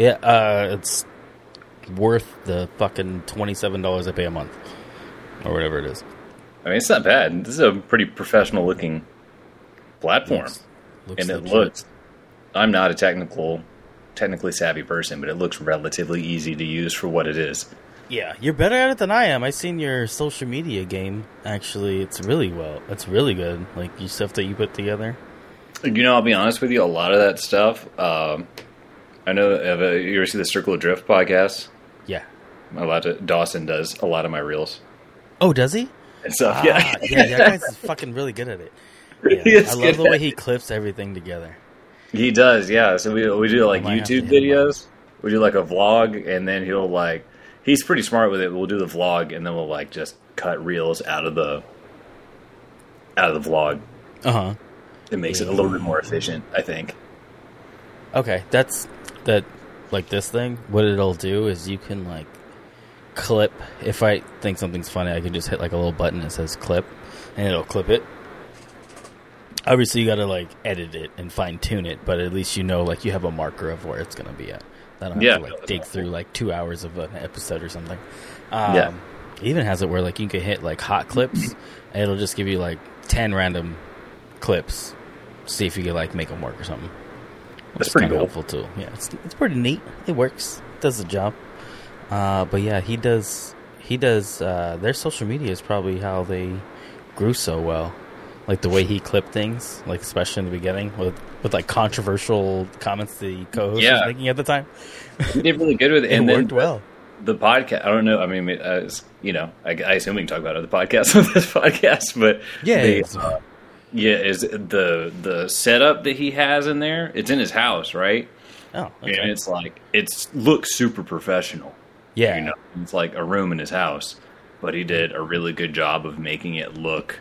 Yeah, uh, it's worth the fucking twenty seven dollars I pay a month, or whatever it is. I mean, it's not bad. This is a pretty professional looking platform, Looks- looks and it legit. looks. I'm not a technical, technically savvy person, but it looks relatively easy to use for what it is. Yeah, you're better at it than I am. I've seen your social media game. Actually, it's really well. It's really good. Like you stuff that you put together. You know, I'll be honest with you. A lot of that stuff. Um, I know. Have, you ever see the Circle of Drift podcast? Yeah. A lot of Dawson does a lot of my reels Oh, does he? and stuff. Ah, yeah, yeah, that guy's fucking really good at it. Yeah, I love the way he clips everything together. he does. Yeah, so we we do like I might have to YouTube hit him up. videos. We do like a vlog, and then he'll like he's pretty smart with it. We'll do the vlog, and then we'll like just cut reels out of the out of the vlog. Uh huh. It makes it a little bit more efficient, I think. Okay, that's that. Like this thing, what it'll do is you can like clip. If I think something's funny, I can just hit like a little button that says clip, and it'll clip it. Obviously, you got to like edit it and fine tune it, but at least you know like you have a marker of where it's gonna be at. I don't have Yeah. to like dig through like two hours of an episode or something. Um, Yeah. It even has it where like you can hit like hot clips, and it'll just give you like ten random clips. See if you can like make them work or something. That's It's pretty cool. helpful too. Yeah, it's it's pretty neat. It works. Does the job. Uh, but yeah, he does. He does. Uh, their social media is probably how they grew so well. Like the way he clipped things, like especially in the beginning with with like controversial comments the co-host Yeah. was making at the time. He did really good with it, It and then worked well. the podcast. I don't know. I mean, uh, you know, I, I assume we can talk about other podcasts on this podcast, but Yeah, the, yeah, is the the setup that he has in there? It's in his house, right? Oh, okay. And it's like it's looks super professional. yeah. You know, it's like a room in his house, but he did a really good job of making it look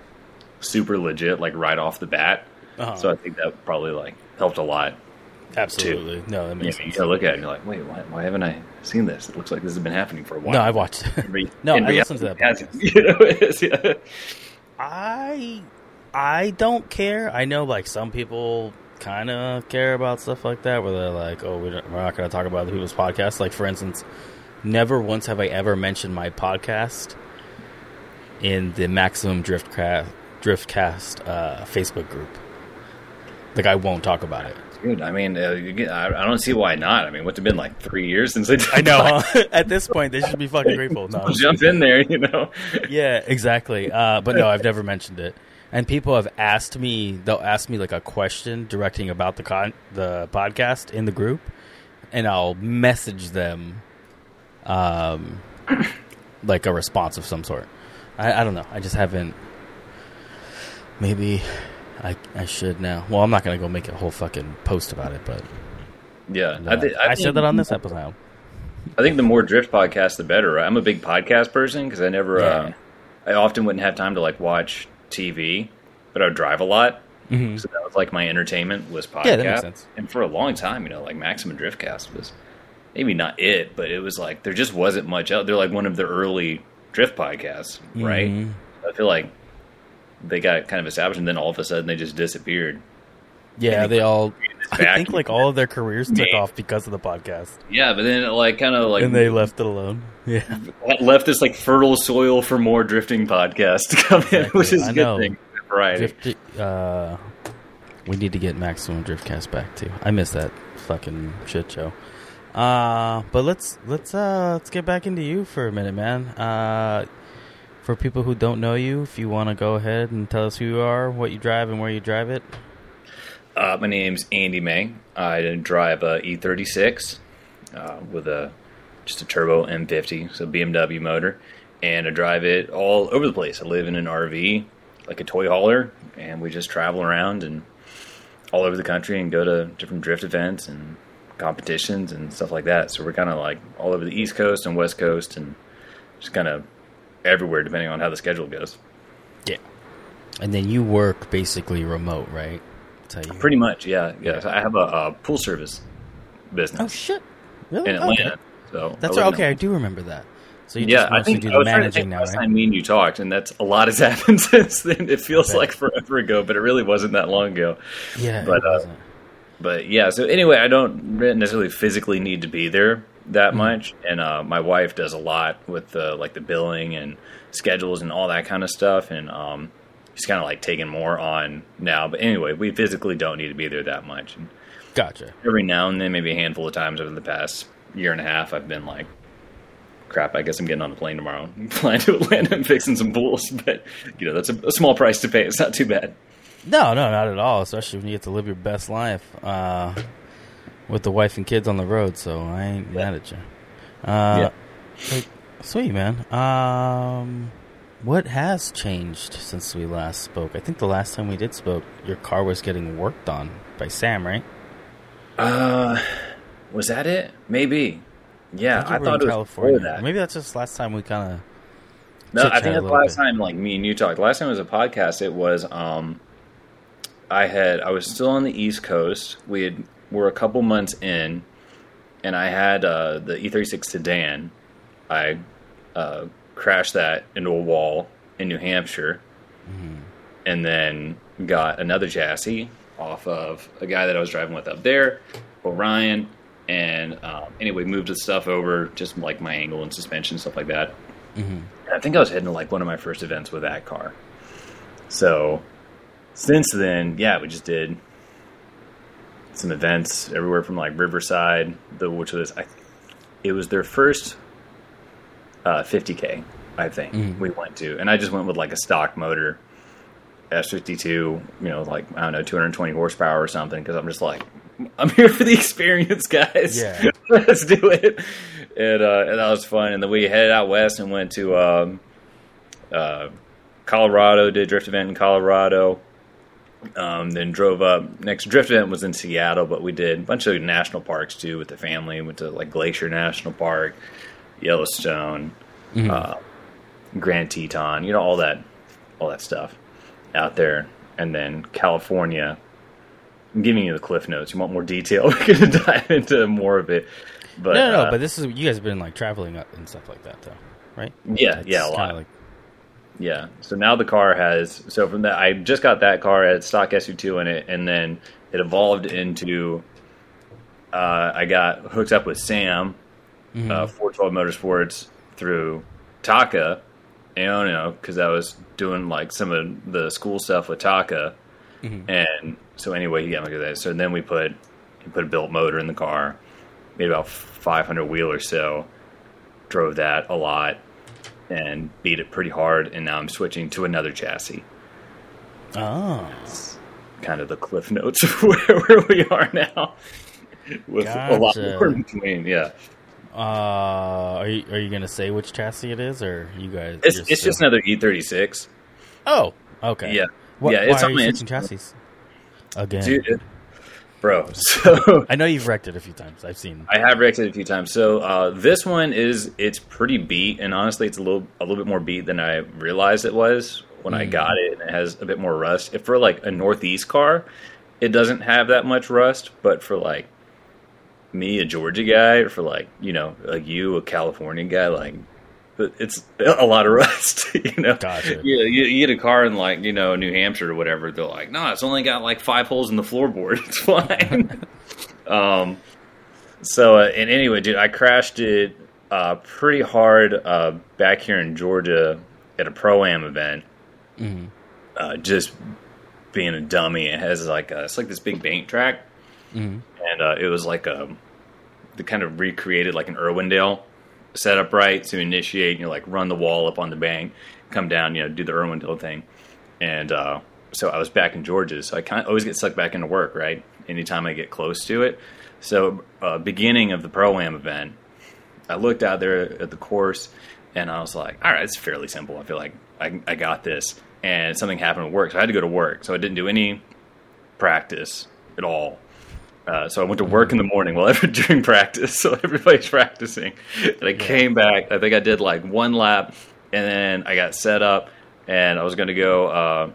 super legit, like right off the bat. Uh-huh. So I think that probably like helped a lot. Absolutely. No, that You, makes know, you sense. gotta look at it and you're like, wait, why, why haven't I seen this? It looks like this has been happening for a while. No, I've watched. In no, I listened to that. reality, podcast. You know, it's- yeah. I I don't care. I know like some people kind of care about stuff like that, where they're like, "Oh, we're not going to talk about other people's podcasts." Like for instance, never once have I ever mentioned my podcast in the Maximum Driftcast Driftcast uh, Facebook group. Like I won't talk about it. Dude, I mean, uh, you get, I, I don't see why not. I mean, what's it been like three years since they did I know. huh? At this point, they should be fucking grateful. No, Jump in there, you know. yeah, exactly. Uh, but no, I've never mentioned it. And people have asked me; they'll ask me like a question directing about the con- the podcast in the group, and I'll message them, um, like a response of some sort. I, I don't know. I just haven't. Maybe I I should now. Well, I'm not gonna go make a whole fucking post about it, but Yeah, uh, I, thi- I, think- said that on this episode. I think the more drift podcast the better. Right? I'm a big podcast person because I never, uh, I often wouldn't have time to like watch TV, but I would drive a lot. Mhm. So that was like my entertainment was podcast. Yeah, that makes sense. And for a long time, you know, like Maximum Driftcast was maybe not it, but it was like there just wasn't much out. They're like one of the early drift podcasts, right? Mhm. I feel like they got kind of established, and then all of a sudden they just disappeared. Yeah, they all. I think like all of their careers took off because of the podcast. Yeah, but then it like kind of like and they left it alone. Yeah, left this like fertile soil for more drifting podcasts to come in, which is I a good know. thing. Variety. Drift, uh, we need to get Maximum Driftcast back too. I miss that fucking shit show. Uh, but let's let's uh let's get back into you for a minute, man. Uh, for people who don't know you, if you want to go ahead and tell us who you are, what you drive, and where you drive it. Uh, my name's Andy May. I drive a E36 uh, with a just a turbo M50, so BMW motor, and I drive it all over the place. I live in an RV, like a toy hauler, and we just travel around and all over the country and go to different drift events and competitions and stuff like that. So we're kind of like all over the East Coast and West Coast and just kind of everywhere depending on how the schedule goes. Yeah, and then you work basically remote, right? That's how you Pretty much, yeah. Yeah, so I have a, a pool service business. Oh shit! Really? in Atlanta. Okay. So That's I right. okay. I do remember that. So you Yeah, just I think do I the was trying to think now, last right? time me and you talked, and that's a lot has happened since then. It feels like forever ago, but it really wasn't that long ago. Yeah, But, uh, but yeah. So anyway, I don't necessarily physically need to be there that Mm-hmm. much, and uh, my wife does a lot with the like the billing and schedules and all that kind of stuff, and um, she's kind of like taking more on now. But anyway, we physically don't need to be there that much. And Gotcha. every now and then, maybe a handful of times over the past year and a half, I've been like, "Crap, I guess I'm getting on a plane tomorrow, flying to Atlanta and fixing some pools." But you know, that's a, a small price to pay. It's not too bad. No, no, not at all. Especially when you get to live your best life uh, with the wife and kids on the road. So I ain't mad at you. Uh, like, sweet man. Um, what has changed since we last spoke? I think the last time we did spoke, your car was getting worked on by Sam, right? Uh, was that it? Maybe. Yeah, you I, thought it was that. Maybe that's just last time we kind of. No, I think that's the last bit. time like me and you talked. Last time it was a podcast. It was um, I had I was still on the East Coast. We had were a couple months in, and I had uh, the E36 sedan. I uh, crashed that into a wall in New Hampshire, and then got another chassis off of a guy that I was driving with up there, Orion. And um, anyway, moved the stuff over, just like my angle and suspension, stuff like that. And I think I was heading to like one of my first events with that car. So since then, yeah, we just did some events everywhere from like Riverside, the which was I, it was their first uh, 50k, I think we went to, and I just went with like a stock motor. S52, you know, like I don't know, 220 horsepower or something, because I'm just like, I'm here for the experience, guys. Yeah. let's do it. And, uh, and that was fun. And then we headed out west and went to um, uh, Colorado, did a drift event in Colorado. Um, then drove up. Next drift event was in Seattle, but we did a bunch of national parks too with the family. Went to like Glacier National Park, Yellowstone, uh, Grand Teton, you know all that, all that stuff out there. And then California. I'm giving you the cliff notes. You want more detail? We're gonna dive into more of it. But no, no, no. uh, but this is you guys have been like traveling up and stuff like that, though, right? yeah, yeah, a lot. Like, Yeah. So now the car has so from that I just got that car it had stock S52 in it, and then it evolved into. Uh, I got hooked up with Sam, Mm-hmm. uh, 412 Motorsports through Taka, and you know because I was doing like some of the school stuff with Taka, mm-hmm. and so anyway he got me to that. So then we put he put a built motor in the car, made about 500 wheel or so, drove that a lot and beat it pretty hard, and now I'm switching to another chassis. oh, Kind of the cliff notes of where, where we are now, with a lot more in between. Yeah, are you are you gonna say which chassis it is, or you guys? it's just, it's just uh, another E36. oh, okay, Yeah, What, yeah, it's why are you switching chassis again? dude, bro. So I know you've wrecked it a few times. I've seen. I have wrecked it a few times. So uh, this one is it's pretty beat, and honestly, it's a little a little bit more beat than I realized it was when I got it. And it has a bit more rust. If for like a Northeast car, it doesn't have that much rust, but for like me, a Georgia guy, or for like you know like you, a California guy, like but it's a lot of rust. You know, Gotcha. you, you, you get a car in like you know New Hampshire or whatever. They're like, no, it's only got like five holes in the floorboard. It's fine. um, so, uh, and anyway, dude, I crashed it uh, pretty hard uh, back here in Georgia at a pro am event. Uh, just being a dummy, it has like a, it's like this big bank track, and uh, it was like a they kind of recreated like an Irwindale setup right to initiate. You know, like run the wall up on the bank, come down, you know, do the Irwindale thing, and uh, so I was back in Georgia, so I kind of always get sucked back into work, right? Anytime I get close to it. So, uh, beginning of the pro am event, I looked out there at the course, and I was like, "All right, it's fairly simple. I feel like I, I got this." And something happened at work, so I had to go to work. So I didn't do any practice at all. Uh, so I went to work in the morning while every, during practice. So everybody's practicing, and I came back. I think I did like one lap, and then I got set up, and I was going to go. Uh,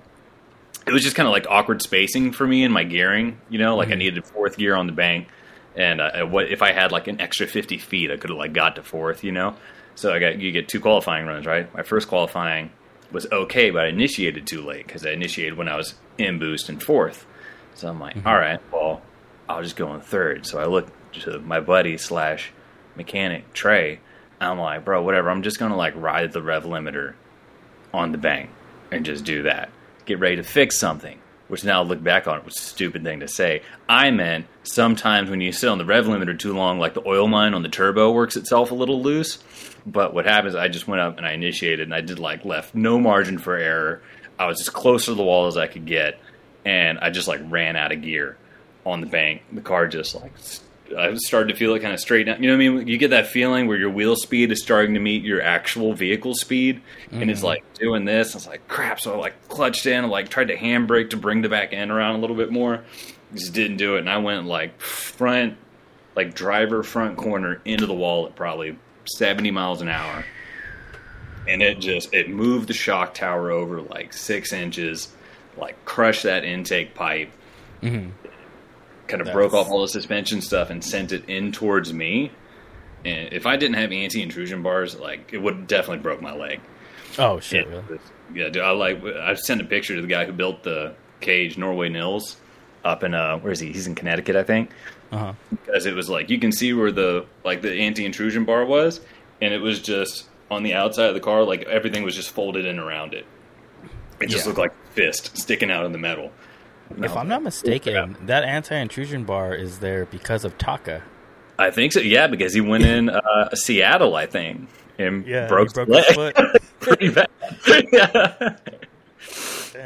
it was just kind of like awkward spacing for me in my gearing. You know, like I needed fourth gear on the bank, and uh, what if I had like an extra fifty feet? I could have like got to fourth. You know, so I got you get two qualifying runs, right? My first qualifying was okay, but I initiated too late because I initiated when I was in boost and fourth. So I'm like, all right, well, I'll just go in third. So I look to my buddy slash mechanic Trey. I'm like, bro, whatever. I'm just gonna like ride the rev limiter on the bank and just do that. Get ready to fix something. Which now I look back on it was a stupid thing to say. I meant sometimes when you sit on the rev limiter too long, like the oil line on the turbo works itself a little loose. But what happens? I just went up and I initiated, and I did like left no margin for error. I was as close to the wall as I could get, and I just like ran out of gear on the bank. The car just like I started to feel it kind of straighten out. You know what I mean? You get that feeling where your wheel speed is starting to meet your actual vehicle speed, mm-hmm. and it's like doing this. I was like, crap. So I like clutched in, like tried to handbrake to bring the back end around a little bit more. Just didn't do it, and I went like front, like driver front corner into the wall at probably 70 miles an hour. And it just it moved the shock tower over like six inches, like crushed that intake pipe. Mm-hmm. Kind of broke off all the suspension stuff and sent it in towards me. And if I didn't have anti intrusion bars, like it would definitely broke my leg. Oh shit! yeah, dude, I like. I sent a picture to the guy who built the cage, Norway Nils, up in uh, where is he? He's in Connecticut, I think uh-huh. because it was like you can see where the like the anti intrusion bar was, and it was just on the outside of the car, like everything was just folded in around it. It just yeah. looked like fist sticking out of the metal. No, if I'm not mistaken, that anti intrusion bar is there because of Taka. I think so. Yeah, because he went in uh, Seattle, I think, and yeah, broke, broke his foot. Pretty bad. yeah.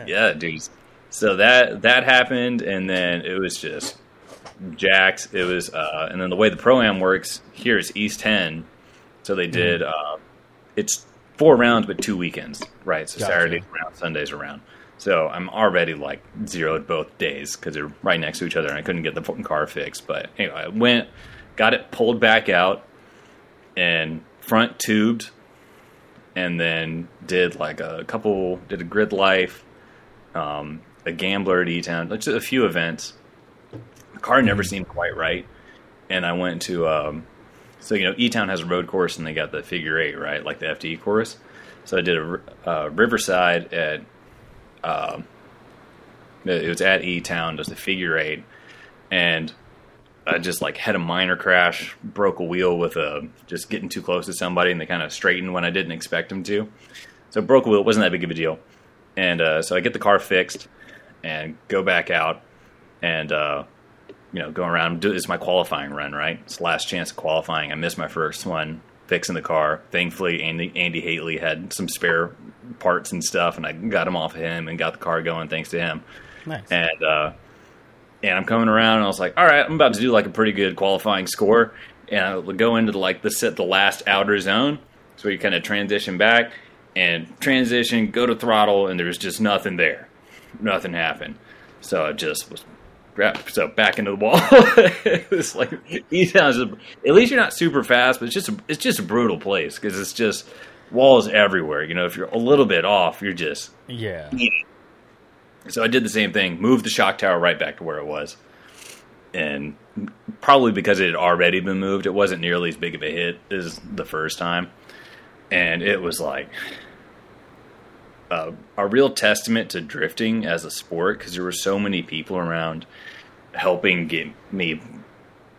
yeah, dude. So that that happened, and then it was just jacks. It was, uh, and then the way the pro am works here is East Ten. So they did. Mm-hmm. Uh, it's four rounds, but two weekends, right? So gotcha. Saturdays around, Sundays around. So I'm already like zeroed both days because they're right next to each other, and I couldn't get the fucking car fixed. But anyway, I went, got it pulled back out, and front tubed, and then did like a couple, did a grid life, um, a gambler at E Town, just a few events, the car never mm-hmm. seemed quite right, and I went to um, so you know E Town has a road course and they got the figure eight right, like the FD course. So I did a uh, Riverside at uh, it was at E Town, does the figure eight, and I just like had a minor crash, broke a wheel with a just getting too close to somebody, and they kind of straightened when I didn't expect them to. So broke a wheel, it wasn't that big of a deal, and uh, so I get the car fixed and go back out, and uh, you know, going around. It's my qualifying run, right? It's last chance of qualifying. I missed my first one fixing the car. Thankfully, Andy, Andy Haley had some spare parts and stuff, and I got them off of him and got the car going thanks to him. Nice. And uh, and I'm coming around, and I was like, all right, I'm about to do like a pretty good qualifying score, and I would go into the, like the set the last outer zone, so you kind of transition back and transition, go to throttle, and there's just nothing there, nothing happened. So I just was so back into the wall. it was like E-Town's at least you're not super fast, but it's just a, it's just a brutal place because it's just walls everywhere. You know, if you're a little bit off, you're just yeah. So I did the same thing, moved the shock tower right back to where it was, and probably because it had already been moved, it wasn't nearly as big of a hit as the first time, and it was like uh, a real testament to drifting as a sport because there were so many people around helping get me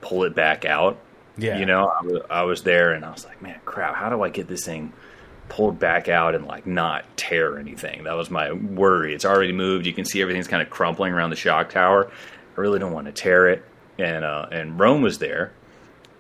pull it back out. Yeah, you know, I was, I was there and I was like, man, crap, how do I get this thing pulled back out and like not tear anything? That was my worry. It's already moved. You can see everything's kind of crumpling around the shock tower. I really don't want to tear it. And uh, and Rome was there,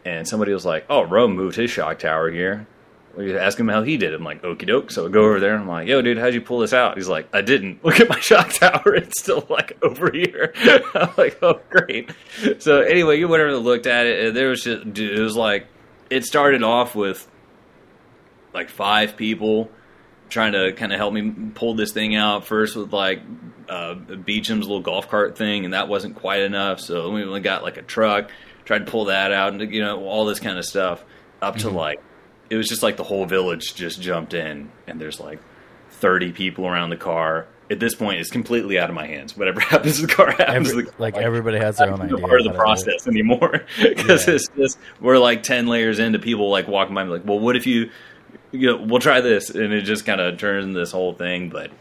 and somebody was like, "Oh, Rome moved his shock tower here." We ask him how he did it. I'm like, okie doke. So I go over there and I'm like, yo, dude, how'd you pull this out? He's like, I didn't. Look at my shock tower. It's still like over here. I'm like, oh, great. So anyway, you went over and looked at it. And there was just, dude, it was like, it started off with like five people trying to kind of help me pull this thing out first with like uh, Beecham's little golf cart thing, and that wasn't quite enough. So we only got like a truck, tried to pull that out, and you know all this kind of stuff up to mm-hmm. like it was just like the whole village just jumped in, and there's like 30 people around the car. At this point, it's completely out of my hands. Whatever happens to the car happens. Every, the car. Like everybody has their own idea. Part of the process it. anymore because yeah. it's just we're like 10 layers into people like walking by, me like, well, what if you, you know, we'll try this, and it just kind of turns this whole thing. But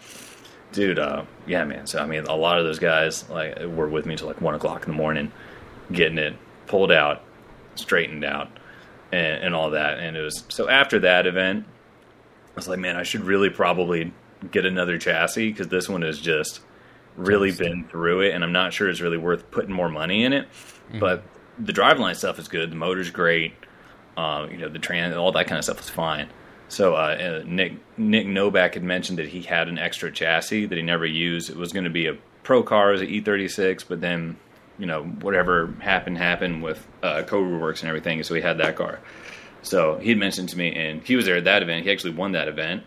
dude, uh, yeah, man. So I mean, a lot of those guys like were with me till like one o'clock in the morning, getting it pulled out, straightened out, and, and all that. And it was so after that event, I was like, man, I should really probably get another chassis because this one has just really been through it, and I'm not sure it's really worth putting more money in it. Mm-hmm. But the driveline stuff is good. The motor's great. Um, you know, the trans, all that kind of stuff is fine. So uh, uh, Nick Nick Novak had mentioned that he had an extra chassis that he never used. It was going to be a pro car, it was an E36, but then you know whatever happened happened with uh, Cobra Works and everything. So he had that car. So he had mentioned to me, and he was there at that event. He actually won that event.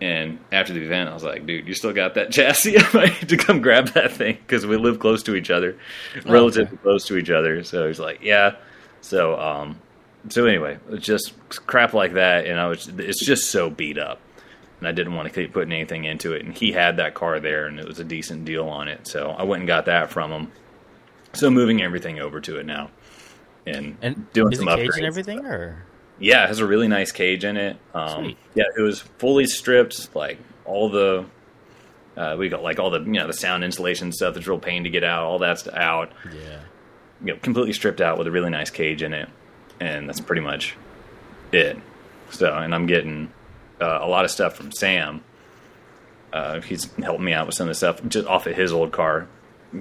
And after the event, I was like, "Dude, you still got that chassis? I might to come grab that thing because we live close to each other, Oh, relatively okay. close to each other." So he's like, "Yeah." So, um, so anyway, it's just crap like that, and I was, it's just so beat up, and I didn't want to keep putting anything into it. And he had that car there, and it was a decent deal on it, so I went and got that from him. So moving everything over to it now, and, And doing some upgrades and everything, or yeah, it has a really nice cage in it. Um, yeah, it was fully stripped, like all the uh, we got like all the you know the sound insulation stuff that's real pain to get out, all that's out. yeah? You know, completely stripped out with a really nice cage in it, and that's pretty much it. So, and I'm getting uh, a lot of stuff from Sam. Uh, he's helping me out with some of the stuff just off of his old car,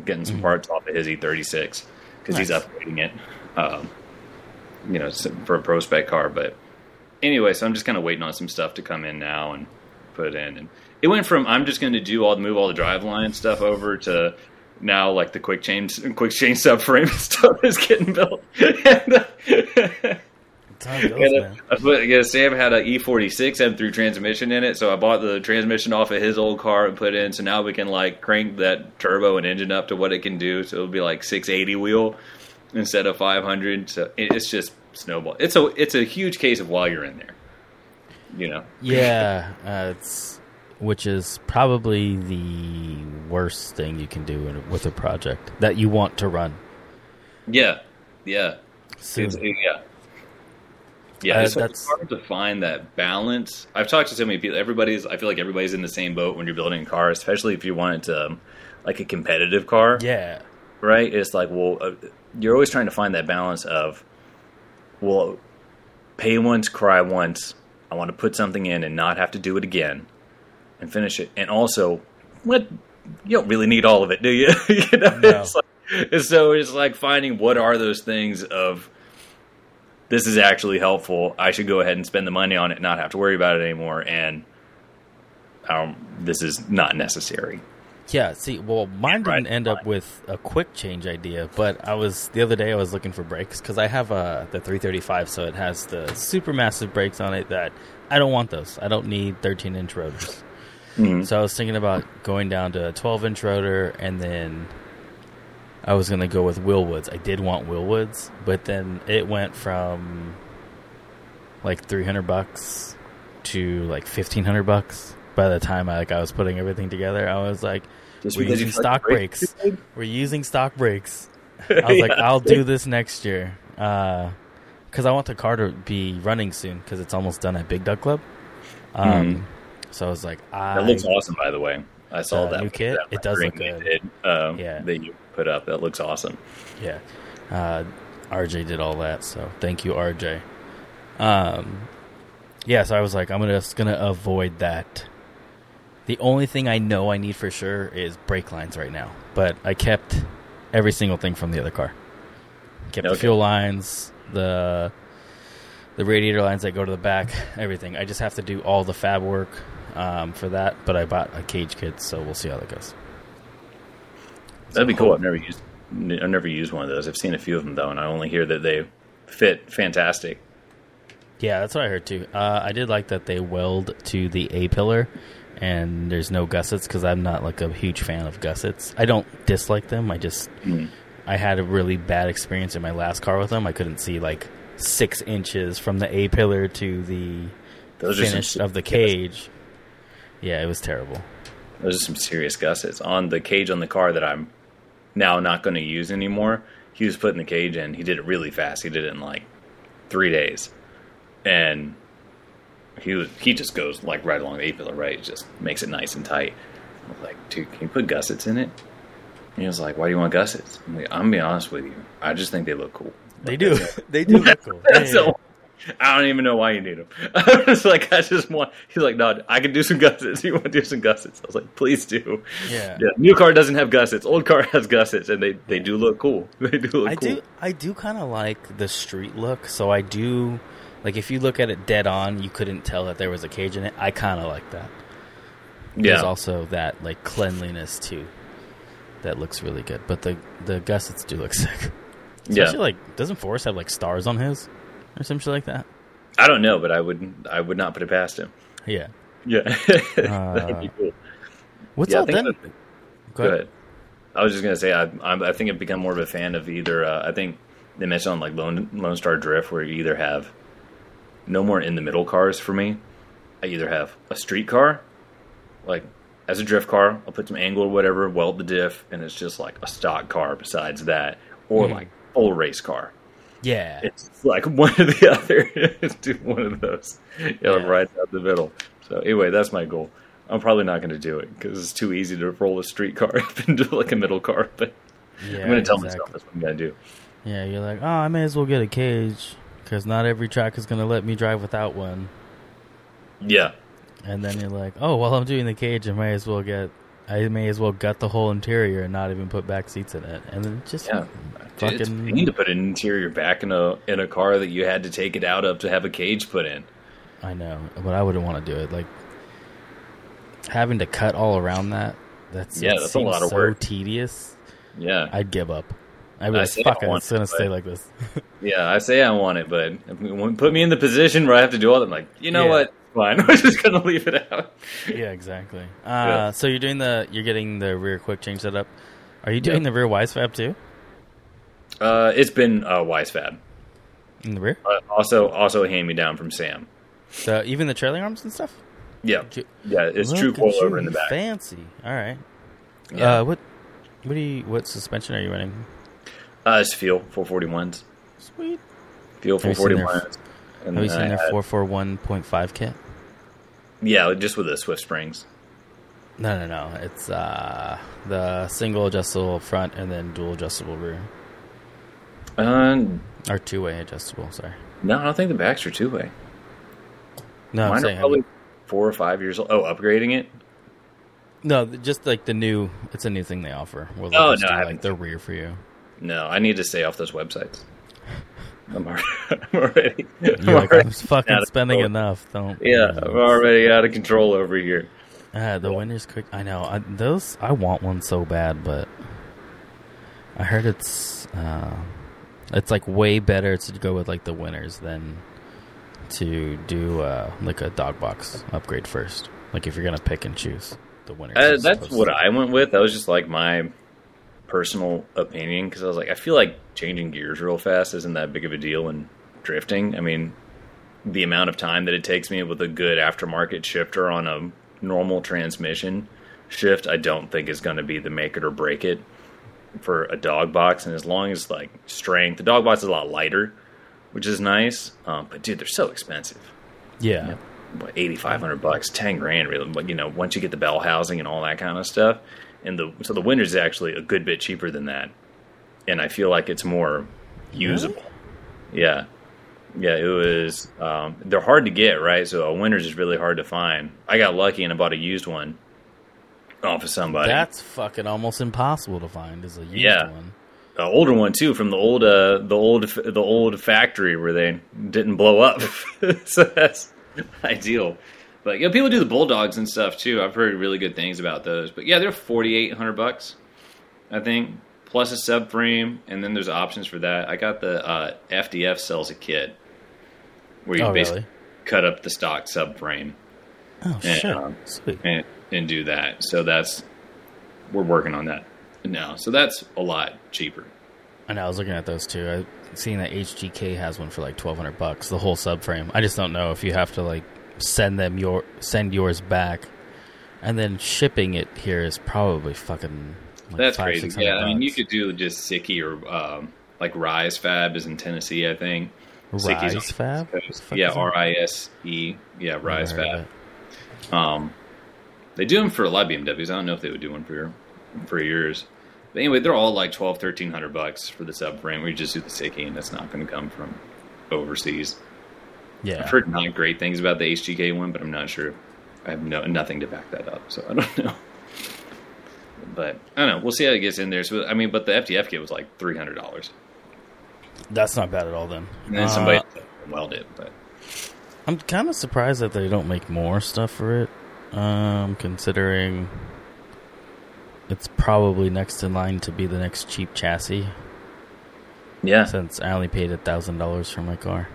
getting some parts off of his E36 because he's upgrading it. Um, you know, for a pro spec car. But anyway, so I'm just kind of waiting on some stuff to come in now and put it in. And it went from I'm just going to do all move all the driveline stuff over to now like the quick change quick change subframe stuff is getting built. and, uh, Goes, and, uh, man. Put, yeah, Sam had an E46 M3 transmission in it, so I bought the transmission off of his old car and put it in. So now we can like crank that turbo and engine up to what it can do. So it'll be like 680 wheel instead of 500. So it's just snowball. It's a it's a huge case of while you're in there. You know, Yeah, uh, it's which is probably the worst thing you can do in, with a project that you want to run yeah, yeah, yeah. Yeah, Uh, it's, that's- hard to find that balance. I've talked to so many people. Everybody's. I feel like everybody's in the same boat when you're building a car, especially if you want it to, um, like a competitive car. yeah, right? It's like, well, uh, you're always trying to find that balance of, well, pay once, cry once. I want to put something in and not have to do it again, and finish it. And also, what you don't really need all of it, do you? you know, No. it's like, so it's like finding what are those things of. This is actually helpful. I should go ahead and spend the money on it, and not have to worry about it anymore. And um, this is not necessary. yeah. See, well, mine didn't end up with a quick change idea, but I was the other day I was looking for brakes because I have uh, the 335, so it has the super massive brakes on it that I don't want those. I don't need 13 inch rotors. Mhm. So I was thinking about going down to a 12 inch rotor, and then I was gonna go with Wilwoods. I did want Wilwoods, but then it went from like 300 bucks to like 1500 bucks. By the time I like I was putting everything together, I was like, Just "We're using stock too big? We're using stock brakes." I was like, "I'll do this next year," because I want the car to be running soon because it's almost done at Big Duck Club. Um, Mhm. So I was like, I That looks awesome, by the way. I saw The that new kit? that It does look good. did, um, Yeah. that you put up. That looks awesome. Yeah. Uh, RJ did all that, so thank you, RJ. Um, yeah, so I was like, I'm gonna, just gonna avoid that. The only thing I know I need for sure is brake lines right now, but I kept every single thing from the other car. Kept the fuel lines, the the radiator lines that go to the back, everything. I just have to do all the fab work um, for that, but I bought a cage kit, so we'll see how that goes. That'd be cool. I've never used. I've never used one of those. I've seen a few of them though, and I only hear that they fit fantastic. Yeah, that's what I heard too. Uh, I did like that they weld to the A pillar, and there's no gussets because I'm not like a huge fan of gussets. I don't dislike them. I just Mm. I had a really bad experience in my last car with them. I couldn't see like six inches from the A pillar to the Those are some finish of the cage. Yeah, it was terrible. Those are some serious gussets on the cage on the car that I'm now not going to use anymore. He was putting the cage in. He did it really fast. He did it in like three days, and he was he just goes like right along the A pillar, right? It just makes it nice and tight. I was like, dude, can you put gussets in it? He was like, "Why do you want gussets?" I'm like, "I'm gonna be honest with you. I just think they look cool." They do. they do look cool. Yeah, That's yeah, the- I don't even know why you need them. I was like, I just want. He's like, no, I can do some gussets. You want to do some gussets? I was like, please do. yeah. Yeah, new car doesn't have gussets. Old car has gussets, and they, they do look cool. They do look I cool. do. I do kind of like the street look. So I do. Like if you look at it dead on, you couldn't tell that there was a cage in it. I kind of like that. There's also that like cleanliness too. That looks really good. But the the gussets do look sick. yeah. Like doesn't Forrest have like stars on his or some shit like that? I don't know, but I would I would not put it past him. Yeah. Yeah, that'd be cool. What's Yeah, all then? that- Go ahead. I was just gonna say I I'm, I think I've become more of a fan of either. Uh, I think they mentioned on like Lone Lone Star Drift where you either have no more in the middle cars for me. I either have a street car, like as a drift car, I'll put some angle or whatever, weld the diff, and it's just like a stock car. Besides that, or Hmm. like full race car. Yeah. It's like one or the other. do one of those. You know, Yeah. right out the middle. So anyway, that's my goal. I'm probably not going to do it because it's too easy to roll a street car up into like a middle car. But yeah, I'm going to tell exactly. myself that's what I'm going to do. Yeah, you're like, oh, I may as well get a cage because not every track is gonna let me drive without one. Yeah, And then you're like, oh, while I'm doing the cage, I may as well get, I may as well gut the whole interior and not even put back seats in it. And then just yeah. Dude, it's fucking, pain to put an interior back in a in a car that you had to take it out of to have a cage put in. I know, but I wouldn't want to do it. Like having to cut all around that. That's Yeah, that's a lot of so work. tedious. Yeah, I'd give up. I'd be I like, say I fuck it's gonna it, stay like this. yeah. I say I want it, but put me in the position where I have to do all that. I'm like, you know Yeah. what? Fine, I'm just to leave it out. yeah, exactly. Uh, Yeah. So you're doing the, you're getting the rear quick change setup. Are you doing Yeah. the rear Wisefab too? Uh, it's been uh, Wisefab. In the rear? Uh, also, also a hand me down from Sam. So even the trailing arms and stuff. Yeah, yeah, it's Look true coilover in the back. Fancy. All right. Yeah. Uh, what? What do you? What suspension are you running? Uh, it's Feal 441s. Sweet. Feal Have you seen their- 441s. And Have you seen I their four four one point five kit? Yeah, just with the Swift springs. No, no, no. It's uh the single adjustable front and then dual adjustable rear, Uh, or two way adjustable. Sorry. no, I don't think the backs are two way. No, I'm Mine are probably four or five years old. Oh, upgrading it? no. Just like the new. It's a new thing they offer. Where Oh, no, do, I like haven't the rear for you. No, I need to stay off those websites. I'm already. I'm already, I'm like already I'm fucking spending enough. Don't. Yeah, I'm already out of control over here. Uh, the Winters quick. I know. I, those I want one so bad, but I heard it's uh, it's like way better to go with like the Winters than to do uh, like a dog box upgrade first. Like if you're gonna pick and choose the Winters. Uh, that's what I went with. That was just like my personal opinion because I was like, I feel like changing gears real fast isn't that big of a deal in drifting. I mean, the amount of time that it takes me with a good aftermarket shifter on a normal transmission shift, I don't think is going to be the make it or break it for a dog box. And as long as like strength, the dog box is a lot lighter, which is nice. Um, but dude, they're so expensive Yeah. what eighty five hundred bucks, ten grand, really. But you know, once you get the bell housing and all that kind of stuff, and the so the Winters is actually a good bit cheaper than that, and I feel like it's more usable. Yeah, yeah. It was. Um, they're hard to get, right? So a Winters is really hard to find. I got lucky and I bought a used one off of somebody. That's fucking almost impossible to find. Is a used Yeah. one. an older one too from the old uh, the old the old factory where they didn't blow up. so that's ideal. But you know, people do the bulldogs and stuff too. I've heard really good things about those. But yeah, they're forty eight hundred bucks, I think, plus a subframe, and then there's options for that. I got the uh, FDF sells a kit where you Oh, basically really? cut up the stock subframe Oh shit. um, and and do that. So that's we're working on that now. So that's a lot cheaper. I know. I was looking at those too. I seen that HGK has one for like twelve hundred bucks. The whole subframe. I just don't know if you have to like send them your send yours back, and then shipping it here is probably fucking. Like That's five, crazy. 600 Yeah, I mean, you could do just Sikky or um, like Rise Fab is in Tennessee, I think. Sikky's Rise on Fab. the Coast. Fuck Yeah? R I S E. Yeah, Rise Never heard of Fab. Um, they do them for a lot of BMWs. I don't know if they would do one for your, for yours. But anyway, they're all like 12, 1300 bucks for the subframe. We just do the Sikky, and that's not going to come from overseas. Yeah. I've heard not great things about the HGK one, but I'm not sure. I have no nothing to back that up, so I don't know. But I don't know. We'll see how it gets in there. So I mean, but the FTF kit was like three hundred dollars, That's not bad at all then. and then Uh, somebody weld it. But I'm kind of surprised that they don't make more stuff for it, um, considering it's probably next in line to be the next cheap chassis. yeah, Since I only paid a thousand dollars for my car.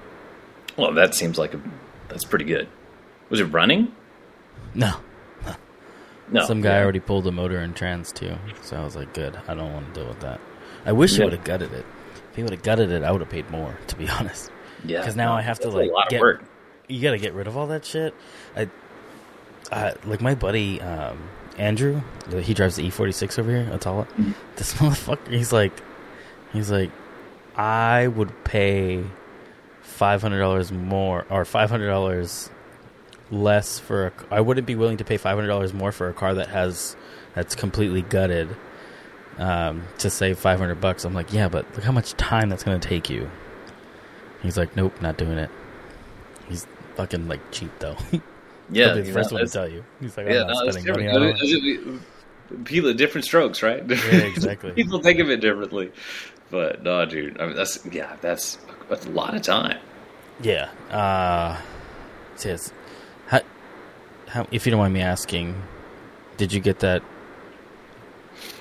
Well, that seems like a that's pretty good. Was it running? No, No, some guy yeah. already pulled the motor and trans too, so I was like, good. I don't want to deal with that. I wish he would have gutted it. If he would have gutted it, I would have paid more. To be honest, Yeah. Because now no, I have to, like, a lot get- of work. you got to get rid of all that shit. I, I like my buddy um, Andrew. He drives the E46 over here, Atala. Mm-hmm. This motherfucker, he's like, he's like, I would pay five hundred dollars more or five hundred dollars less for. A, I wouldn't be willing to pay five hundred dollars more for a car that has that's completely gutted. Um, to save five hundred bucks, I'm like, yeah, but look how much time that's going to take you. He's like, nope, not doing it. He's fucking like cheap though. Yeah, the first know, one to tell you. He's like, yeah, I'm not no, spending money different. on it. It- People, different strokes, right? Yeah, exactly. People think of it differently, but no, dude. I mean, that's yeah, that's a lot of time. Yeah. Uh, it is. How, how, if you don't mind me asking, did you get that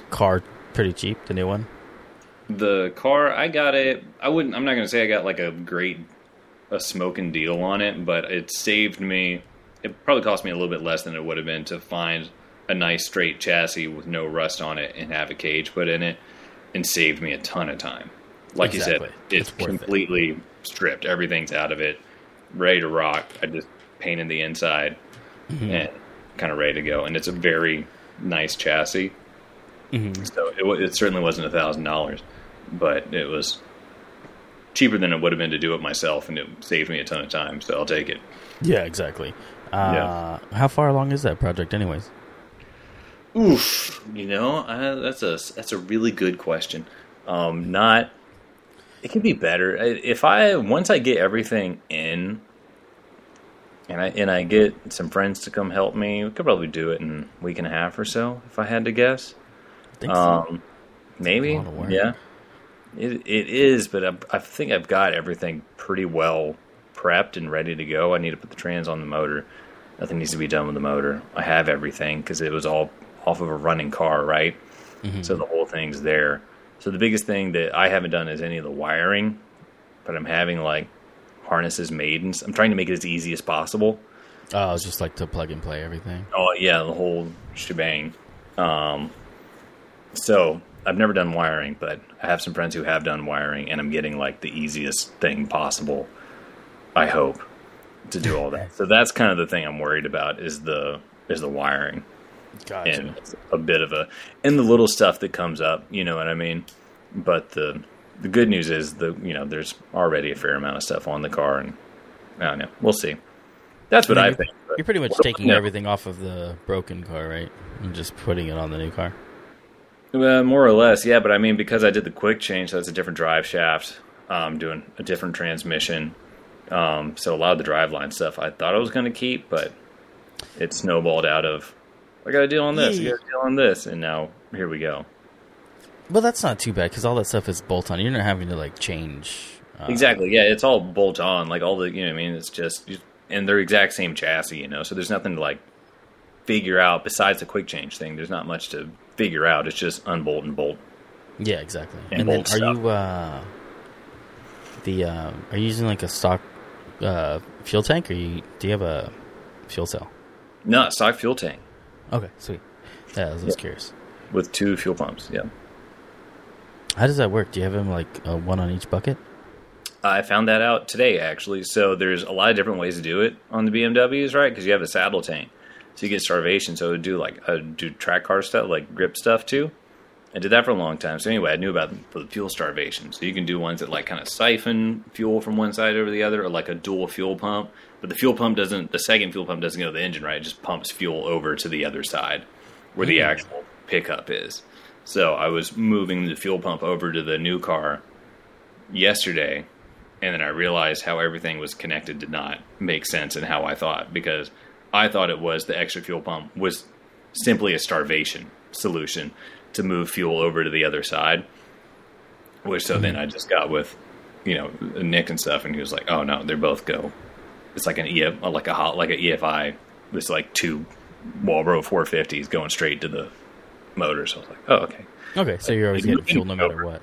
car pretty cheap, the new one? The car, I got it. I wouldn't. I'm not gonna say I got like a great, a smoking deal on it, but it saved me. It probably cost me a little bit less than it would have been to find a nice straight chassis with no rust on it and have a cage put in it, and saved me a ton of time. Like Exactly. you said, it's, It's worth it. completely stripped. Everything's out of it, ready to rock. I just painted the inside Mm-hmm. and kind of ready to go. And it's a very nice chassis. Mm-hmm. So it, it certainly wasn't a thousand dollars, but it was cheaper than it would have been to do it myself, and it saved me a ton of time. So I'll take it. Yeah, exactly. Uh, How far along is that project, anyways? Oof, you know uh, that's a that's a really good question. Um, not it could be better if I once I get everything in, and I and I get some friends to come help me. We could probably do it in a week and a half or so, if I had to guess. I think so. Um, maybe, of work. yeah. It it is, but I, I think I've got everything pretty well prepped and ready to go. I need to put the trans on the motor. Nothing needs to be done with the motor. I have everything because it was all off of a running car, right? Mm-hmm. So the whole thing's there. So the biggest thing that I haven't done is any of the wiring, but I'm having like harnesses made, and I'm trying to make it as easy as possible. Oh, it's just like to plug and play everything. Oh yeah, the whole shebang. Um, so I've never done wiring, but I have some friends who have done wiring, and I'm getting like the easiest thing possible. I hope to do all that. so that's kind of the thing I'm worried about is the is the wiring Gotcha. and a bit of a and the little stuff that comes up. You know what I mean? But the the good news is the you know there's already a fair amount of stuff on the car, and I don't know. We'll see. That's what I I, mean, think. but- You're pretty much taking no. everything off of the broken car, right? And just putting it on the new car. Well, more or less, yeah. But I mean, because I did the quick change, so it's a different drive shaft, um, doing a different transmission. Um, so a lot of the driveline stuff I thought I was going to keep, but it snowballed out of I got to deal on this, I got to deal on this, and now here we go. Well, that's not too bad because all that stuff is bolt on. You're not having to like change. Uh, Exactly, yeah. It's all bolt on, like all the you know. what I mean, it's just and they're exact same chassis, you know. So there's nothing to like figure out besides the quick change thing. There's not much to figure out. It's just unbolt and bolt. Yeah, exactly. And And, then, are stuff. you uh, the uh, are you using like a stock uh, fuel tank, or you do you have a fuel cell? No, stock fuel tank Okay, sweet. Yeah, I was just Yeah. curious. with two fuel pumps. Yeah. How does that work? Do you have them like uh, one on each bucket? I found that out today, actually. So there's a lot of different ways to do it on the BMWs, right? Because you have a saddle tank, so you get starvation. So it would do like uh, do track car stuff, like grip stuff too. I did that for a long time. So anyway, I knew about the fuel starvation. So you can do ones that like kind of siphon fuel from one side over the other, or like a dual fuel pump. But the fuel pump doesn't. The second fuel pump doesn't go to the engine, right? It just pumps fuel over to the other side, where the Hmm. actual pickup is. So I was moving the fuel pump over to the new car yesterday, and then I realized how everything was connected did not make sense and how I thought because I thought it was the extra fuel pump was simply a starvation solution to move fuel over to the other side. Which so then I just got with, you know, Nick and stuff, and he was like, "Oh no, they're both go. It's like an EF, like a hot, like an EFI. It's like two Walbro 450s going straight to the motor." So I was like, "Oh okay, Okay, so you're always Like, getting fuel no matter over. what.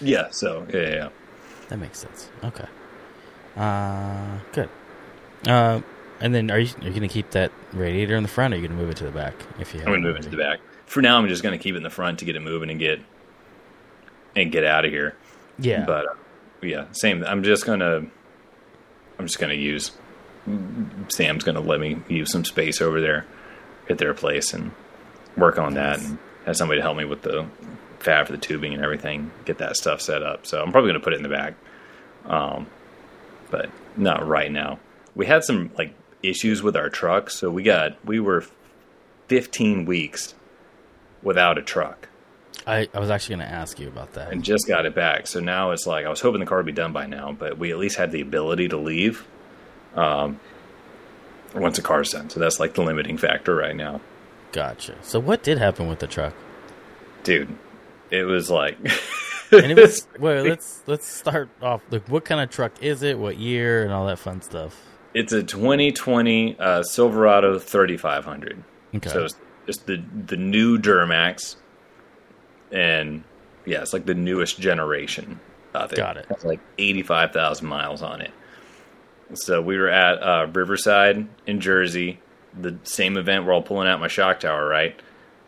yeah." So yeah, yeah. That makes sense. Okay. Uh, good. Uh, and then are you are you gonna keep that radiator in the front, or are you gonna move it to the back? If you I'm gonna move it to the back. For now, I'm just gonna keep it in the front to get it moving and get and get out of here. Yeah. But uh, yeah, same. I'm just gonna I'm just gonna use Sam's gonna let me use some space over there at their place and work on that and have somebody to help me with the fab for the tubing and everything, get that stuff set up. So I'm probably gonna put it in the back. Um, but not right now. We had some like issues with our truck, so we got we were 15 weeks without a truck I, I was actually gonna ask you about that. and just got it back. So now it's like I was hoping the car would be done by now, but we at least had the ability to leave um, once the car's done. So that's like the limiting factor right now, Gotcha. So what did happen with the truck? dude. It was like And it was well. Let's let's start off. Like, what kind of truck is it? What year and all that fun stuff? it's a 2020 uh, Silverado 3500. Okay. So it's, it's the the new Duramax, and yeah, it's like the newest generation of it. Got it. Has like eighty five thousand miles on it. So we were at uh, Riverside in Jersey, the same event. We're all pulling out my shock tower, right?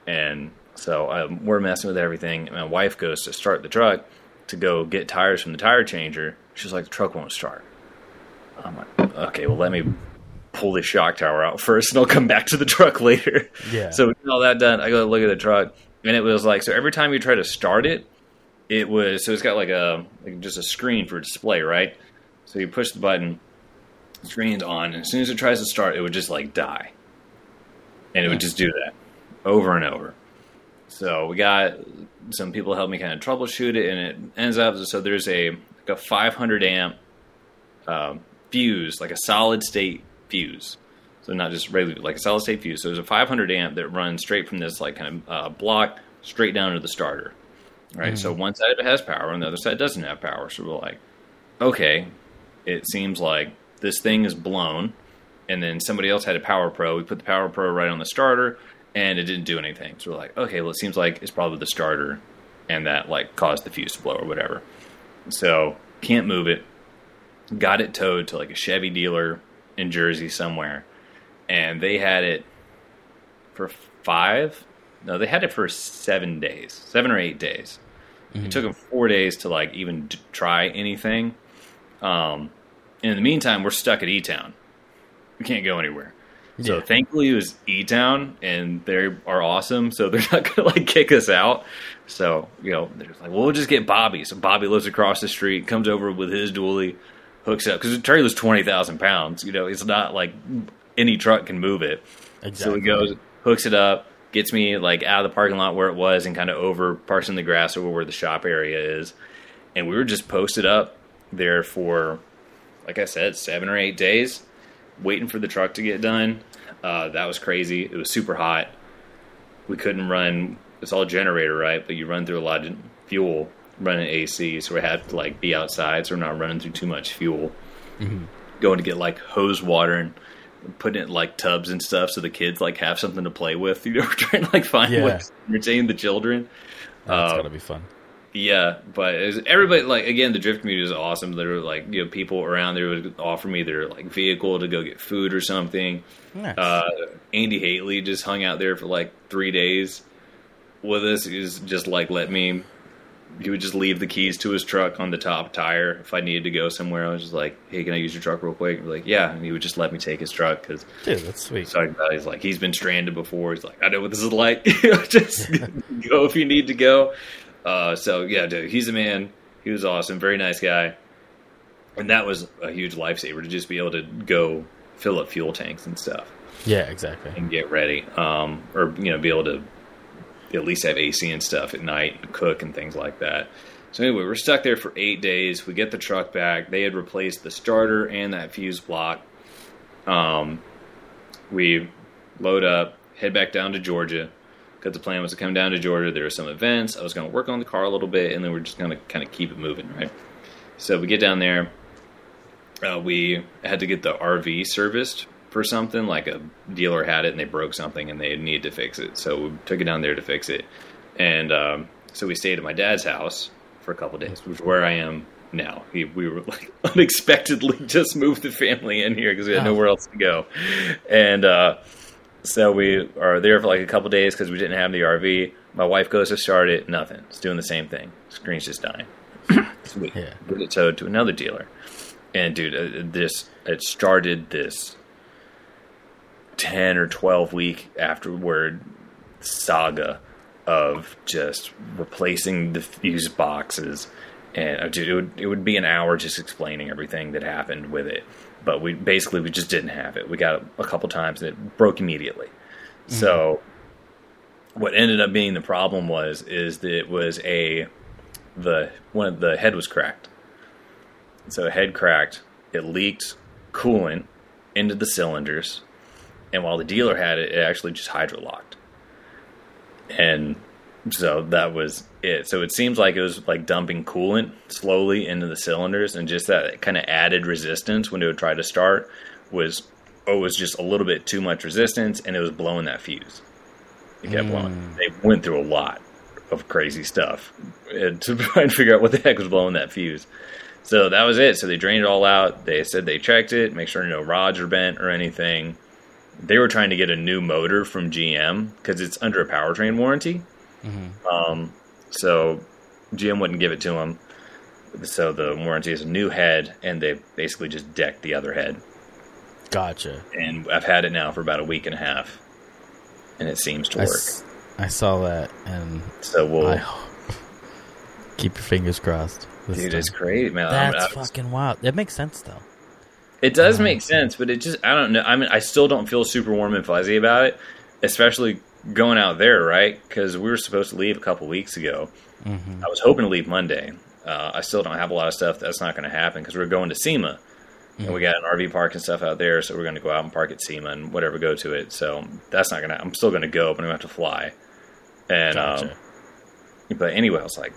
And so um, we're messing with everything. And my wife goes to start the truck to go get tires from the tire changer. She's like, the truck won't start. I'm like, okay, well, let me pull the shock tower out first, and I'll come back to the truck later. Yeah. So we get all that done. I go look at the truck, and it was like so. Every time you try to start it, it was so it's got like a like just a screen for display, right? So you push the button, screen's on, and as soon as it tries to start, it would just like die, and it would just do that over and over. So we got some people help me kind of troubleshoot it, and it ends up so there's a like a 500 amp um, fuse, like a solid state fuse. So not just regular, like a solid state fuse. So there's a 500 amp that runs straight from this like kind of uh, block straight down to the starter. Right. So one side of it has power, and the other side doesn't have power. So we're like, okay, it seems like this thing is blown, and then somebody else had a Power Pro. We put the Power Pro right on the starter, and it didn't do anything. So we're like, okay, well, it seems like it's probably the starter, and that like caused the fuse to blow or whatever. So can't move it. Got it towed to like a Chevy dealer in Jersey somewhere, and they had it for five. No, they had it for seven days, seven or eight days. It took them four days to like even try anything. Um, and in the meantime, we're stuck at E Town. We can't go anywhere. So Yeah. thankfully, it was E Town, and they are awesome. So they're not gonna like kick us out. So you know, they're just like, well, we'll just get Bobby. So Bobby lives across the street, comes over with his dually, hooks up because the trailer's twenty thousand pounds. You know, it's not like any truck can move it. Exactly. So he goes, hooks it up, gets me like out of the parking lot where it was, and kind of over parsing the grass over where the shop area is. And we were just posted up there for, like I said, seven or eight days, waiting for the truck to get done. Uh, that was crazy. It was super hot. We couldn't run. It's all generator, right? But you run through a lot of fuel running AC, so we had to like be outside, so we're not running through too much fuel. Going to get like hose water and putting it in like tubs and stuff, so the kids like have something to play with. You know, we're trying to like find Yeah. ways to entertain the children. That's uh, gotta be fun. Yeah, but was, everybody like again, the drift community is awesome. There were like you know people around there would offer me their like vehicle to go get food or something. Nice. Uh, Andy Haley just hung out there for like three days with us. He was just like let me. He would just leave the keys to his truck on the top tire if I needed to go somewhere. I was just like, "Hey, can I use your truck real quick?" Like, "Yeah," and he would just let me take his truck because Dude, that's sweet. talking about. He's like, he's been stranded before. He's like, I know what this is like. Just go if you need to go. Uh, so yeah, dude, he's a man. He was awesome, very nice guy, and that was a huge lifesaver to just be able to go fill up fuel tanks and stuff Yeah, exactly. and get ready, um, or you know, be able to at least have AC and stuff at night, and cook and things like that. So anyway, we're stuck there for eight days. We get the truck back. They had replaced the starter and that fuse block. Um, we load up, head back down to Georgia. Because the plan was to come down to Georgia. There were some events. I was going to work on the car a little bit, and then we're just going to kind of keep it moving, right? So we get down there. Uh, we had to get the RV serviced for something. Like a dealer had it, and they broke something, and they needed to fix it. So we took it down there to fix it. And um, so we stayed at my dad's house for a couple days, which is where I am now. He, we were like unexpectedly just moved the family in here because we had nowhere else to go, and uh, so we are there for like a couple days because we didn't have the RV. My wife goes to start it, nothing. It's doing the same thing. Screen's just dying. Sweet. Yeah. Get it towed to another dealer, and dude, uh, this it started this ten or twelve week afterward saga of just replacing the fuse boxes. And uh, dude, it would, it would be an hour just explaining everything that happened with it. But we basically we just didn't have it. We got it a couple times and it broke immediately. Mm-hmm. So what ended up being the problem was is that it was a the one of the head was cracked. So head cracked. It leaked coolant into the cylinders, and while the dealer had it, it actually just hydrolocked. And so that was it. So it seems like it was like dumping coolant slowly into the cylinders, and just that kind of added resistance when it would try to start was oh, was just a little bit too much resistance, and it was blowing that fuse. It kept hmm. blowing. They went through a lot of crazy stuff to try and figure out what the heck was blowing that fuse. So that was it. So they drained it all out. They said they checked it, make sure no rods are bent or anything. They were trying to get a new motor from GM because it's under a powertrain warranty. Um, so GM wouldn't give it to him. So the warranty is a new head, and they basically just decked the other head. Gotcha. And I've had it now for about a week and a half, and it seems to I, work. s- I saw that, and So we'll. I keep your fingers crossed. Dude, time. it's great, man. That's I was- fucking wild. It makes sense though. It does make sense, but it just I don't know. I mean, I still don't feel super warm and fuzzy about it, especially going out there, right? Because we were supposed to leave a couple weeks ago. hmm I was hoping to leave Monday. Uh, I still don't have a lot of stuff. That's not going to happen because we're going to SEMA, and we got an RV park and stuff out there. So we're going to go out and park at SEMA and whatever go to it. So that's not going to. I'm still going to go, but I'm going to have to fly. And Gotcha. um, but anyway, I was like,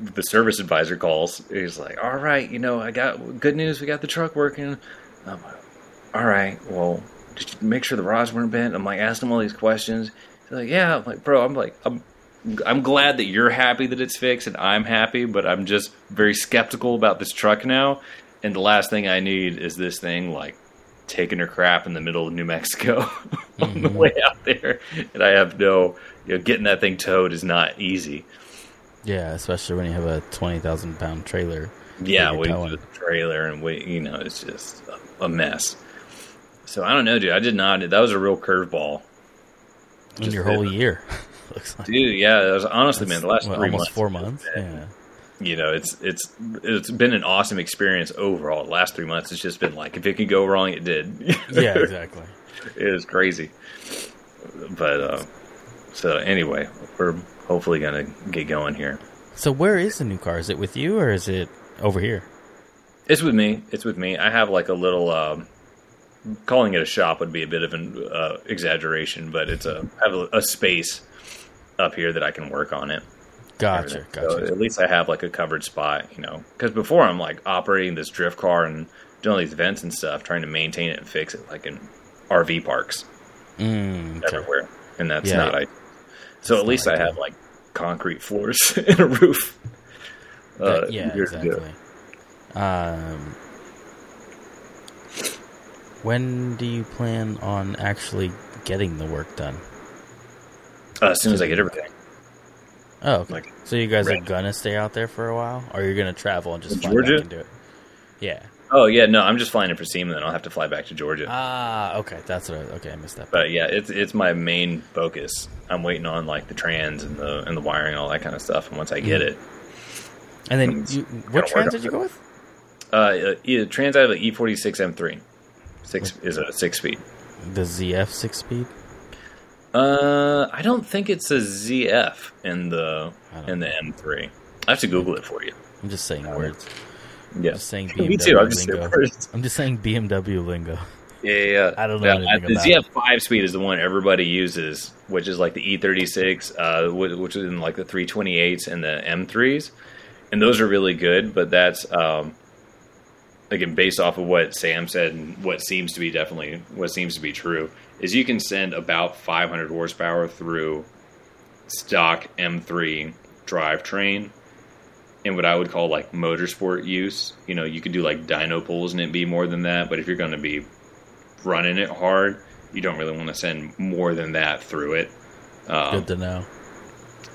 the service advisor calls. He's like, "All right, you know, I got good news. We got the truck working." I'm like, "All right, well, you make sure the rods weren't bent?" I'm like, asking him all these questions. He's like, "Yeah." I'm like, "Bro, I'm like, I'm." I'm glad that you're happy that it's fixed and I'm happy, but I'm just very skeptical about this truck now. And the last thing I need is this thing like taking her crap in the middle of New Mexico on the mm-hmm. way out there. And I have no, you know, getting that thing towed is not easy. Yeah, especially when you have a twenty thousand pound trailer. Yeah, you're waiting towing. for the trailer and we, you know, it's just a mess. So I don't know, dude. I did not. That was a real curveball, in your whole year. Looks like dude. Yeah, that was honestly, man. The last What, three almost months, four months. Yeah. you know, it's it's it's been an awesome experience overall. The last three months, it's just been like if it could go wrong, it did. Yeah, exactly. it was crazy. But uh, so anyway, we're hopefully gonna get going here. So where is the new car? Is it with you or is it over here? It's with me. It's with me. I have like a little. Um, calling it a shop would be a bit of an uh, exaggeration, but it's a I have a, a space up here that I can work on it. Gotcha, everything. So gotcha. at least I have like a covered spot, you know. Because before I'm like operating this drift car and doing all these events and stuff, trying to maintain it and fix it, like in RV parks Mm, okay. everywhere, and that's Yeah. not I. So at least I have like concrete floors and a roof. That- Uh, yeah, here to do it. exactly. Um, when do you plan on actually getting the work done? Uh, as soon as I get everything. Oh, okay. Like, so you guys are gonna stay out there for a while, or you're gonna travel and just fly Georgia? back and do it? Yeah. Oh yeah, no, I'm just flying to for SEMA, then I'll have to fly back to Georgia. Ah, okay. That's what. I, okay, I missed that. but yeah, it's it's my main focus. I'm waiting on like the trans and the and the wiring and all that kind of stuff. And once I get Mhm. it, and then, you, what trans did you go with? uh, uh trans out of an E46 M3. 6 is a six speed. The ZF six speed. Uh, six I don't think it's a ZF in the in the M3. I have to Google it for you. I'm just saying words. Yeah, I'm just saying me BMW too. I'm just lingo. I'm just saying BMW lingo. Yeah, yeah, yeah. I don't know Yeah, the ZF five speed is the one everybody uses, which is like the E36, uh, which is in like the 328s and the M3s, and those are really good. But that's um, again based off of what Sam said and what seems to be definitely what seems to be true is you can send about 500 horsepower through stock M3 drivetrain in what I would call like motorsport use. You know, you could do like dyno pulls and it be more than that, but if you're going to be running it hard, you don't really want to send more than that through it. Um, Good to know.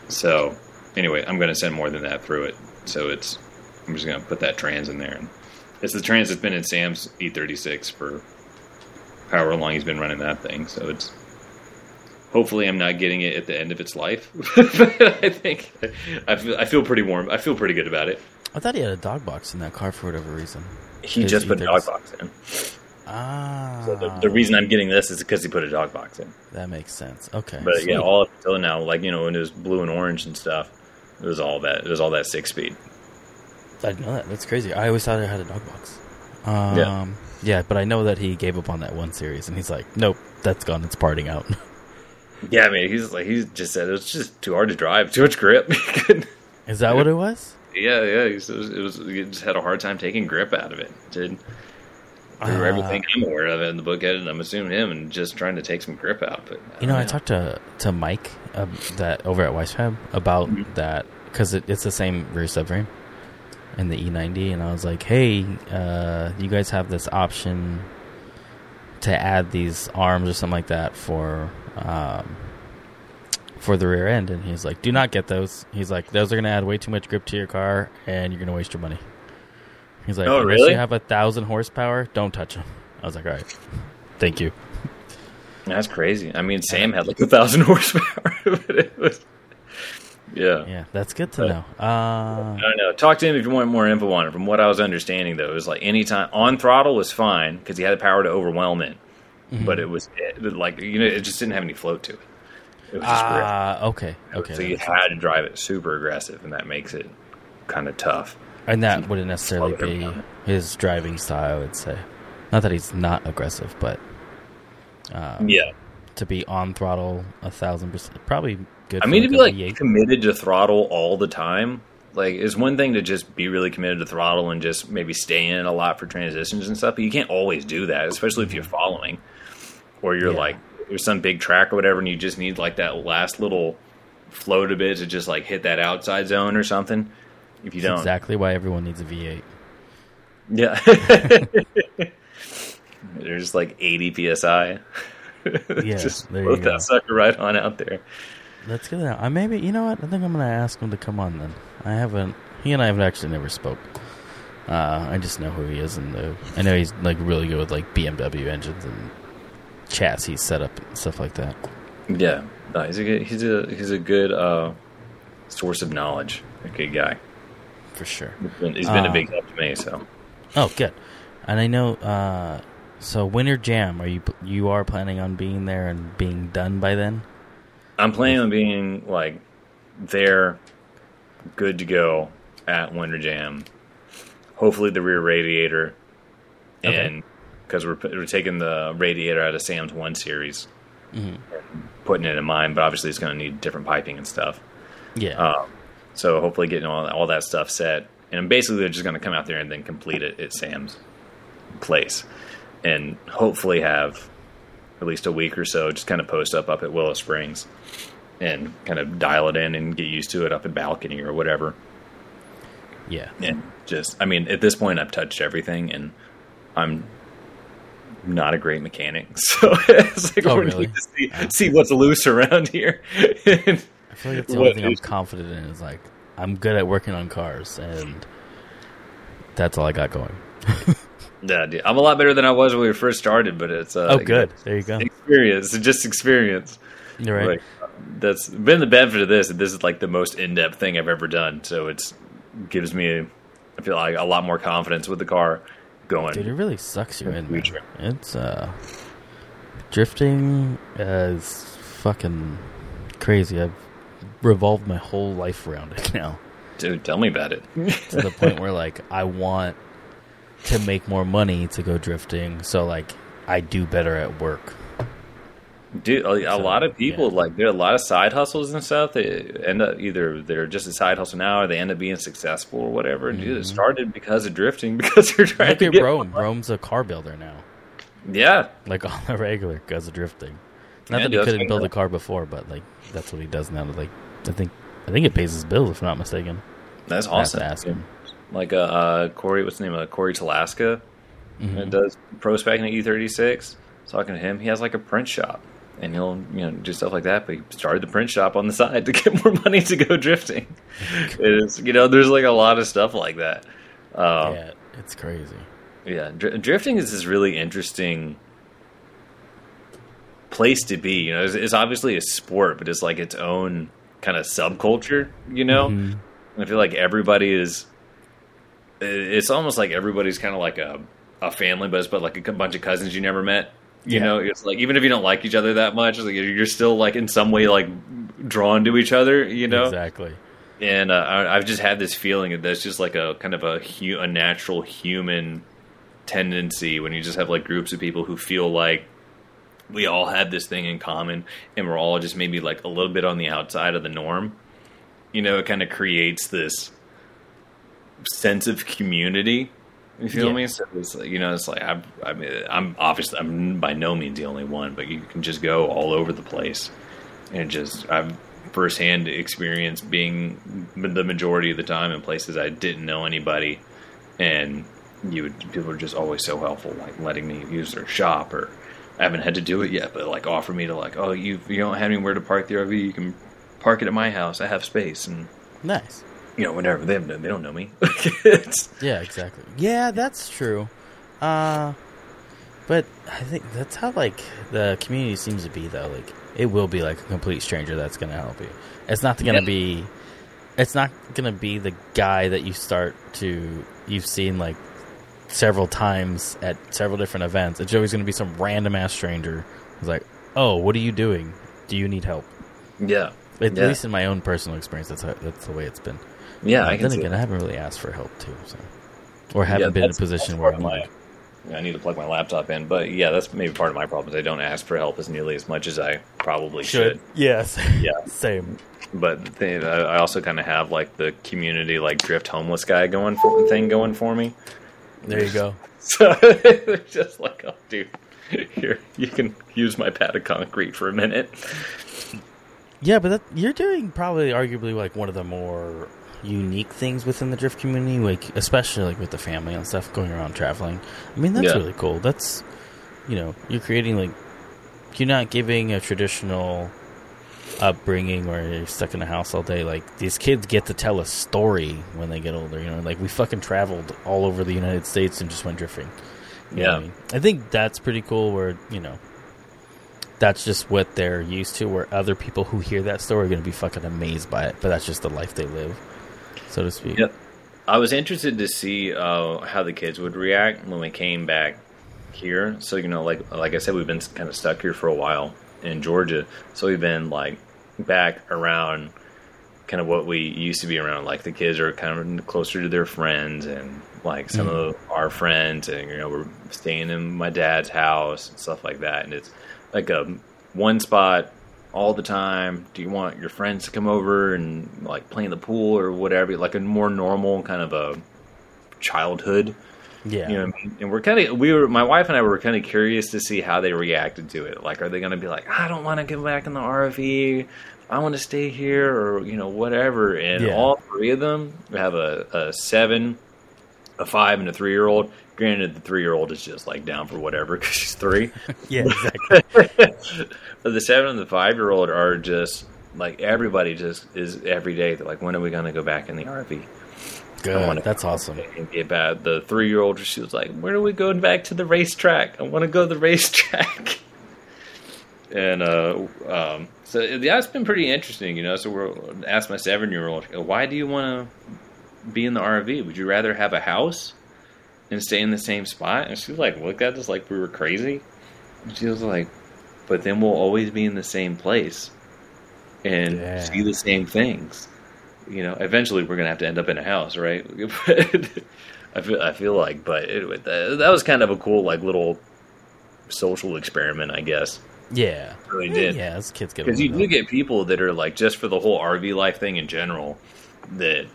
so anyway, I'm going to send more than that through it. So it's I'm just going to put that trans in there. And it's the trans that's been in Sam's E36 for however long he's been running that thing. So it's hopefully I'm not getting it at the end of its life. but I think I feel I feel pretty warm. I feel pretty good about it. I thought he had a dog box in that car for whatever reason. He His just put a dog box in. Ah, So the, the reason I'm getting this is because he put a dog box in. that makes sense. Okay, But sweet. yeah, all up until now, like you know, when it was blue and orange and stuff, it was all that. It was all that six speed. I didn't know that. That's crazy. I always thought I had a dog box. Um, yeah. but I know that he gave up on that one series, and he's like, "Nope, that's gone. It's parting out." Yeah, I mean, he's like he just said it was just too hard to drive, too much grip. Is that what it was? yeah, yeah, it was, it was. He just had a hard time taking grip out of it. Did through Uh, everything I'm aware of in the book edit, I'm assuming him and just trying to take some grip out. But You know, I talked to to Mike uh, that over at Wisefab about Mhm. that because it, it's the same rear subframe in the E90, and I was like, "Hey, uh, you guys have this option to add these arms or something like that for um, for the rear end," and he's like, "Do not get those." He's like, "Those are going to add way too much grip to your car, and you're going to waste your money." He's like, Oh, really? you have a thousand horsepower, don't touch them." I was like, "All right, thank you." That's crazy. I mean, Sam had like a thousand horsepower, but it was. Yeah. Yeah, that's good to Uh, know. Uh, I don't know. Talk to him if you want more info on it. From what I was understanding, though, it was like anytime on throttle was fine because he had the power to overwhelm it, mhm. but it was it, like you know it just didn't have any float to it. It was just. Ah, okay, okay. so you had sense. to drive it super aggressive, and that makes it kind of tough. and that wouldn't necessarily be his driving style. I would say, not that he's not aggressive, but um, Yeah, to be on throttle a thousand percent, probably good. I mean to be like V8. committed to throttle all the time. Like, it's one thing to just be really committed to throttle and just maybe stay in a lot for transitions and stuff, but you can't always do that, especially if you're mm-hmm. following or you're Yeah. like there's some big track or whatever, and you just need like that last little float a bit to just like hit that outside zone or something. If you That's don't, exactly why everyone needs a V8. yeah, there's like 80 psi. Yeah, just there you go. that sucker right on out there. Let's get it out. I maybe you know what? I think I'm gonna ask him to come on then. I haven't. He and I have actually never spoke. Uh, I just know who he is, and I know he's like really good with like BMW engines and chassis setup and stuff like that. Yeah, no, he's a good, he's a he's a good uh, source of knowledge. A good guy. For sure. He's been, he's been Uh, a big help to me. So Oh, good. And I know. Uh, so Winter Jam, are you you are planning on being there and being done by then? I'm planning on being like there, good to go at Winter Jam. Hopefully the rear radiator, Okay. and because we're we're taking the radiator out of Sam's one series, hmm putting it in mine, but obviously it's going to need different piping and stuff. Yeah. Um, so hopefully getting all, all that stuff set, and basically they're just going to come out there and then complete it at Sam's place, and hopefully have at least a week or so just kind of post up up at Willow Springs, and kind of dial it in and get used to it up at balcony or whatever. yeah. And just, I mean, at this point I've touched everything, and I'm not a great mechanic, so it's like Oh, we really? need to see, see what's loose around here. And- I feel like that's the only thing I'm confident in is like I'm good at working on cars, and that's all I got going. Yeah, dude, I'm a lot better than I was when we first started, but it's uh, oh, good. There you go. experience, just experience. You're right. Like, that's been the benefit of this. This is like the most in depth thing I've ever done, so it's gives me, I feel like a lot more confidence with the car going. Dude, it really sucks you in. Man. It's uh, drifting is fucking crazy. I've revolved my whole life around it now Dude, tell me about it. to the point where like I want to make more money to go drifting, so like I do better at work. Dude, a, So, lot of people yeah. like there are a lot of side hustles and stuff. They end up either they're just a side hustle now, or they end up being successful or whatever. Dude, it Mhm. started because of drifting because they're trying Look to at get Rome. Rome's a car builder now, Yeah, like on the regular because of drifting. Not Yeah, that he couldn't build a car before, but like that's what he does now. Like I think I think it pays his bills if I'm not mistaken. that's awesome. to ask him. Like a uh Corey, what's the name? Uh, Corey Talaska Mhm. that does prospecting at E36. Talking to him, he has like a print shop, and he'll you know do stuff like that. But he started the print shop on the side to get more money to go drifting. it is you know there's like a lot of stuff like that. Um, yeah, it's crazy. Yeah, dr- drifting is this really interesting place to be. You know, it's, it's obviously a sport, but it's like its own kind of subculture. You know, Mhm. I feel like everybody is. It- It's almost like everybody's kind of like a a family, but it's but like a bunch of cousins you never met. You Yeah. know, it's like even if you don't like each other that much, like you're still like in some way like drawn to each other. You know, exactly. and uh, I, I've just had this feeling that that's just like a kind of a, hu- a natural human tendency when you just have like groups of people who feel like we all have this thing in common and we're all just maybe like a little bit on the outside of the norm. You know, it kind of creates this sense of community. You feel Yeah. me? So it's like, you know, it's like I'm, I mean, I'm obviously I'm by no means the only one, but you can just go all over the place and just I've firsthand experience being the majority of the time in places I didn't know anybody, and you would people are just always so helpful, like letting me use their shop or. I haven't had to do it yet, but like offer me to like, oh, you you don't have anywhere to park the RV, you can park it at my house. I have space, and Nice. You know, whatever. They have no, they don't know me. Yeah, exactly. Yeah, that's true. Uh but I think that's how like the community seems to be though. Like it will be like a complete stranger that's going to help you. It's not going to Yeah. be it's not going to be the guy that you start to you've seen like several times at several different events. It's always going to be some random ass stranger who's like, "Oh, what are you doing? Do you need help?" yeah, At Yeah. least in my own personal experience, that's how, that's the way it's been. Yeah. I can then again. I haven't really asked for help too, so or haven't been in a position where I'm like, I need to plug my laptop in, but yeah, that's maybe part of my problem. Is I don't ask for help as nearly as much as I probably should. Yes. Yeah. Same. But the thing, I also kind of have like the community like drift homeless guy going for thing going for me. There you go. So it's just like, oh, dude, here you can use my pad of concrete for a minute. Yeah, but that, you're doing probably arguably like one of the more unique things within the drift community, like especially like with the family and stuff going around traveling. I mean, that's Yeah. really cool. That's you know, you're creating like you're not giving a traditional upbringing where you're stuck in a house all day. Like these kids get to tell a story when they get older. You know, like we fucking traveled all over the United States and just went drifting. You what I, Yeah. mean? I think that's pretty cool. Where you know, that's just what they're used to. Where other people who hear that story are going to be fucking amazed by it, but that's just the life they live, so to speak. Yep. I was interested to see uh, how the kids would react when we came back here. So you know, like like I said, we've been kind of stuck here for a while in Georgia. So we've been like back around kind of what we used to be around. Like the kids are kind of closer to their friends and like some of our friends, and you know, we're staying in my dad's house and stuff like that. And it's like a one spot all the time. Do you want your friends to come over and like play in the pool or whatever? Like a more normal kind of a childhood. Yeah, You know what I mean? And we're kind of we were my wife and I were kind of curious to see how they reacted to it. Like, are they going to be like, I don't want to get back in the RV. I want to stay here, or you know, whatever. And Yeah. all three of them have a, a seven, a five, and a three year old. Granted, the three year old is just like down for whatever because she's three. yeah, exactly. but the seven and the five year old are just like everybody just is every day. They're like, when are we going to go back in the RV? Good. That's awesome. And get back. The three year old, she was like, "Where are we going back to the racetrack? I want to go to the racetrack." and uh, um, so it's been pretty interesting, you know. So we're asked my seven year old, "Why do you want to be in the RV? Would you rather have a house and stay in the same spot?" And she like looked at us like we were crazy. And she was like, but then we'll always be in the same place and Yeah. see the same things. You know, eventually we're gonna have to end up in a house, right? I feel I feel like, but anyway, that, that was kind of a cool like little social experiment, I guess. Yeah. Really eh, did. Yeah, as kids get Because you do get people that are like just for the whole RV life thing in general that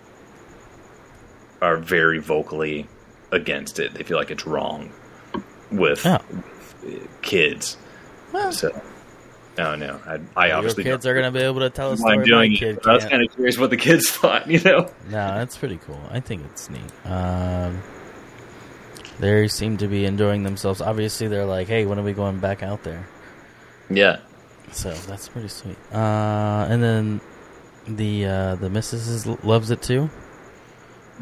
are very vocally against it. They feel like it's wrong with kids. Well, So I don't know. I, I obviously kids are going to be able to tell story. My doing it. I was kind of curious what the kids thought. You know? No, that's pretty cool. I think it's neat. Um, they seem to be enjoying themselves. Obviously, they're like, "Hey, when are we going back out there?" Yeah. So that's pretty sweet. Uh, and then the uh, the missus loves it too.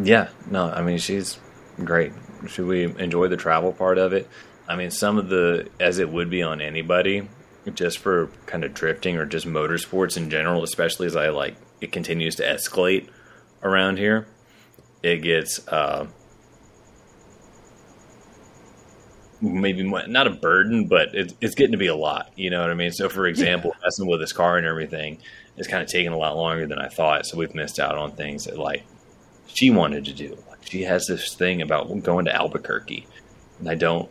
Yeah, no, I mean she's great. Should we enjoy the travel part of it? I mean, some of the as it would be on anybody, just for kind of drifting or just motorsports in general, especially as I like it continues to escalate around here. It gets uh, maybe not a burden, but it, it's getting to be a lot. You know what I mean? So, for example, messing with this car and everything is kind of taking a lot longer than I thought. So we've missed out on things that like she wanted to do. She has this thing about going to Albuquerque, and I don't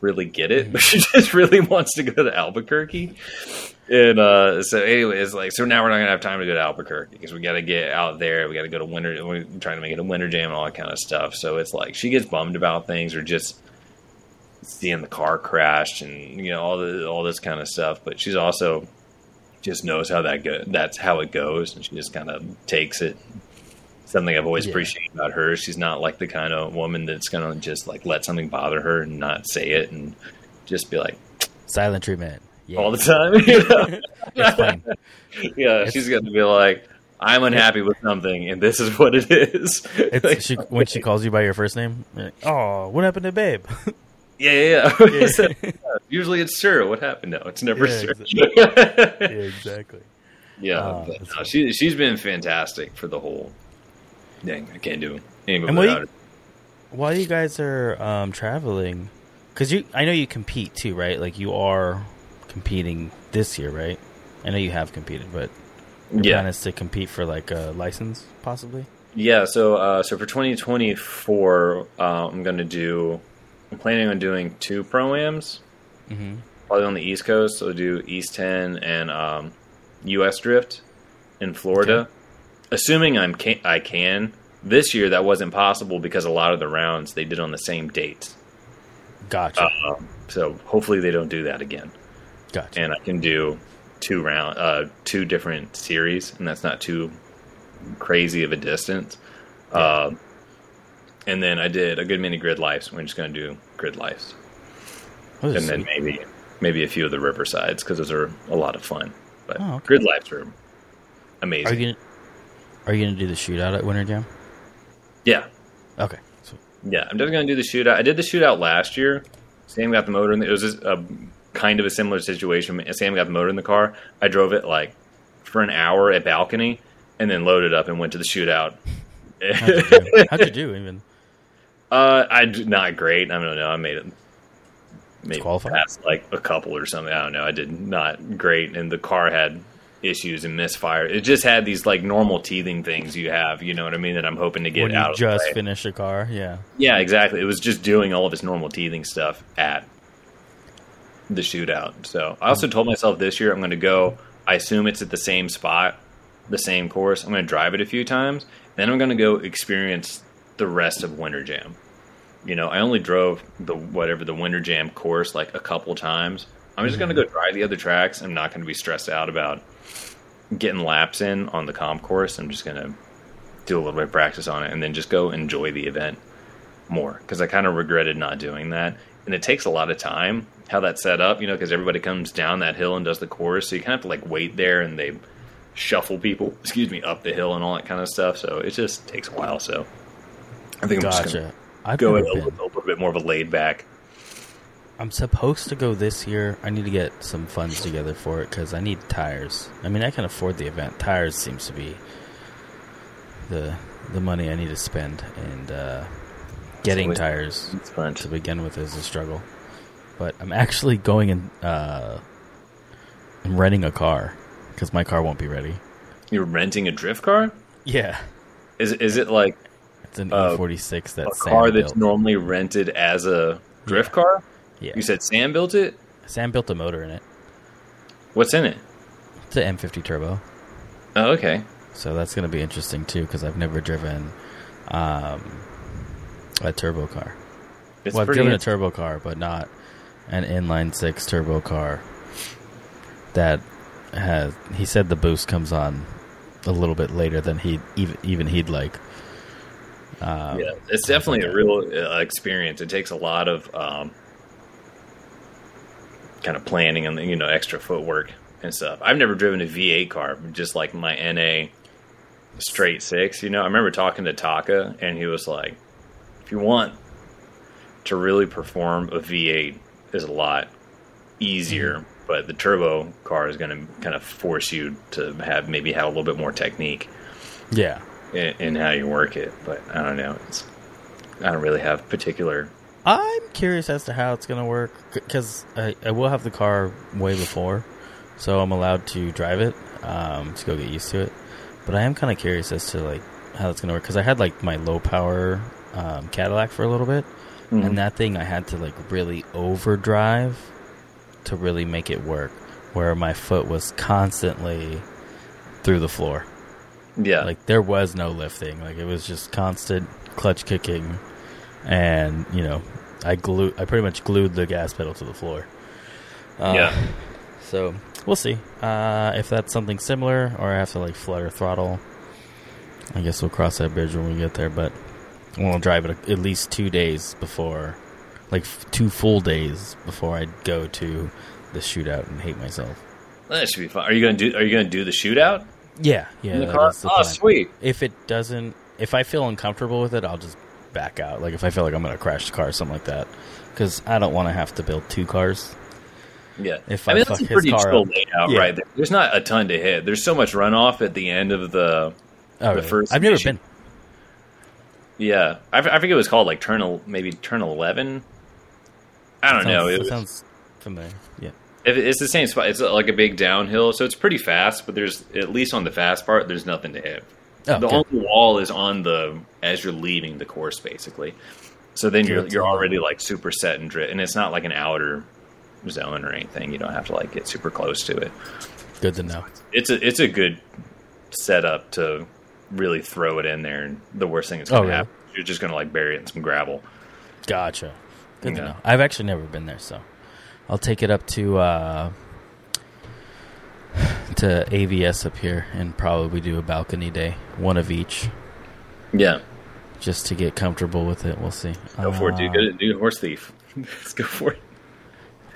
really get it, but she just really wants to go to Albuquerque. And uh, so, anyways, like, so now we're not gonna have time to go to Albuquerque because we got to get out there. We got to go to winter. We're trying to make it a winter jam and all that kind of stuff. So it's like she gets bummed about things or just seeing the car crash and you know all the all this kind of stuff. But she's also just knows how that go. That's how it goes, and she just kind of takes it. Something I've always Yeah. appreciated about her. She's not like the kind of woman that's gonna just like let something bother her and not say it and just be like Silent treatment. Yeah. all the time. You know? it's yeah, she's gonna be like, "I'm unhappy with something, and this is what it is." It's Like, she, when she calls you by your first name. like, oh, what happened to Babe? yeah, yeah. yeah. yeah, Usually it's sir. What happened? No, it's never Yeah, sir. exactly. yeah, Oh, but no, she she's been fantastic for the whole. Dang, I can't do any of it And without you- While you guys are um, traveling, because you, I know you compete too, right? Like you are competing this year, right? I know you have competed, but your Yeah, plan is to compete for like a license, possibly. Yeah, so uh, so for 2024, uh, I'm going to do. I'm planning on doing two proams, Mm-hmm. probably on the East Coast. So I'll do East 10 and um, U.S. Drift in Florida. Okay. Assuming I'm can, I can. This year that wasn't possible because a lot of the rounds they did on the same date. Gotcha. Um, so hopefully they don't do that again, gotcha. and I can do two round, uh, two different series, and that's not too crazy of a distance. Um, and then I did a good many grid lives. We're just going to do grid lives, are and then maybe maybe a few of the riversides because those are a lot of fun. But Oh, okay. grid lives are are amazing. you gonna are you gonna do the shootout at Winter Jam? yeah, Okay. So, yeah. I'm definitely going to do the shootout. I did the shootout last year. Sam got the motor, in the, it was just a kind of a similar situation. Sam got the motor in the car. I drove it like for an hour at balcony, and then loaded up and went to the shootout. how'd, you do? how'd you do? Even Uh, I not great. I don't know. I made it. Maybe Qualified? past like a couple or something. I don't know. I did not great, and the car had issues and misfire. It just had these like normal teething things you have. You know what I mean? That I'm hoping to get when out just finish a car, yeah. Yeah, exactly. It was just doing all of its normal teething stuff at the shootout. So I also told myself this year I'm going to go. I assume it's at the same spot, the same course. I'm going to drive it a few times, then I'm going to go experience the rest of Winter Jam. You know, I only drove the whatever the Winter Jam course like a couple times. I'm just mm-hmm. going to go drive the other tracks. I'm not going to be stressed out about getting laps in on the comp course. I'm just going to do a little bit of practice on it and then just go enjoy the event more because I kind of regretted not doing that. And it takes a lot of time how that's set up, you know, because everybody comes down that hill and does the course, so you kind of have to like wait there and they shuffle people, excuse me, up the hill and all that kind of stuff. So it just takes a while. So I think I'm just gonna I've go a little, a little bit more of a laid back. I'm supposed to go this year. I need to get some funds together for it because I need tires. I mean, I can afford the event. Tires seems to be the the money I need to spend, and uh, getting tires to begin with is a struggle. But I'm actually going and uh, I'm renting a car because my car won't be ready. You're renting a drift car? Yeah, Is is it like it's an Uh, E46 a that's car Sam that's built. normally rented as a drift car? Yeah, You said Sam built it? Sam built a motor in it. What's in it? It's an M50 turbo, Oh, okay. so that's going to be interesting too because I've never driven um, a turbo car. It's well, I've driven a turbo car, but not an inline six turbo car that has. He said the boost comes on a little bit later than he even even he'd like. Um, Yeah, it's definitely a real uh, experience. It takes a lot of um, kind of planning and you know extra footwork and stuff. I've never driven a V8 car, just like my NA straight six. You know, I remember talking to Taka, and he was like, "If you want to really perform, a V8 is a lot easier." Mm-hmm. But the turbo car is going to kind of force you to have maybe have a little bit more technique yeah. in, in how you work it. But I don't know. It's I don't really have particular. I'm curious as to how it's going to work because I, I will have the car way before, so I'm allowed to drive it um, to go get used to it. But I am kind of curious as to like how it's going to work because I had like my low power um, Cadillac for a little bit, Mhm. and that thing I had to like really overdrive to really make it work, where my foot was constantly through the floor. Yeah, Like there was no lifting. Like it was just constant clutch kicking, and you know, I glue. I pretty much glued the gas pedal to the floor. Uh, Yeah. So we'll see uh, if that's something similar, or I have to like flutter throttle. I guess we'll cross that bridge when we get there. But I want to drive it at least two days before, like f- two full days before I go to the shootout and hate myself. that should be fun. Are you gonna do? Are you gonna do the shootout Yeah, yeah. in the that car? is the Oh, plan. sweet. if it doesn't if i feel uncomfortable with it i'll just back out like if i feel like i'm gonna crash the car or something like that because i don't want to have to build two cars Yeah, If I I mean fuck that's a pretty car chill layout Yeah. right there. There's not a ton to hit. There's so much runoff at the end of the. oh, really? first i've never mission- been Yeah, I, I think it was called like turn maybe turn eleven. I don't sounds, know. It that was, sounds familiar yeah it's the same spot. It's uh, like a big downhill, so it's pretty fast. But there's at least on the fast part, there's nothing to hit. Oh, the only wall is on the as you're leaving the course, basically. So then you're you're already like super set and and it's not like an outer zone or anything. You don't have to like get super close to it. good to know It's a it's a good setup to really throw it in there, and the worst thing that's Oh, going to really? happen, you're just going to like bury it in some gravel. gotcha good to know i've actually never been there so i'll take it up to uh to avs up here and probably do a balcony day one of each Yeah, just to get comfortable with it we'll see go for it, dude. Uh, Go, do horse thief. Let's go for it.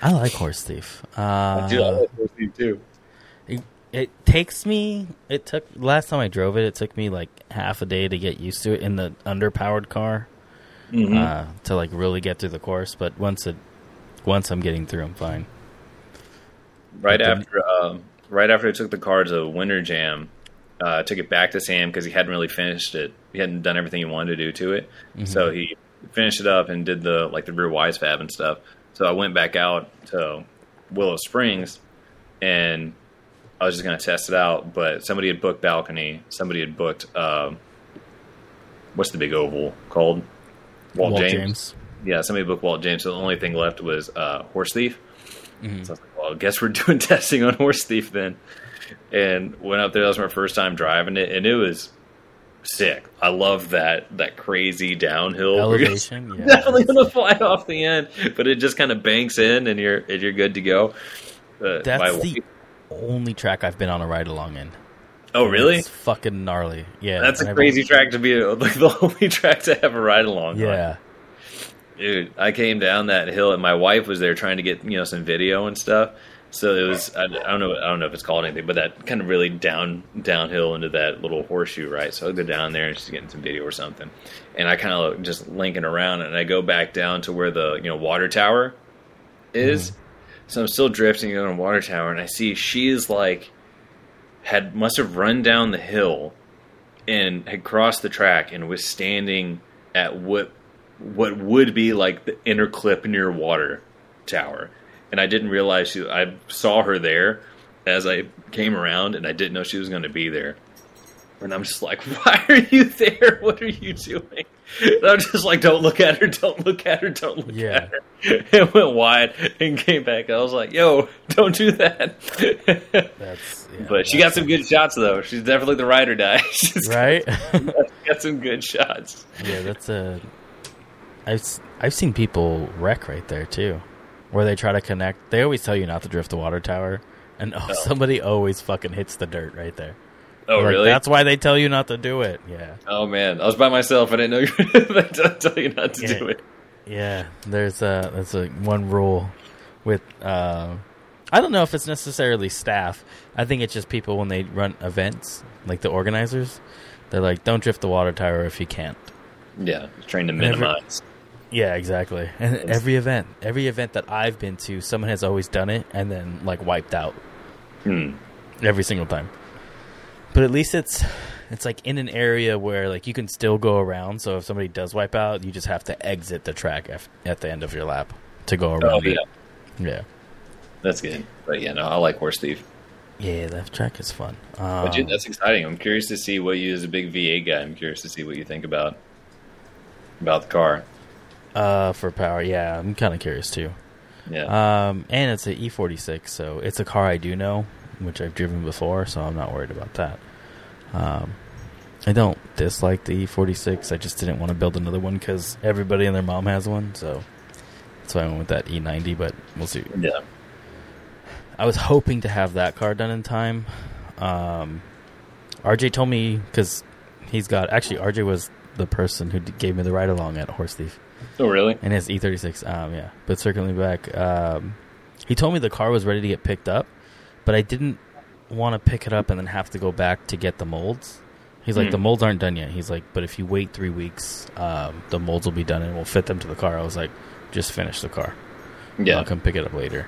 i like horse thief uh Dude, I like horse thief too. It, it takes me. It took last time I drove it. It took me like half a day to get used to it in the underpowered car Mhm. uh, to like really get through the course. But once it, once I'm getting through, I'm fine. right But the- after um, right after I took the car to Winter Jam, uh, took it back to Sam because he hadn't really finished it. He hadn't done everything he wanted to do to it. So he finished it up and did the like the rear Wisefab and stuff. So I went back out to Willow Springs and I was just gonna test it out, but somebody had booked balcony. Somebody had booked um, what's the big oval called? Walt, Walt James. James. Yeah, somebody booked Walt James. So the only thing left was uh, Horse Thief. Mhm. So I was like, well, I guess we're doing testing on Horse Thief then. And went up there. That was my first time driving it, and it was sick. I love that that crazy downhill Elevation. Yeah. definitely gonna fly off the end, but it just kind of banks in, and you're and you're good to go. Uh, That's the only track I've been on a ride along in. oh really? It's fucking gnarly. Yeah. That's a crazy track to be like the only track to have a ride along. on. Dude, I came down that hill and my wife was there trying to get you know some video and stuff. So it was I, I don't know I don't know if it's called anything, but that kind of really down downhill into that little horseshoe, right? So I go down there and she's getting some video or something, and I kind of just linking around and I go back down to where the you know water tower is. Mm-hmm. So I'm still drifting on a water tower, and I see she is like had must have run down the hill and had crossed the track and was standing at what what would be like the inner clip near water tower. And I didn't realize she, I saw her there, as I came around, and I didn't know she was going to be there. And I'm just like, why are you there? What are you doing? And I'm just like, don't look at her, don't look at her, don't look Yeah. at her. It went wide and came back. I was like, yo, don't do that. That's yeah, but she got some good shots, though. She's definitely the ride or die. She's right. got some good shots. yeah, that's a. I've I've seen people wreck right there too, where they try to connect. They always tell you not to drift the water tower, and oh, somebody always fucking hits the dirt right there. Oh, Like, really? That's why they tell you not to do it. Yeah. Oh, man. I was by myself. And I didn't know you they tell you not to Yeah. do it. Yeah, there's a that's a one rule with uh, I don't know if it's necessarily staff. I think it's just people when they run events, like the organizers. They're like, don't drift the water tower if you can't. Yeah, trying to minimize. Yeah, exactly. And every event, every event that I've been to, someone has always done it and then like wiped out Hmm. every single time. But at least it's it's like in an area where like you can still go around. So if somebody does wipe out, you just have to exit the track af- at the end of your lap to go Oh, around yeah. it. Yeah. That's good. But yeah, no, I like Horse Thief. Yeah, that track is fun. But Um, dude, that's exciting. I'm curious to see what you, as a big V8 guy, I'm curious to see what you think about about the car. Uh, for power, yeah, I'm kind of curious too. Yeah. Um, and it's an E46, so it's a car I do know, which I've driven before, so I'm not worried about that. Um, I don't dislike the E46. I just didn't want to build another one because everybody and their mom has one, so that's why I went with that E90. But we'll see. yeah. I was hoping to have that car done in time. Um, RJ told me because he's got actually RJ was the person who gave me the ride along at Horse Thief Oh, really? and his E36. Um, yeah, but circling back, um, he told me the car was ready to get picked up, but I didn't want to pick it up and then have to go back to get the molds. He's like, Hmm. the molds aren't done yet. He's like, but if you wait three weeks, um, the molds will be done and we'll fit them to the car. I was like, just finish the car. Yeah. I'll come pick it up later.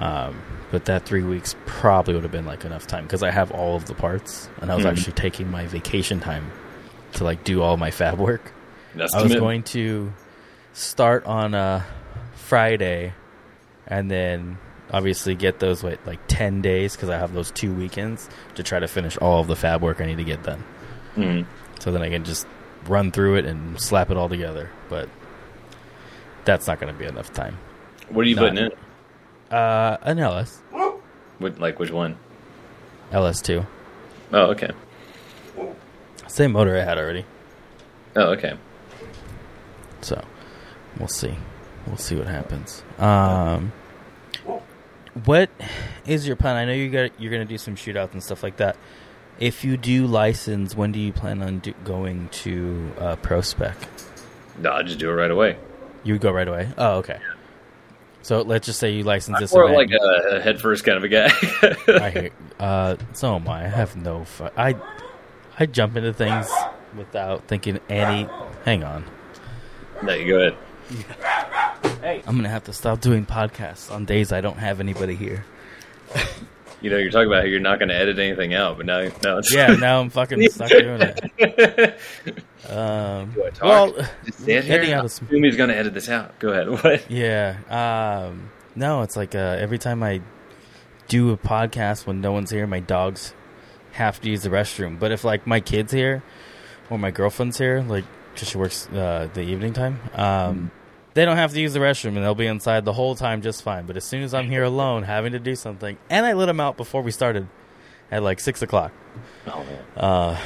Um, but that three weeks probably would have been like enough time because I have all of the parts, and I was Mhm. actually taking my vacation time to like do all my fab work. That's I was commitment. going to start on a Friday, and then obviously get those what like ten days because I have those two weekends to try to finish all of the fab work I need to get done. Mhm. So then I can just run through it and slap it all together. But that's not going to be enough time. What are you Not- putting in? Uh, an LS, What, like which one? LS2. Oh, okay. Same motor I had already. Oh, okay. So we'll see. We'll see what happens. Um, what is your plan? I know you got you're going to do some shootouts and stuff like that. If you do license, when do you plan on do, going to uh, pro spec? No, I'll just do it right away. You would go right away. Oh, okay. So let's just say you license I'm this more event. like a, a head first kind of a guy. I. Uh, so am I. I have no. Fu- I I jump into things without thinking any. Hang on. no, you go ahead. I'm gonna have to stop doing podcasts on days I don't have anybody here. You know, you're talking about how you're not going to edit anything out, but now, now it's Yeah, now I'm fucking stuck doing it. Um, Do I talk? well, Just sit here. editing out I is- assume he's going to edit this out. Go ahead. What? yeah. Um, no, it's like uh, every time I do a podcast when no one's here, my dogs have to use the restroom. But if like my kids here or my girlfriend's here, like 'cause she works uh, the evening time, um, they don't have to use the restroom and they'll be inside the whole time just fine. But as soon as I'm here alone, having to do something, and I let them out before we started at like six o'clock. Oh. Uh,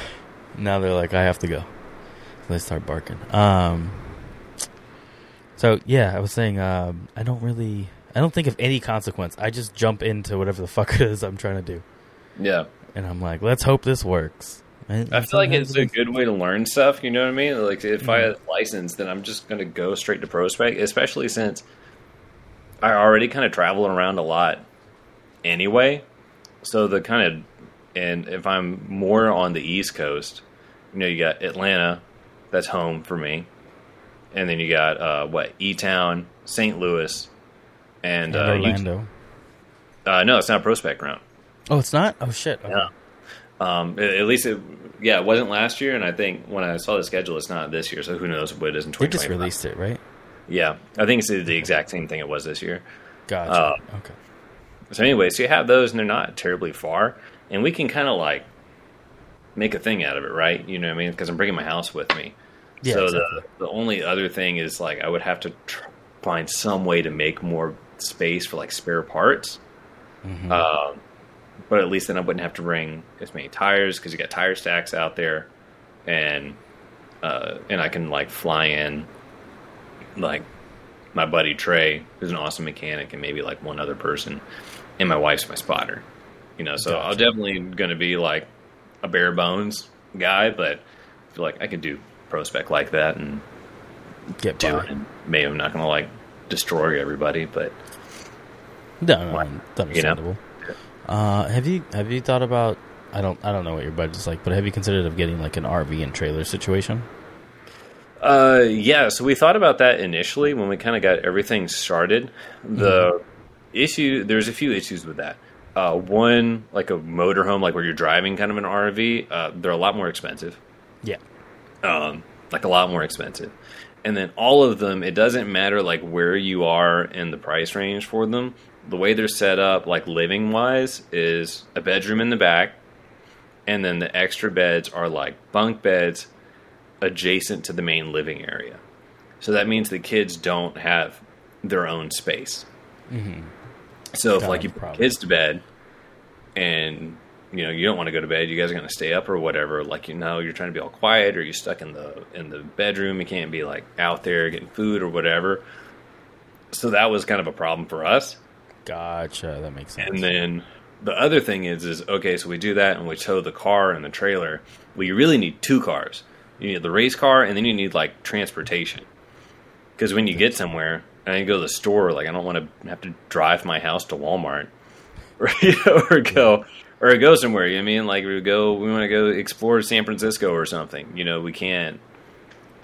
now they're like, I have to go. They start barking. Um, so yeah, I was saying, um, I don't really, I don't think of any consequence. I just jump into whatever the fuck it is I'm trying to do, Yeah. and I'm like, let's hope this works. And I feel like it's a good way to learn stuff. You know what I mean? Like if I Mhm. had a license, then I'm just going to go straight to Pro Spec, especially since I already kind of travel around a lot anyway. So the kind of and if I'm more on the East Coast, you know, you got Atlanta, that's home for me, and then you got uh, what E Town, St. Louis, and, and uh, Orlando. uh, no, it's not Pro Spec round. Oh, it's not. Oh shit. Okay. Yeah. Um, at at least it, yeah, it wasn't last year, and I think when I saw the schedule, it's not this year. So who knows what it is in They just released it, right? Yeah, I think it's the exact same thing it was this year. Gotcha. Uh, okay. so anyway, so you have those, and they're not terribly far, and we can kind of like make a thing out of it, right? You know what I mean? Because I'm bringing my house with me. Yeah, so exactly. the the only other thing is like I would have to tr- find some way to make more space for like spare parts. Mhm. Um, but at least then I wouldn't have to bring as many tires because you got tire stacks out there, and uh, and I can like fly in like my buddy Trey, who's an awesome mechanic, and maybe like one other person, and my wife's my spotter. You know, so I'm definitely going to be like a bare bones guy, but I feel like I could do pro spec like that and Get do by. it. And maybe I'm not going to like destroy everybody, but No, no, Why? it's understandable. Uh, have you have you thought about? I don't I don't know what your budget's like, but have you considered of getting like an RV and trailer situation? Uh, yeah. So we thought about that initially when we kind of got everything started. The issue, there's a few issues with that. Uh, one, like a motorhome, like where you're driving, kind of an RV, uh, they're a lot more expensive. Yeah. Um, like a lot more expensive. And then all of them, it doesn't matter like where you are in the price range for them. The way they're set up, like living wise, is a bedroom in the back, and then the extra beds are like bunk beds adjacent to the main living area. So that means the kids don't have their own space. Mm-hmm. So if like you put kids to bed and you know you don't want to go to bed, you guys are going to stay up or whatever. Like you know you're trying to be all quiet or you're stuck in the in the bedroom. You can't be like out there getting food or whatever. So that was kind of a problem for us. Gotcha. That makes sense. And then the other thing is, is okay. So we do that, and we tow the car and the trailer. Well, you really need two cars. You need the race car, and then you need like transportation. Because when you get somewhere, and you go to the store, like I don't want to have to drive my house to Walmart, or, you know, or go or go somewhere. You know what I mean? Like we go, we want to go explore San Francisco or something. You know, we can't.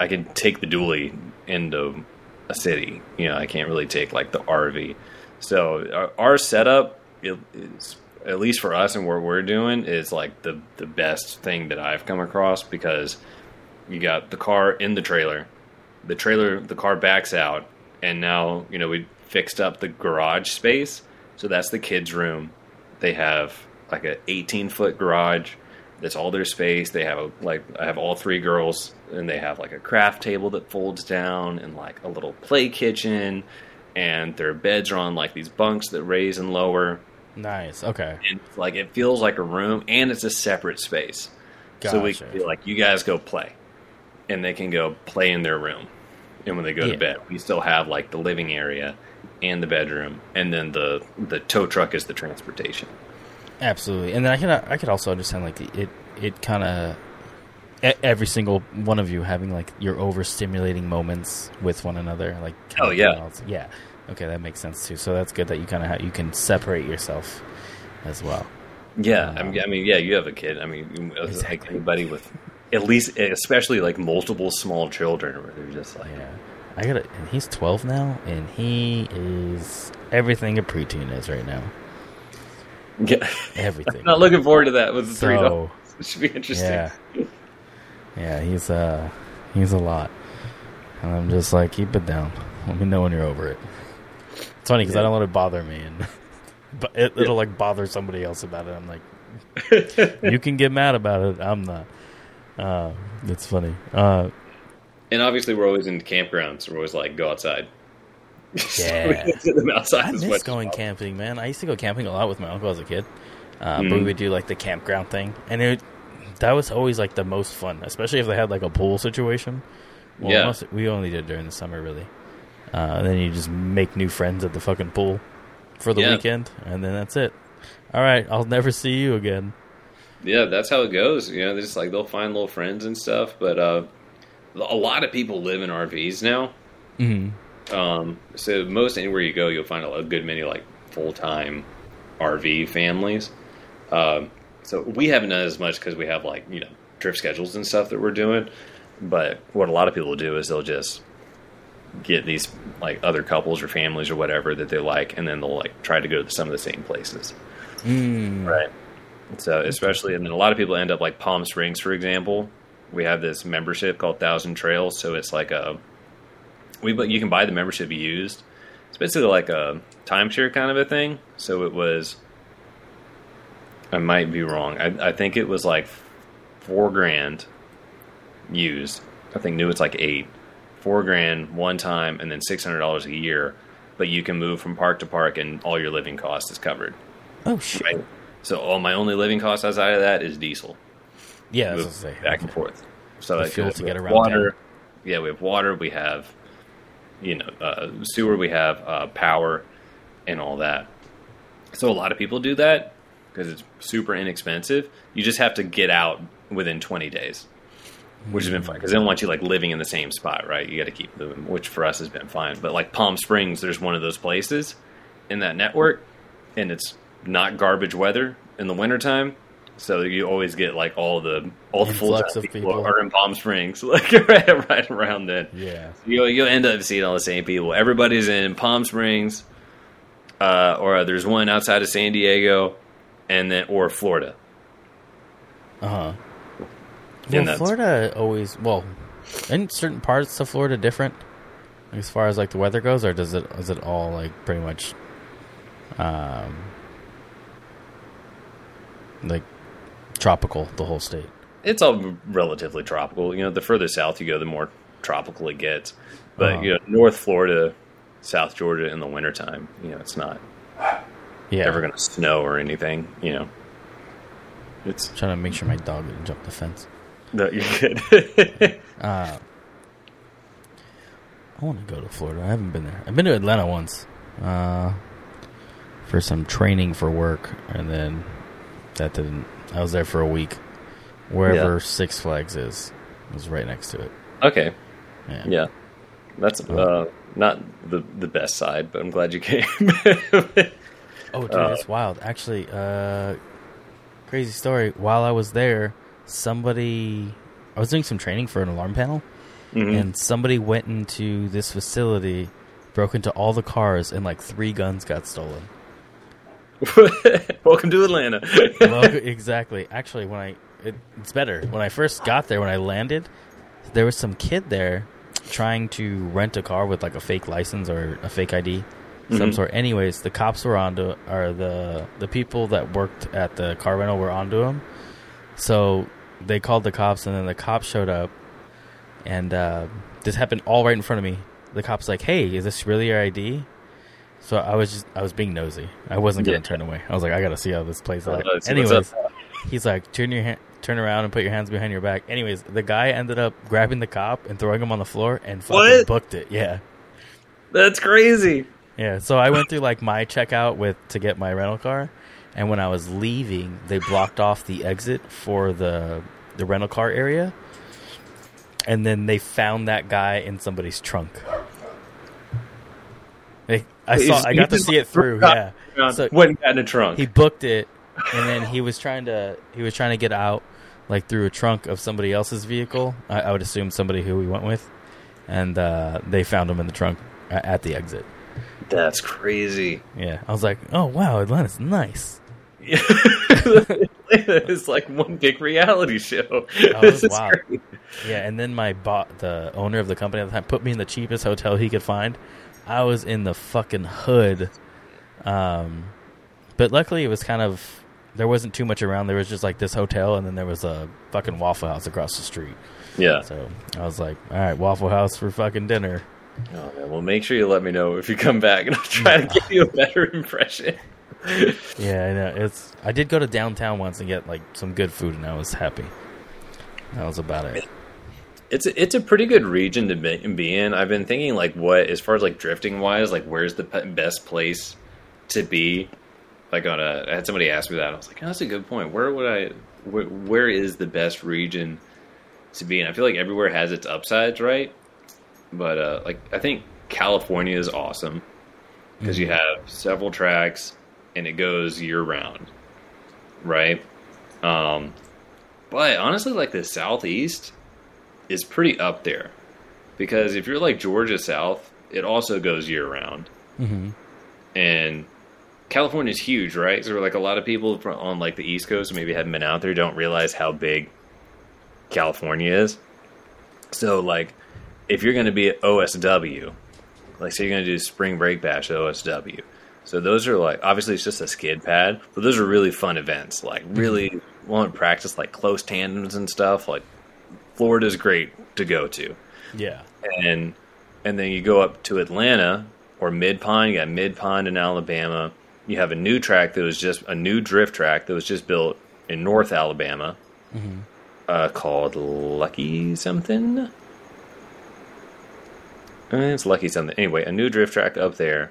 I can take the dually into a city. You know, I can't really take like the RV. So our, setup is at least for us and what we're doing is like the the best thing that I've come across because you got the car in the trailer, the trailer the car backs out, and now you know we fixed up the garage space, so that's the kids' room. They have like a 18 foot garage. That's all their space. They have a, like I have all three girls, and they have like a craft table that folds down, and like a little play kitchen, and their beds are on like these bunks that raise and lower nice. Okay. and like it feels like a room and it's a separate space so we Gotcha. can be like you guys go play and they can go play in their room and when they go Yeah. to bed we still have like the living area and the bedroom and then the the tow truck is the transportation Absolutely, and then I can I could also understand like it it kind of every single one of you having like your overstimulating moments with one another, like Oh, yeah. yeah. Okay, that makes sense too. So that's good that you kind of ha- you can separate yourself as well. yeah Um, I, mean, I mean yeah you have a kid i mean you- like anybody with at least especially like multiple small children where they're just like Yeah, I got it. And he's twelve now, and he is everything a preteen is right now. yeah. Everything. not looking forward to that with the three So, dogs it should be interesting Yeah. Yeah, he's uh he's a lot. And I'm just like, keep it down. Let me know when you're over it. It's funny because I don't let it bother me, and but it, it'll like bother somebody else about it. I'm like, you can get mad about it. I'm not. Uh, it's funny. Uh, And obviously, we're always in campgrounds. So we're always like, go outside. Yeah. them outside I miss going camping, man. I used to go camping a lot with my uncle as a kid, uh, but Mhm. we would do like the campground thing, and it that was always like the most fun, especially if they had like a pool situation. Well, Yeah. most, we only did it during the summer, really. Uh, and then you just make new friends at the fucking pool for the Yeah. weekend, and then that's it. All right, I'll never see you again. Yeah, that's how it goes. You know, they're just like they'll find little friends and stuff. But uh, a lot of people live in RVs now. hmm Um, so most anywhere you go, you'll find a, a good many like full time RV families. Um, so we haven't done as much because we have like you know trip schedules and stuff that we're doing. But what a lot of people do is they'll just get these like other couples or families or whatever that they like, and then they'll like try to go to some of the same places. Mm. Right. So especially, and then a lot of people end up like Palm Springs, for example. We have this membership called Thousand Trails, so it's like a we but you can buy the membership used, it's basically like a timeshare kind of a thing. So it was. I might be wrong. I, I think it was like four grand used. I think new it's like eight. Four grand one time, and then six hundred dollars a year. But you can move from park to park, and all your living cost is covered. Oh shit! Right. So all my only living cost outside of that is diesel. Yeah, Move that's what I was back and forth. So The like fuel to get around water. town. Yeah, we have water. We have you know uh, sewer. We have uh, power and all that. So a lot of people do that because it's super inexpensive. You just have to get out within 20 days, which has been fine because they don't want you like living in the same spot, right? You got to keep moving, which for us has been fine. But like Palm Springs, there's one of those places in that network, and it's not garbage weather in the wintertime. So you always get like all the all the full time of people people. are in Palm Springs, like right, right around then. Yeah. You'll you'll end up seeing all the same people. Everybody's in Palm Springs, uh, or there's one outside of San Diego, and then or Florida. Uh huh. And Well, that's- Florida always well, in certain parts of Florida different as far as like the weather goes, or does it is it all like pretty much, um, like tropical the whole state? It's all relatively tropical. You know, the further south you go, the more tropical it gets. But Uh-huh. you know, North Florida, South Georgia in the wintertime, you know, it's not Yeah. ever going to snow or anything. You know, it's trying to make sure my dog didn't jump the fence. No, you're good. Uh, I want to go to Florida. I haven't been there. I've been to Atlanta once uh, for some training for work, and then that didn't. I was there for a week. Wherever Yeah. Six Flags is, was right next to it. okay, Yeah. yeah, that's uh, not the the best side, but I'm glad you came. Oh, dude, Uh, it's wild. Actually, uh, crazy story. While I was there, somebody. I was doing some training for an alarm panel, Mhm. and somebody went into this facility, broke into all the cars, and like three guns got stolen. Welcome to Atlanta. well, exactly. Actually, when I it, it's better when I first got there. When I landed, there was some kid there trying to rent a car with like a fake license or a fake ID, some Mhm. sort. Anyways, the cops were onto or the the people that worked at the car rental were onto him. So they called the cops, and then the cops showed up, and uh, this happened all right in front of me. The cops like, "Hey, is this really your ID?" So I was just I was being nosy. I wasn't gonna Yeah. turn away. I was like, I gotta see how this plays out. let's see what's Anyways, he's like, turn your hand, turn around and put your hands behind your back. Anyways, the guy ended up grabbing the cop and throwing him on the floor and fucking What? booked it. Yeah, That's crazy. yeah. So I went through like my checkout with to get my rental car, and when I was leaving, they blocked off the exit for the the rental car area, and then they found that guy in somebody's trunk. They, I saw. I got to see it through. Yeah. So- Went in a trunk. he booked it and then he was trying to he was trying to get out like through a trunk of somebody else's vehicle i, I would assume somebody who we went with and uh, they found him in the trunk a- at the exit That's crazy. yeah i was like oh wow atlanta's nice it's like one big reality show. That was This is wild. great. yeah and then my bot the owner of the company at the time put me in the cheapest hotel he could find i was in the fucking hood um but luckily it was kind of there wasn't too much around there was just like this hotel and then there was a fucking waffle house across the street Yeah. So I was like, all right, Waffle House for fucking dinner. Oh, man. Well, make sure you let me know if you come back, and I'll try to give you a better impression. Yeah, I know. It's. I did go to downtown once and get like some good food, and I was happy. That was about it. It's a, it's a pretty good region to be, in. I've been thinking like what as far as like drifting wise, like where's the best place to be? Like on a, I had somebody ask me that. I was like, oh, that's a good point. Where would I? Where, where is the best region to be in? I feel like everywhere has its upsides, right? But uh, like I think California is awesome because you have several tracks and it goes year round, right? Um, but honestly, like the southeast is pretty up there because if you're like Georgia South, it also goes year round, hmm and is huge, right? So like a lot of people on like the East Coast maybe haven't been out there don't realize how big California is. So like if you're going to be at OSW, Like, say you're going to do Spring Break Bash at OSW. So those are like obviously it's just a skid pad, but those are really fun events. Like really want to practice like close tandems and stuff. Like Florida's great to go to, Yeah. and and then you go up to Atlanta or Mid Pond. You got Mid Pond in Alabama. You have a new track that was just a new drift track that was just built in North Alabama, uh, called Lucky something. Uh, It's Lucky something. Anyway, a new drift track up there,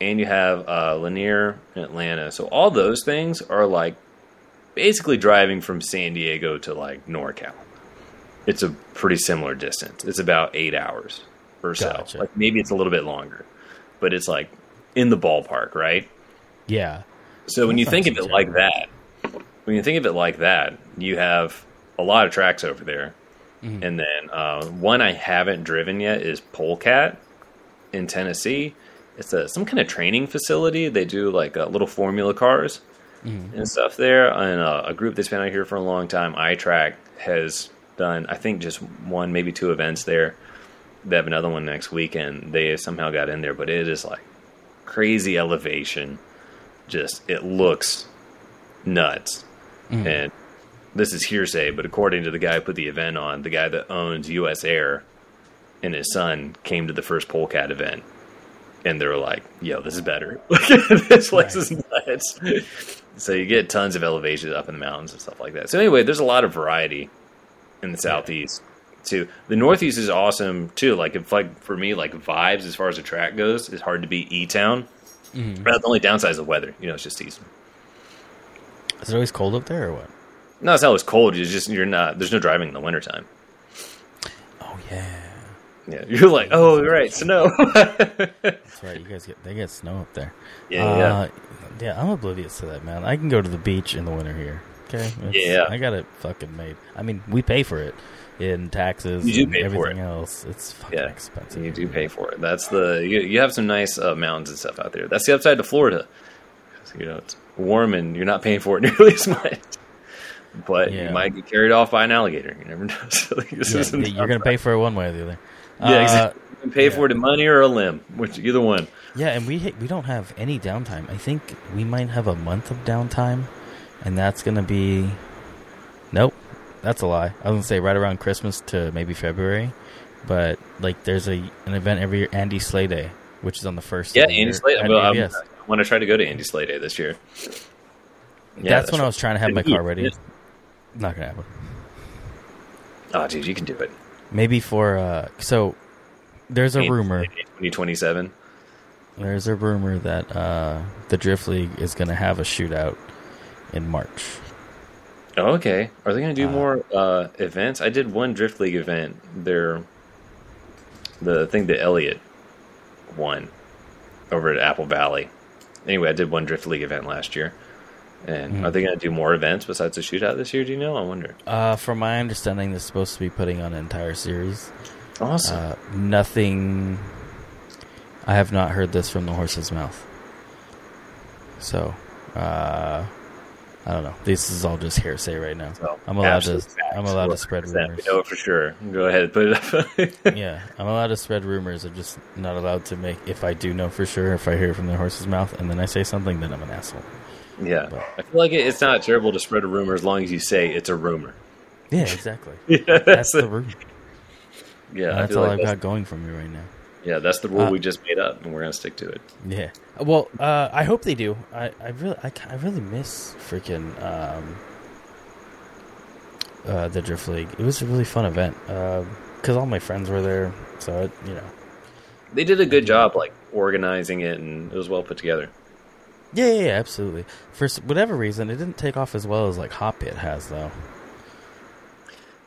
and you have uh, Lanier in Atlanta. So all those things are like basically driving from San Diego to like NorCal. It's a pretty similar distance. It's about eight hours or so. Gotcha. Like maybe it's a little bit longer, but it's like in the ballpark, right? Yeah. So when you think of it like that, when you think of it like that, you have a lot of tracks over there. Mm-hmm. And then uh, one I haven't driven yet is Polecat in Tennessee. It's a some kind of training facility. They do like uh, little formula cars Mm-hmm. and stuff there. And uh, a group that's been out here for a long time, iTrack, has done I think just one maybe two events there. They have another one next weekend. They somehow got in there, but it is like crazy elevation. Just it looks nuts. And this is hearsay, but according to the guy who put the event on, the guy that owns US Air and his son came to the first Polecat event. And they were like, yo, this is better. this place is nuts. So you get tons of elevations up in the mountains and stuff like that. So anyway, there's a lot of variety in the southeast too. The northeast is awesome too. Like if like for me, like vibes as far as the track goes, it's hard to beat E Town. Mm-hmm. But the only downside is the weather. You know, it's just season. Is it always cold up there or what? No, it's not always cold. It's just you're not. There's no driving in the wintertime. Oh yeah. Yeah, you're like, oh, right, snow. That's right. You guys get they get snow up there. Yeah, yeah. Uh, yeah. I'm oblivious to that, man. I can go to the beach in the winter here. Okay. It's- Yeah. I got it fucking made. I mean, we pay for it in taxes You do and pay for everything it. else. It's fucking Yeah. expensive. you do pay for it. That's the you, you have some nice uh, mountains and stuff out there. That's the upside to Florida. You know, it's warm and you're not paying for it nearly as much. But Yeah. you might get carried off by an alligator. You never know. So, like, Yeah, you're gonna pay for it one way or the other. Yeah, Uh, exactly. You can pay yeah. for it in money or a limb, which either one. Yeah, and we we don't have any downtime. I think we might have a month of downtime, and that's gonna be. Nope, that's a lie. I was gonna say right around Christmas to maybe February, but like there's a an event every year, Andy Slay Day, which is on the first. Yeah, Andy at Well, I'm. I want to try to go to Andy Slade Day this year. Yeah, that's, when I was trying to have my car ready. Not gonna happen. Oh, dude, you can do it. Maybe for uh, so there's a rumor. Slade Day 2027. There's a rumor that uh, the Drift League is gonna have a shootout in March. Oh, okay. Are they to do Uh, more uh, events? I did one Drift League event. They're the thing that Elliot won over at Apple Valley. Anyway, I did one Drift League event last year. And Hmm. are they going to do more events besides the shootout this year? Do you know? I wonder. Uh, from my understanding, they're supposed to be putting on an entire series. Awesome. Uh, nothing. I have not heard this from the horse's mouth. So, uh, I don't know. This is all just hearsay right now. So, I'm allowed to. facts. I'm allowed to spread rumors. We know for sure. Go ahead, put it up. Yeah, I'm allowed to spread rumors. I'm just not allowed to make. If I do know for sure, if I hear it from the horse's mouth, and then I say something, then I'm an asshole. Yeah. I feel like it's not terrible to spread a rumor as long as you say it's a rumor. Yeah, exactly. Yeah, That's the rumor. yeah. I That's all like I've that's, got going for me right now. yeah, that's the rule Uh, we just made up, and we're going to stick to it. Yeah. Well, uh, I hope they do. I, I really, I, I really miss freaking um, uh, the Drift League. It was a really fun event because all my friends were there. So it, you know, They did a good job, like organizing it, and it was well put together. Yeah, yeah, yeah, absolutely. For whatever reason, it didn't take off as well as like Hot Pit has, though.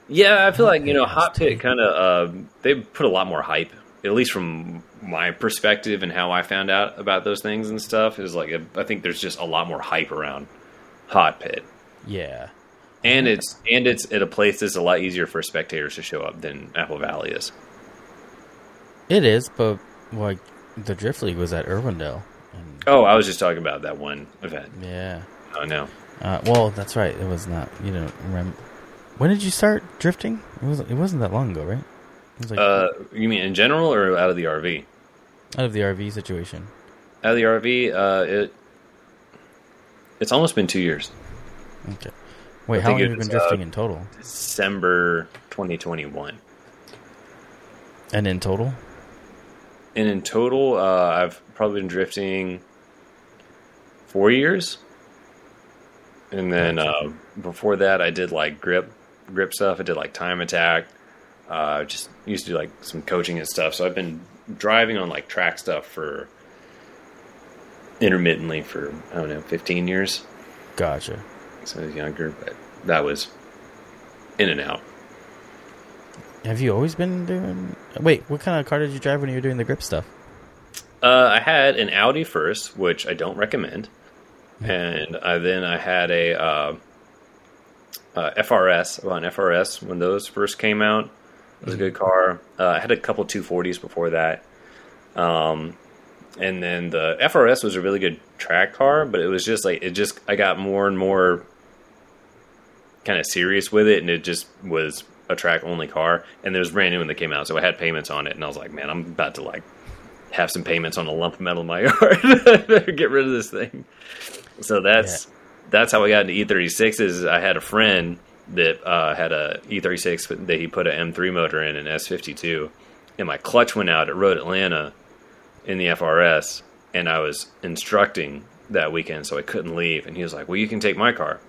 Yeah, I feel like you know, Hot Hot Pit Pit. kind of uh, they put a lot more hype, at least from my perspective and how I found out about those things and stuff. Is like I think there's just a lot more hype around Hot Pit, Yeah. and it's and it's at a place that's a lot easier for spectators to show up than Apple Valley is. It is, but like the Drift League was at Irwindale. Oh, I was just talking about that one event. yeah. Oh no, Uh, well, that's right. It was not. You don't remember. When did you start drifting? It was. It wasn't that long ago, right? Like uh, you mean in general or out of the RV? Out of the RV situation. Out of the RV, uh, it it's almost been two years. Okay. Wait, how long have you been drifting uh, in total? December 2021. And in total? And in total, uh, I've probably been drifting four years. And then uh, before that, I did like grip grip stuff. I did like time attack. Uh, just used to do like some coaching and stuff. So I've been driving on like track stuff for intermittently for I don't know 15 years. Gotcha. So I was younger, but that was in and out. Have you always been doing? Wait, what kind of car did you drive when you were doing the grip stuff? Uh, I had an Audi first, which I don't recommend, and I, then I had a uh, uh, FRS. Well, an FRS when those first came out. It was a good car. Uh, I had a couple 240s before that, um, and then the FRS was a really good track car, but it was just like it just I got more and more kind of serious with it, and it just was a track only car. And it was brand new when they came out, so I had payments on it, and I was like, man, I'm about to like have some payments on a lump of metal in my yard. Better get rid of this thing. So that's that's how I got into E36s. I had a friend that uh, had a E36 that he put an M3 motor in an S52, and my clutch went out at Road Atlanta in the FRS, and I was instructing that weekend, so I couldn't leave. And he was like, "Well, you can take my car.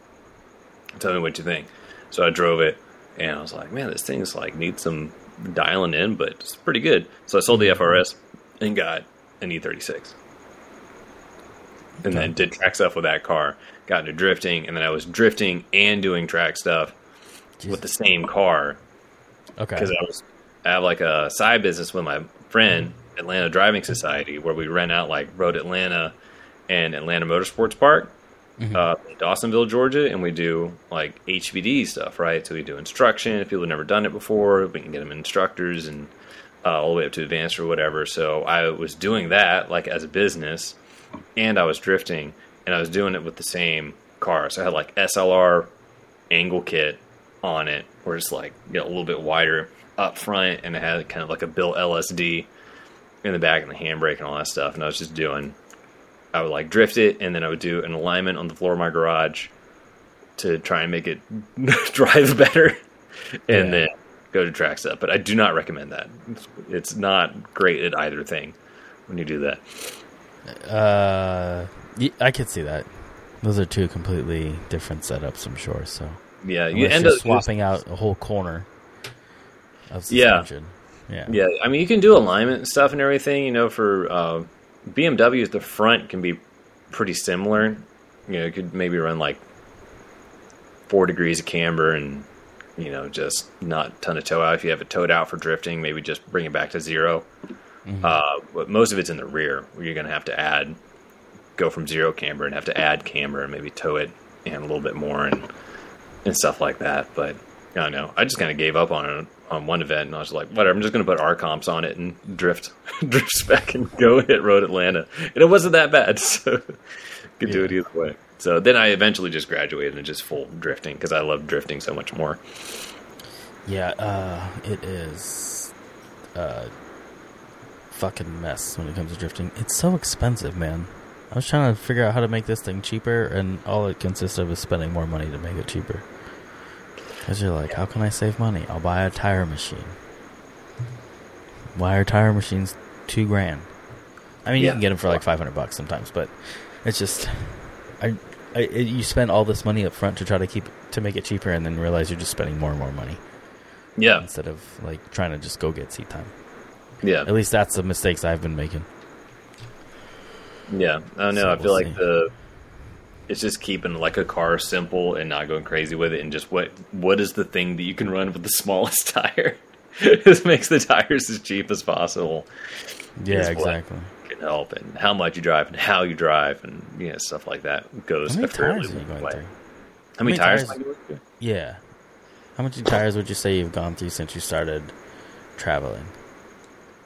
Tell me what you think." So I drove it, and I was like, "Man, this thing's like needs some dialing in, but it's pretty good." So I sold the FRS and got an E36, and then did track stuff with that car. Got into drifting, and then I was drifting and doing track stuff with the same car Okay. because I was I have like a side business with my friend Atlanta Driving Society where we rent out like Road Atlanta and Atlanta Motorsports Park, uh, in Dawsonville, Georgia, and we do like HVD stuff, right? So we do instruction. If people have never done it before, we can get them instructors and uh, all the way up to advanced or whatever. So I was doing that like as a business, and I was drifting, and I was doing it with the same car. So I had like SLR angle kit on it, where it's like you know, a little bit wider up front, and it had kind of like a built LSD in the back and the handbrake and all that stuff. And I was just doing, I would like drift it, and then I would do an alignment on the floor of my garage to try and make it drive better, and Yeah. then go to track stuff. But I do not recommend that. It's, it's not great at either thing when you do that. Uh, I could see that. Those are two completely different setups, I'm sure. So Yeah, you Unless end you're up swapping out a whole corner of Yeah. suspension. Yeah. Yeah, I mean, you can do alignment and stuff and everything. You know, for uh, BMWs, the front can be pretty similar. You know, you could maybe run like four degrees of camber and you know just not a ton of toe out. If you have it towed out for drifting, maybe just bring it back to 0 Uh, but most of it's in the rear, where you're going to have to add, go from zero camber and have to add camber and maybe tow it in a little bit more and and stuff like that. But I don't know. I just kind of gave up on it on one event, and I was like, whatever. I'm just going to put R comps on it and drift, drift spec and go hit Road Atlanta, and it wasn't that bad. So could do it either way. So then I eventually just graduated and just full drifting because I love drifting so much more. Yeah, uh, it is a fucking mess when it comes to drifting. It's so expensive, man. I was trying to figure out how to make this thing cheaper, and all it consists of is spending more money to make it cheaper. Because you're like, how can I save money? I'll buy a tire machine. Why are tire machines two grand? I mean, you can get them for like 500 bucks sometimes, but it's just. I, I, you spend all this money up front to try to keep to make it cheaper, and then realize you're just spending more and more money Yeah, instead of like trying to just go get seat time. Yeah, At least that's the mistakes I've been making. yeah. I don't know. So I feel we'll like see. the it's just keeping like a car simple and not going crazy with it, and just what what is the thing that you can run with the smallest tire. this makes the tires as cheap as possible. Yeah, exactly. Can help, and how much you drive, and how you drive, and you know stuff like that goes How many tires are you going way. through? How many How many tires? tires- am I going through? Yeah. How many tires would you say you've gone through since you started traveling?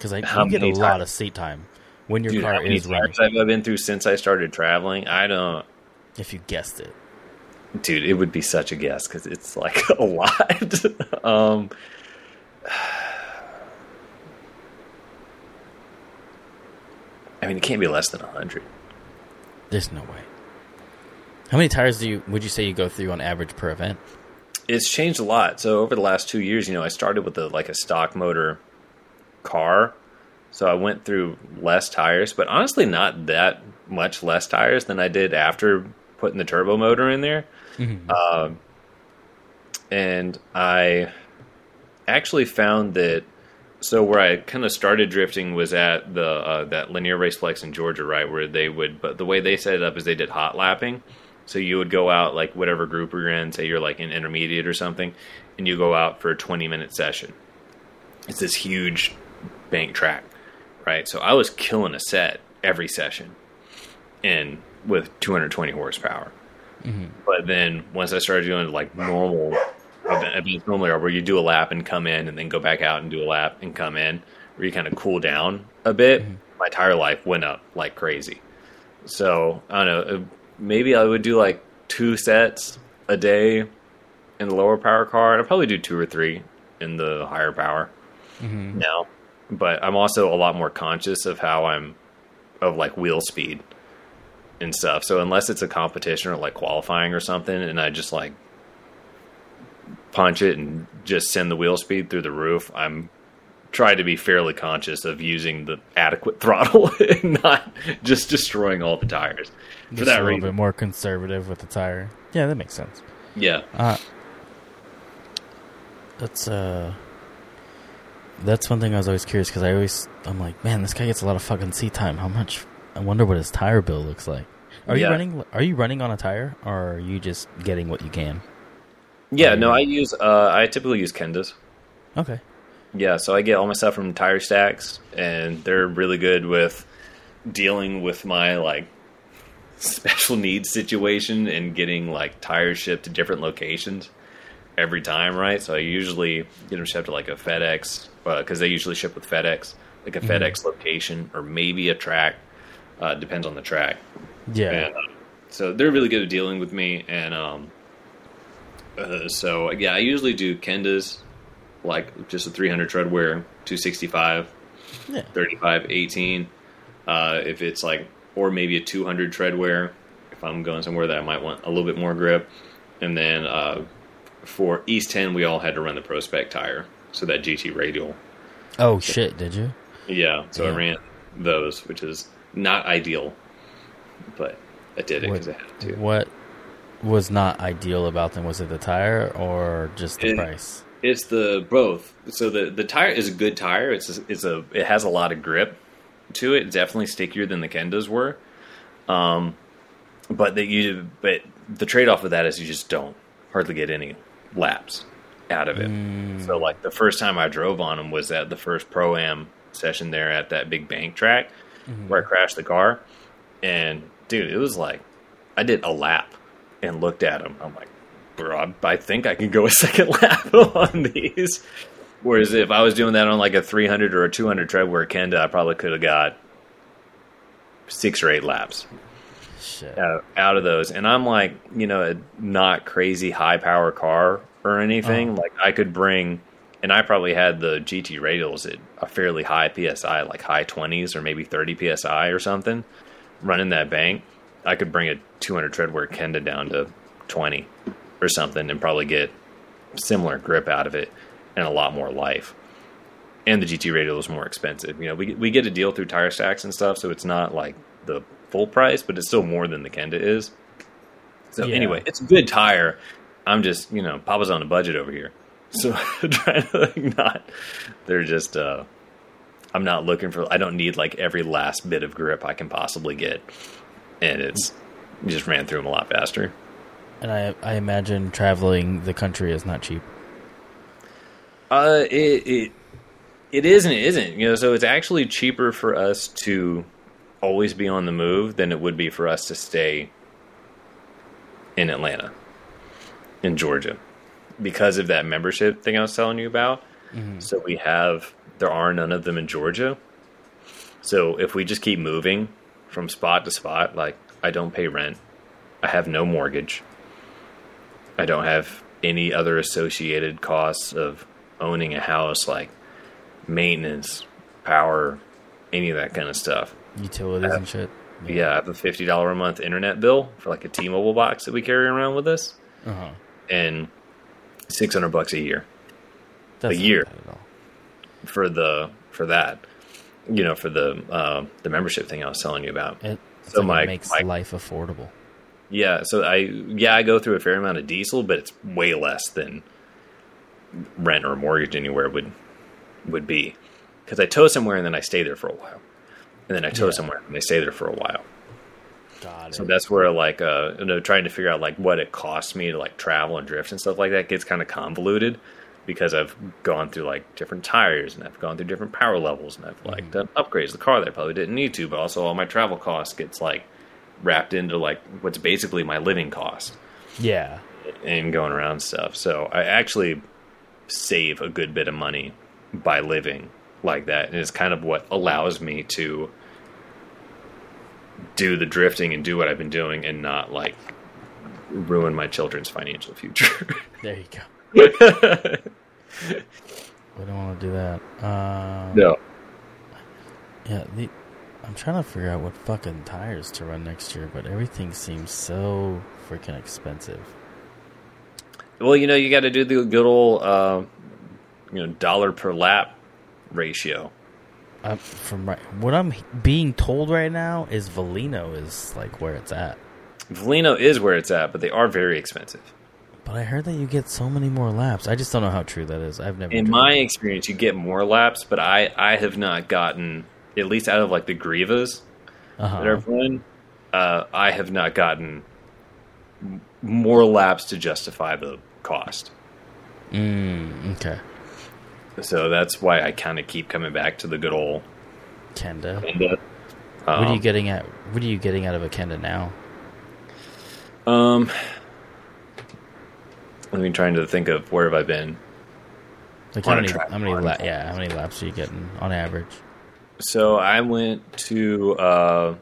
Because I How get a many lot of seat time when your Dude, car how many is running. tires have I been through since I started traveling? I don't. If you guessed it, dude it would be such a guess because it's like a lot um I mean, it can't be less than hundred. There's no way. How many tires do you would you say you go through on average per event? It's changed a lot. So over the last two years, you know, I started with a like a stock motor car, so I went through less tires, but honestly, not that much less tires than I did after putting the turbo motor in there. Mm-hmm. Um, and I actually found that so where I kind of started drifting was at the uh, that Lanier Raceplex in Georgia, right, where they would. But the way they set it up is they did hot lapping. So you would go out like whatever group you're in, say you're like an intermediate or something, and you go out for a 20 minute session. It's this huge bank track, right? So I was killing a set every session, and with 220 horsepower. Mm-hmm. But then once I started doing like normal event- events normally where you do a lap and come in and then go back out and do a lap and come in, where you kind of cool down a bit, mm-hmm. my tire life went up like crazy. So I don't know, uh, maybe I would do like two sets a day in the lower power car, and I'd probably do two or three in the higher power mm-hmm. now. But I'm also a lot more conscious of how I'm of like wheel speed and stuff. So unless it's a competition or like qualifying or something, and I just like punch it and just send the wheel speed through the roof, I'm trying to be fairly conscious of using the adequate throttle and not just destroying all the tires. For Just that a little reason, bit more conservative with the tire. Yeah, that makes sense. yeah. Uh, that's uh, that's one thing I was always curious because I always I'm like, man, this guy gets a lot of fucking seat time. How much? I wonder what his tire bill looks like. Are you running? Are you running on a tire, or are you just getting what you can? Yeah, no, I use uh, I typically use Kendas. Okay. Yeah, so I get all my stuff from Tire Stacks, and they're really good with dealing with my like special needs situation and getting like tires shipped to different locations every time, right? So I usually get them shipped to like a FedEx because they usually ship with FedEx, like a FedEx location or maybe a track. Uh, depends on the track. Yeah. And, uh, so they're really good at dealing with me, and um, uh, so yeah, I usually do Kendas, like just a 300 treadwear, 265, Yeah. 35, 18. Uh, if it's like, or maybe a 200 treadwear, if I'm going somewhere that I might want a little bit more grip, and then uh, for East 10, we all had to run the Pro Spec tire, so that GT radial. Oh shit! Did you? Yeah, so Yeah. I ran those, which is not ideal, but I did it because I had to. What was not ideal about them? Was it the tire or just the It- price? It's the both. So the the tire is a good tire. It's a, it's a it has a lot of grip to it. Definitely stickier than the Kendas were. Um, but that you but the trade off of that is you just don't hardly get any laps out of it. So mm. like the first time I drove on them was at the first pro am session there at that big bank track mm-hmm. where I crashed the car, and dude, it was like I did a lap and looked at them. I'm like, bro, I, think I can go a second lap on these. Whereas if I was doing that on like a 300 or a 200 treadwear Kenda, I probably could have got six or eight laps Shit. out, out of those. And I'm like, you know, a not crazy high power car or anything. Uh-huh. Like I could bring, and I probably had the GT radials at a fairly high PSI, like high 20s or maybe 30 PSI or something, running that bank. I could bring a 200 treadwear Kenda down to 20 or something and probably get similar grip out of it and a lot more life. And the GT radial is more expensive. You know, we we get a deal through tire stacks and stuff, so it's not like the full price, but it's still more than the Kenda is. So Yeah. anyway, it's a good tire. I'm just, you know, Papa's on a budget over here. So trying to like not they're just uh I'm not looking for I don't need like every last bit of grip I can possibly get. And it's just ran through them a lot faster. And I I imagine traveling the country is not cheap. Uh, it it it is and it isn't. You know, so it's actually cheaper for us to always be on the move than it would be for us to stay in Atlanta, in Georgia, because of that membership thing I was telling you about. So we have there are none of them in Georgia. So if we just keep moving from spot to spot, like I don't pay rent, I have no mortgage, I don't have any other associated costs of owning a house like maintenance, power, any of that kind of stuff. Utilities Uh, and shit. Yeah, I have a fifty dollar a month internet bill for like a T-Mobile box that we carry around with us, Uh huh. And six hundred bucks a year That's A year. for the for that. You know, for the uh, the membership thing I was telling you about. It, So so my- it makes my- life affordable. Yeah, so I yeah I go through a fair amount of diesel, but it's way less than rent or mortgage anywhere would would be because I tow somewhere and then I stay there for a while, and then I tow Yeah. somewhere and I stay there for a while. So that's where like uh you know trying to figure out like what it costs me to like travel and drift and stuff like that gets kind of convoluted because I've gone through like different tires and I've gone through different power levels and I've like done upgrades to the car that I probably didn't need to, but also all my travel costs gets like wrapped into like what's basically my living cost yeah. and going around stuff. So I actually save a good bit of money by living like that, and it's kind of what allows me to do the drifting and do what I've been doing, and not like ruin my children's financial future. There you go. We don't want to do that. Um, no, Yeah, the, I'm trying to figure out what fucking tires to run next year, but everything seems so freaking expensive. well, you know, you got to do the good old, uh, you know, dollar per lap ratio. Uh, from right, what I'm being told right now is Valino is like where it's at. Valino is where it's at, but they are very expensive. But I heard that you get so many more laps. I just don't know how true that is. I've never. in my it. experience, you get more laps, but I I have not gotten at least out of like the Grivas uh-huh. that I've run. Uh, I have not gotten more laps to justify the cost. Mm, okay, So that's why I kind of keep coming back to the good old Kenda. Honda. what are you Um, getting at? What are you getting out of a Kenda now? Um, I've been trying to think of where have I been. Like how many? How many? La- yeah, how many laps are you getting on average? So I went to uh,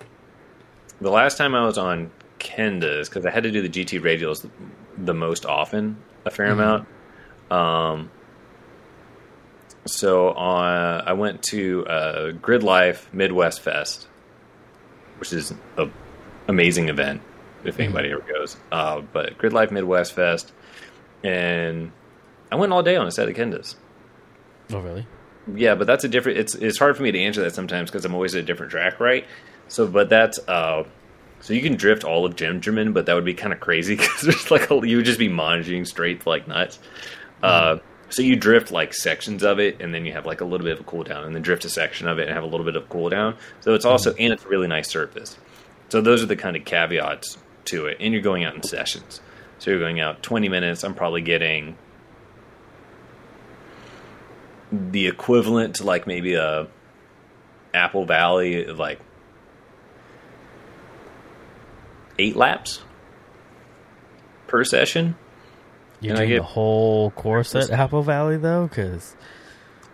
the last time I was on Kenda's because I had to do the GT radials the most often, a fair Mhm. amount. Um, so on, I went to uh, Grid Life Midwest Fest, which is an amazing event if anybody ever goes. Uh, but Grid Life Midwest Fest, and I went all day on a set of Kendas. Oh, really? Yeah, but that's a different. It's it's hard for me to answer that sometimes because I'm always at a different track, right? So, but that's uh, so you can drift all of Gingerman, but that would be kind of crazy because there's like a, you would just be managing straight like nuts. Uh, so you drift like sections of it, and then you have like a little bit of a cooldown, and then drift a section of it and have a little bit of cooldown. So it's also mm-hmm. and it's a really nice surface. So those are the kind of caveats to it, and you're going out in sessions. So you're going out 20 minutes. I'm probably getting the equivalent to like maybe a Apple Valley, like eight laps per session. You're doing get- the whole course at Apple Valley though, because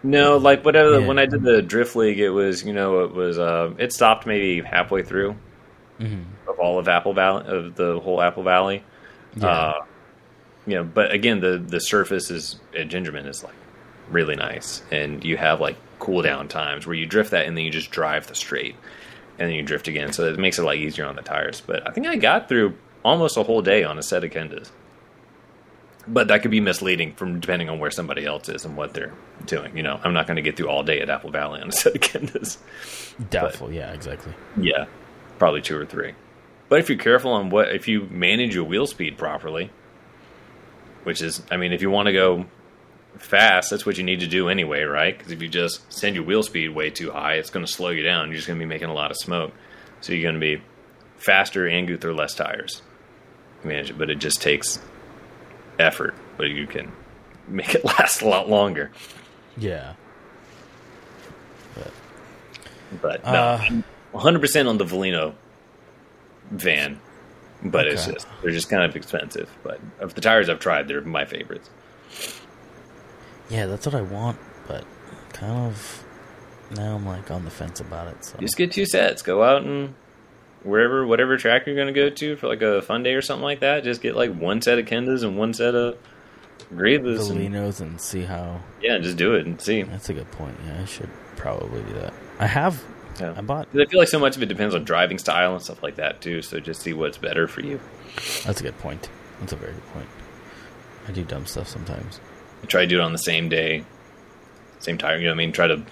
No, like whatever. Yeah. When I did the drift league, it was you know it was uh, it stopped maybe halfway through of all of Apple Valley of the whole Apple Valley. Yeah. Uh, you know, but again, the the surface is at Gingerman is like really nice, and you have like cool down times where you drift that, and then you just drive the straight, and then you drift again. So it makes it a lot easier on the tires. But I think I got through almost a whole day on a set of Kendas. But that could be misleading from depending on where somebody else is and what they're doing. You know, I'm not going to get through all day at Apple Valley on a set of Kendas. doubtful. Yeah, exactly. Yeah, probably two or three. But if you're careful on what, if you manage your wheel speed properly, which is, I mean, if you want to go fast, that's what you need to do anyway, right? Because if you just send your wheel speed way too high, it's going to slow you down. You're just going to be making a lot of smoke. So you're going to be faster and go through less tires. Manage it, but it just takes effort. But you can make it last a lot longer. Yeah. But no, Uh, I'm 100% on the Valino van. But it's just they're just kind of expensive. But of the tires I've tried, they're my favorites. Yeah, that's what I want, but kind of now I'm like on the fence about it. So Just get two sets. Go out and wherever, whatever track you're going to go to for like a fun day or something like that. Just get like one set of Kendas and one set of Gravas. And, and see how. yeah, just do it and see. That's a good point. Yeah, I should probably do that. I have Yeah. I bought. I feel like so much of it depends on driving style and stuff like that too. So just see what's better for you. That's a good point. That's a very good point. I do dumb stuff sometimes. I Try to do it on the same day, same tire. You know what I mean? Try to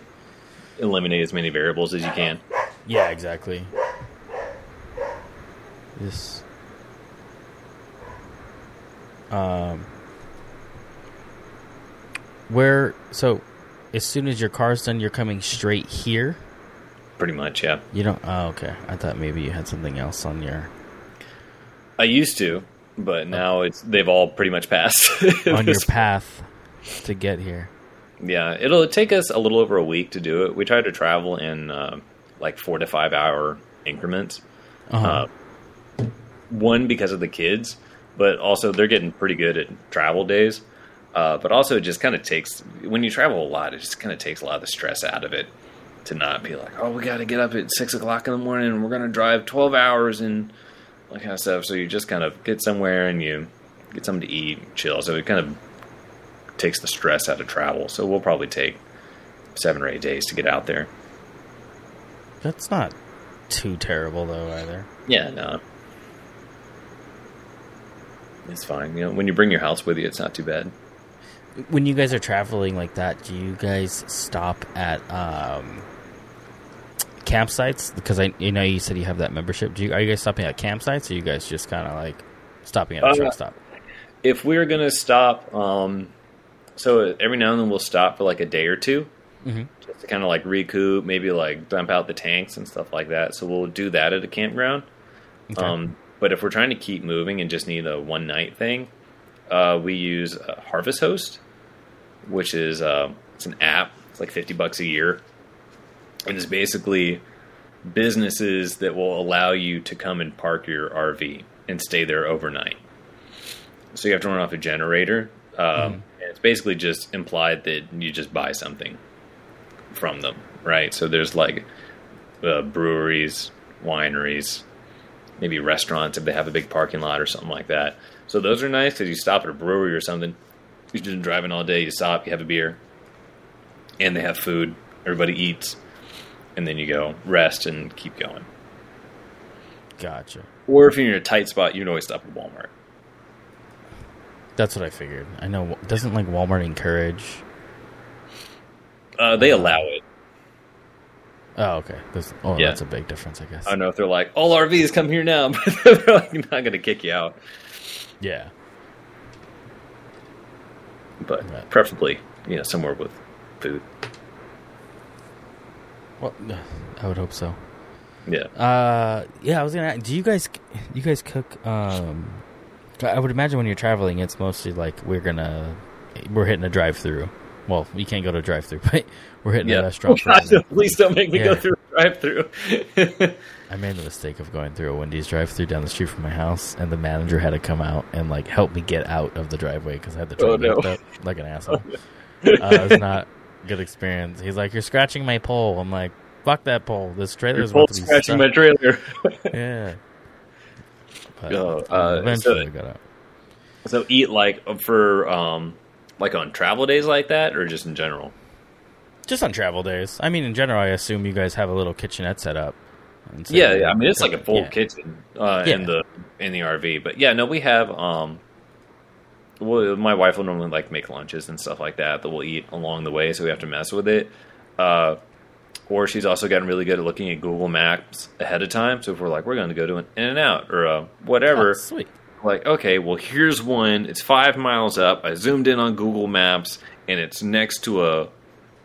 eliminate as many variables as you can. Yeah, exactly. This. Um. Where so, as soon as your car's done, you're coming straight here. Pretty much, yeah. You don't. Oh, okay. I thought maybe you had something else on your I used to, but now it's they've all pretty much passed. on your path to get here. Yeah, it'll take us a little over a week to do it. We try to travel in uh, like four to five hour increments. Uh-huh. Uh, one because of the kids, but also they're getting pretty good at travel days. Uh, but also, it just kind of takes when you travel a lot, it just kind of takes a lot of the stress out of it to not be like, oh, we got to get up at six o'clock in the morning and we're going to drive twelve hours and that kind of stuff. So you just kind of get somewhere and you get something to eat, chill. So it kind of takes the stress out of travel. So we'll probably take seven or eight days to get out there. That's not too terrible though either. Yeah, no. It's fine. You know, when you bring your house with you, it's not too bad. When you guys are traveling like that, do you guys stop at um, campsites? Because I, you know, you said you have that membership. Do you are you guys stopping at campsites, or you guys just kind of like stopping at a Uh, truck stop? If we're gonna stop, um, so every now and then we'll stop for like a day or 2 Mhm. just to kind of like recoup, maybe like dump out the tanks and stuff like that. So we'll do that at a campground. Okay. Um, but if we're trying to keep moving and just need a one night thing, uh, we use uh, Harvest Host, which is uh, it's an app. It's like fifty bucks a year, and it's basically businesses that will allow you to come and park your RV and stay there overnight. So you have to run off a generator, um, and it's basically just implied that you just buy something from them, right? So there's like uh, breweries, wineries, maybe restaurants if they have a big parking lot or something like that. So those are nice because you stop at a brewery or something. You're just driving all day. You stop, you have a beer, and they have food. Everybody eats, and then you go rest and keep going. Gotcha. Or if you're in a tight spot, you can always stop at Walmart. That's what I figured. I know. Doesn't like Walmart encourage? Uh, they allow it. Oh, okay. There's, oh, Yeah. that's a big difference, I guess. I don't know if they're like all RVs come here now, but they're like not going to kick you out. Yeah. But Right. preferably, you know, somewhere with food. Well, I would hope so. Yeah. Uh, yeah, I was gonna. Do you guys, you guys cook? Um, I would imagine when you're traveling, it's mostly like we're gonna, we're hitting a drive-through. Well, we can't go to a drive-through, but we're hitting a Yeah. restaurant. God, for- please don't make me go through a drive-through. I made the mistake of going through a Wendy's drive-through down the street from my house, and the manager had to come out and like help me get out of the driveway because I had the Oh, no. up like an asshole. uh, it was not a good experience. He's like, "You're scratching my pole." I'm like, "Fuck that pole! This trailer is about to be scratching stuck." my trailer. Yeah. But Oh, uh, eventually so- got out. so eat like for um like on travel days like that, or just in general. Just on travel days. I mean, in general, I assume you guys have a little kitchenette set up. So- Yeah, yeah. I mean, it's like a full Yeah. kitchen uh, Yeah. in the in the RV. But yeah, no, we have. Um, well, my wife will normally like make lunches and stuff like that that we'll eat along the way, so we have to mess with it. Uh, or she's also gotten really good at looking at Google Maps ahead of time. So if we're like, we're going to go to an In and Out or uh, whatever, Oh, sweet. Like, okay, well, here's one. It's five miles up. I zoomed in on Google Maps, and it's next to a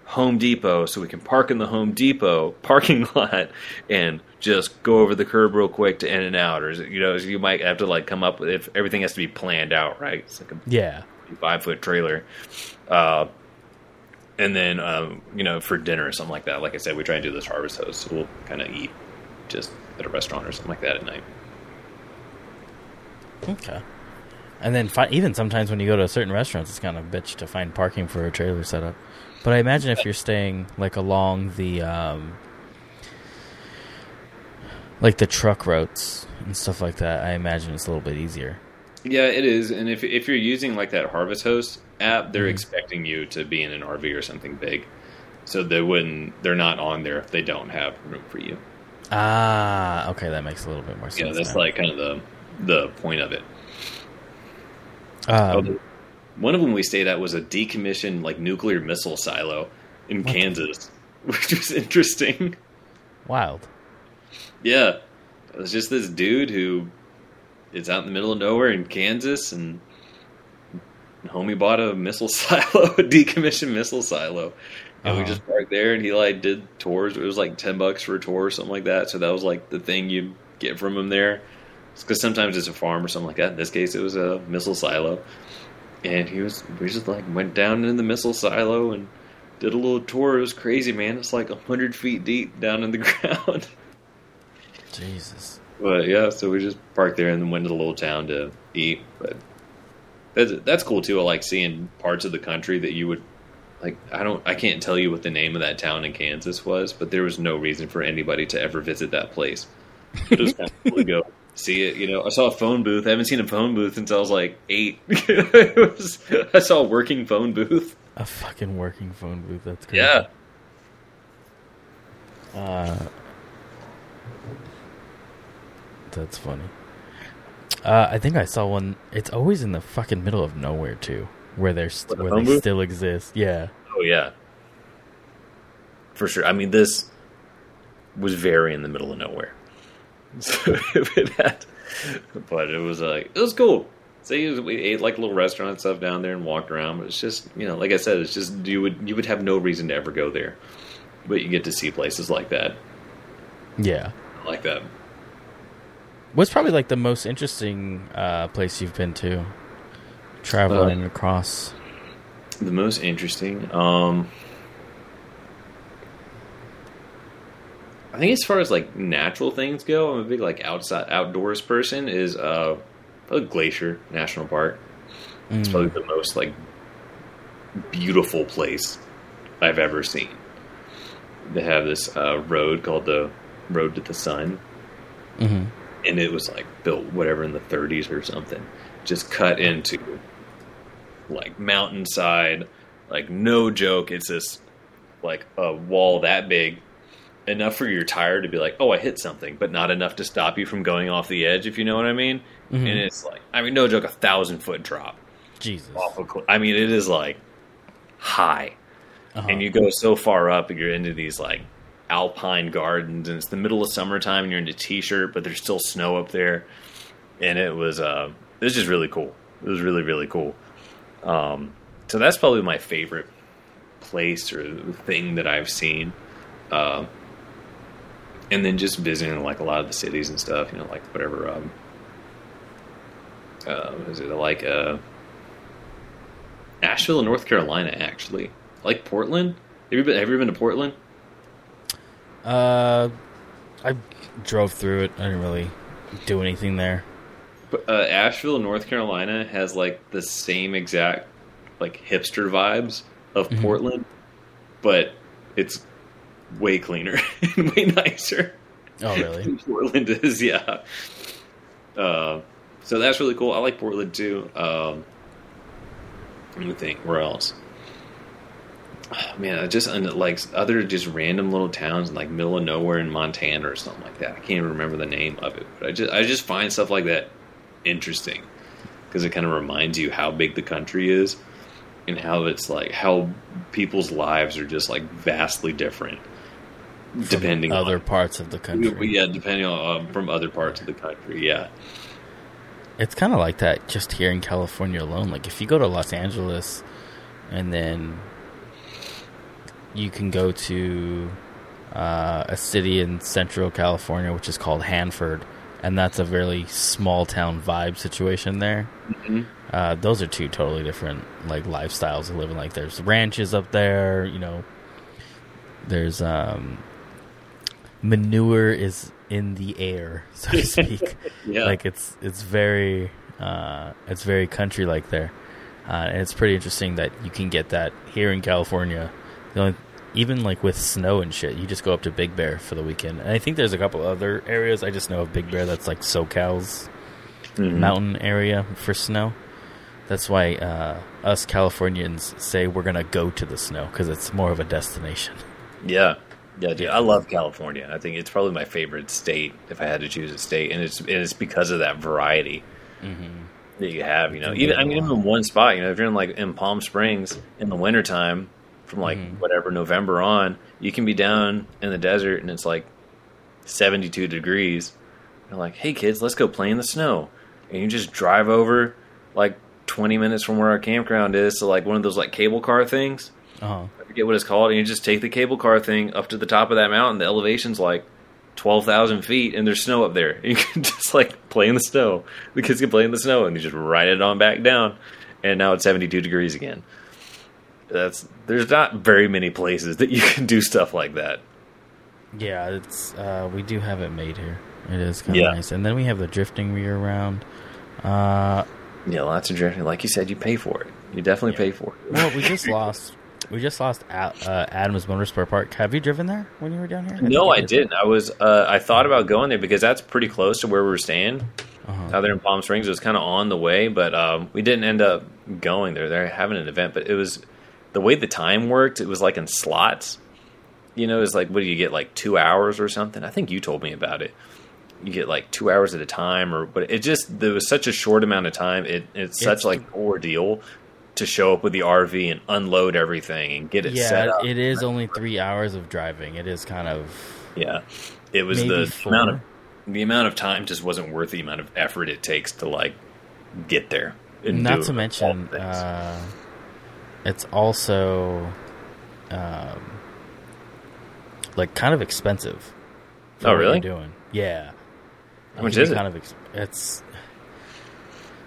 Home Depot, so we can park in the Home Depot parking lot and just go over the curb real quick to In and Out. Or you know, you might have to like come up with if everything has to be planned out, right? It's like a Yeah. five foot trailer. Uh, and then, um, you know, for dinner or something like that, like I said, we try and do this harvest host. So we'll kind of eat just at a restaurant or something like that at night. Okay. And then fi- even sometimes when you go to certain restaurants, it's kind of a bitch to find parking for a trailer setup. But I imagine if you're staying like along the um, like the truck routes and stuff like that, I imagine it's a little bit easier. Yeah, it is. And if if you're using like that Harvest Host app, they're Mhm. expecting you to be in an RV or something big. so they wouldn't. They're not on there if they don't have room for you. Ah, okay, that makes a little bit more sense. Yeah, that's now. like kind of the the point of it. Um, One of them we stayed at was a decommissioned like nuclear missile silo in What? Kansas, which was interesting. wild. Yeah, it was just this dude who is out in the middle of nowhere in Kansas, and homie bought a missile silo, a decommissioned missile silo, and we Uh-huh. just parked there. And he like did tours. It was like ten bucks for a tour or something like that. So that was like the thing you get from him there. Because sometimes it's a farm or something like that. In this case, it was a missile silo, and he was we just like went down in the missile silo and did a little tour. It was crazy, man. It's like hundred feet deep down in the ground. Jesus. But yeah, so we just parked there and then went to the little town to eat. But that's that's cool too. I like seeing parts of the country that you would like. I don't, I can't tell you what the name of that town in Kansas was, but there was no reason for anybody to ever visit that place. It was kind of cool to go see it. You know, I saw a phone booth. I haven't seen a phone booth since I was like eight. was, I saw a working phone booth. A fucking working phone booth. That's crazy. Yeah, Uh, that's funny. Uh, I think I saw one. It's always in the fucking middle of nowhere too, where they're st- the where they booth? still exist. Yeah. Oh yeah, for sure. I mean, this was very in the middle of nowhere, so but it was like it was cool. So you- we ate like little restaurant stuff down there and walked around. But it's just you know, like I said, it's just you would you would have no reason to ever go there, but you get to see places like that, Yeah. I like that. What's probably like the most interesting uh, place you've been to? Traveling across. The most interesting. Um, I think as far as like natural things go, I'm a big like outside outdoors person. Is uh, Glacier National Park. It's Mm. probably the most like beautiful place I've ever seen. They have this uh, road called the Road to the Sun, Mhm. and it was like built whatever in the 30s or something just cut into like mountainside like no joke it's this like a wall that big enough for your tire to be like oh i hit something but not enough to stop you from going off the edge if you know what i mean? Mhm. and it's like i mean no joke a thousand foot drop. Jesus. off a cl- i mean it is like high. Uh-huh. and you go so far up and you're into these like alpine gardens and it's the middle of summertime and you're in a t-shirt but there's still snow up there. And it was uh it was just really cool. It was really really cool. Um so that's probably my favorite place or thing that i've seen. Um and then just visiting like a lot of the cities and stuff you know like whatever um uh what is it like uh asheville north carolina actually like portland have you been have you been to portland Uh, I drove through it. I didn't really do anything there. But, uh, Asheville, North Carolina, has like the same exact like hipster vibes of Mhm. Portland, but it's way cleaner and way nicer. Oh, really? Portland is, yeah. Uh, so that's really cool. I like Portland too. Um, let me think. Where else? Oh, man, I just like other just random little towns in like middle of nowhere in Montana or something like that. I can't even remember the name of it, but I just I just find stuff like that interesting because it kind of reminds you how big the country is and how it's like how people's lives are just like vastly different depending on other on parts of the country. yeah, depending on uh, from other parts of the country. Yeah, It's kind of like that just here in California alone. Like if you go to Los Angeles and then you can go to uh, a city in central California, which is called Hanford, and that's a really small town vibe situation there. Mhm. Uh, those are two totally different like lifestyles of living. Like there's ranches up there, you know. There's um, manure is in the air, so to speak. yeah. Like it's it's very uh, it's very country like there, uh, and it's pretty interesting that you can get that here in California. The only, even like with snow and shit, you just go up to Big Bear for the weekend. And I think there's a couple other areas. I just know of Big Bear that's like SoCal's Mhm. mountain area for snow. That's why uh, us Californians say we're gonna go to the snow because it's more of a destination. Yeah, yeah, dude. I love California. I think it's probably my favorite state if I had to choose a state, and it's and it's because of that variety that you have. You know, even I mean, even in one spot. You know, if you're in like in Palm Springs in the wintertime, from like whatever November on, you can be down in the desert and it's like 72 degrees. You're like, hey kids, let's go play in the snow, and you just drive over like 20 minutes from where our campground is to like one of those like cable car things. Uh-huh. Forget what it's called, and you just take the cable car thing up to the top of that mountain. The elevation's like twelve thousand feet, and there's snow up there. You can just like play in the snow. The kids can play in the snow, and you just ride it on back down. And now it's seventy two degrees again. That's there's not very many places that you can do stuff like that. Yeah, it's uh, we do have it made here. It is kind of Yeah. nice, and then we have the drifting year round. Uh, Yeah, lots of drifting. Like you said, you pay for it. You definitely pay for it. well, we just lost. We just lost uh, Adams Motorsport Park. Have you driven there when you were down here? think No, I did. didn't. I was. Uh, I thought about going there because that's pretty close to where we were staying. Uh-huh. Out there in Palm Springs, it was kind of on the way, but um, we didn't end up going there. They're having an event, but it was the way the time worked. It was like in slots. You know, it's like what do you get like two hours or something? I think you told me about it. You get like two hours at a time, or but it just there was such a short amount of time. It it's such It's- like ordeal to show up with the RV and unload everything and get it set Yeah, up. it is only three hours of driving. It is kind of Yeah, it was the four. amount of the amount of time just wasn't worth the amount of effort it takes to like get there. and not to mention uh, it's also um, like kind of expensive. Oh, really? Doing yeah. How much is it? Kind of ex- it's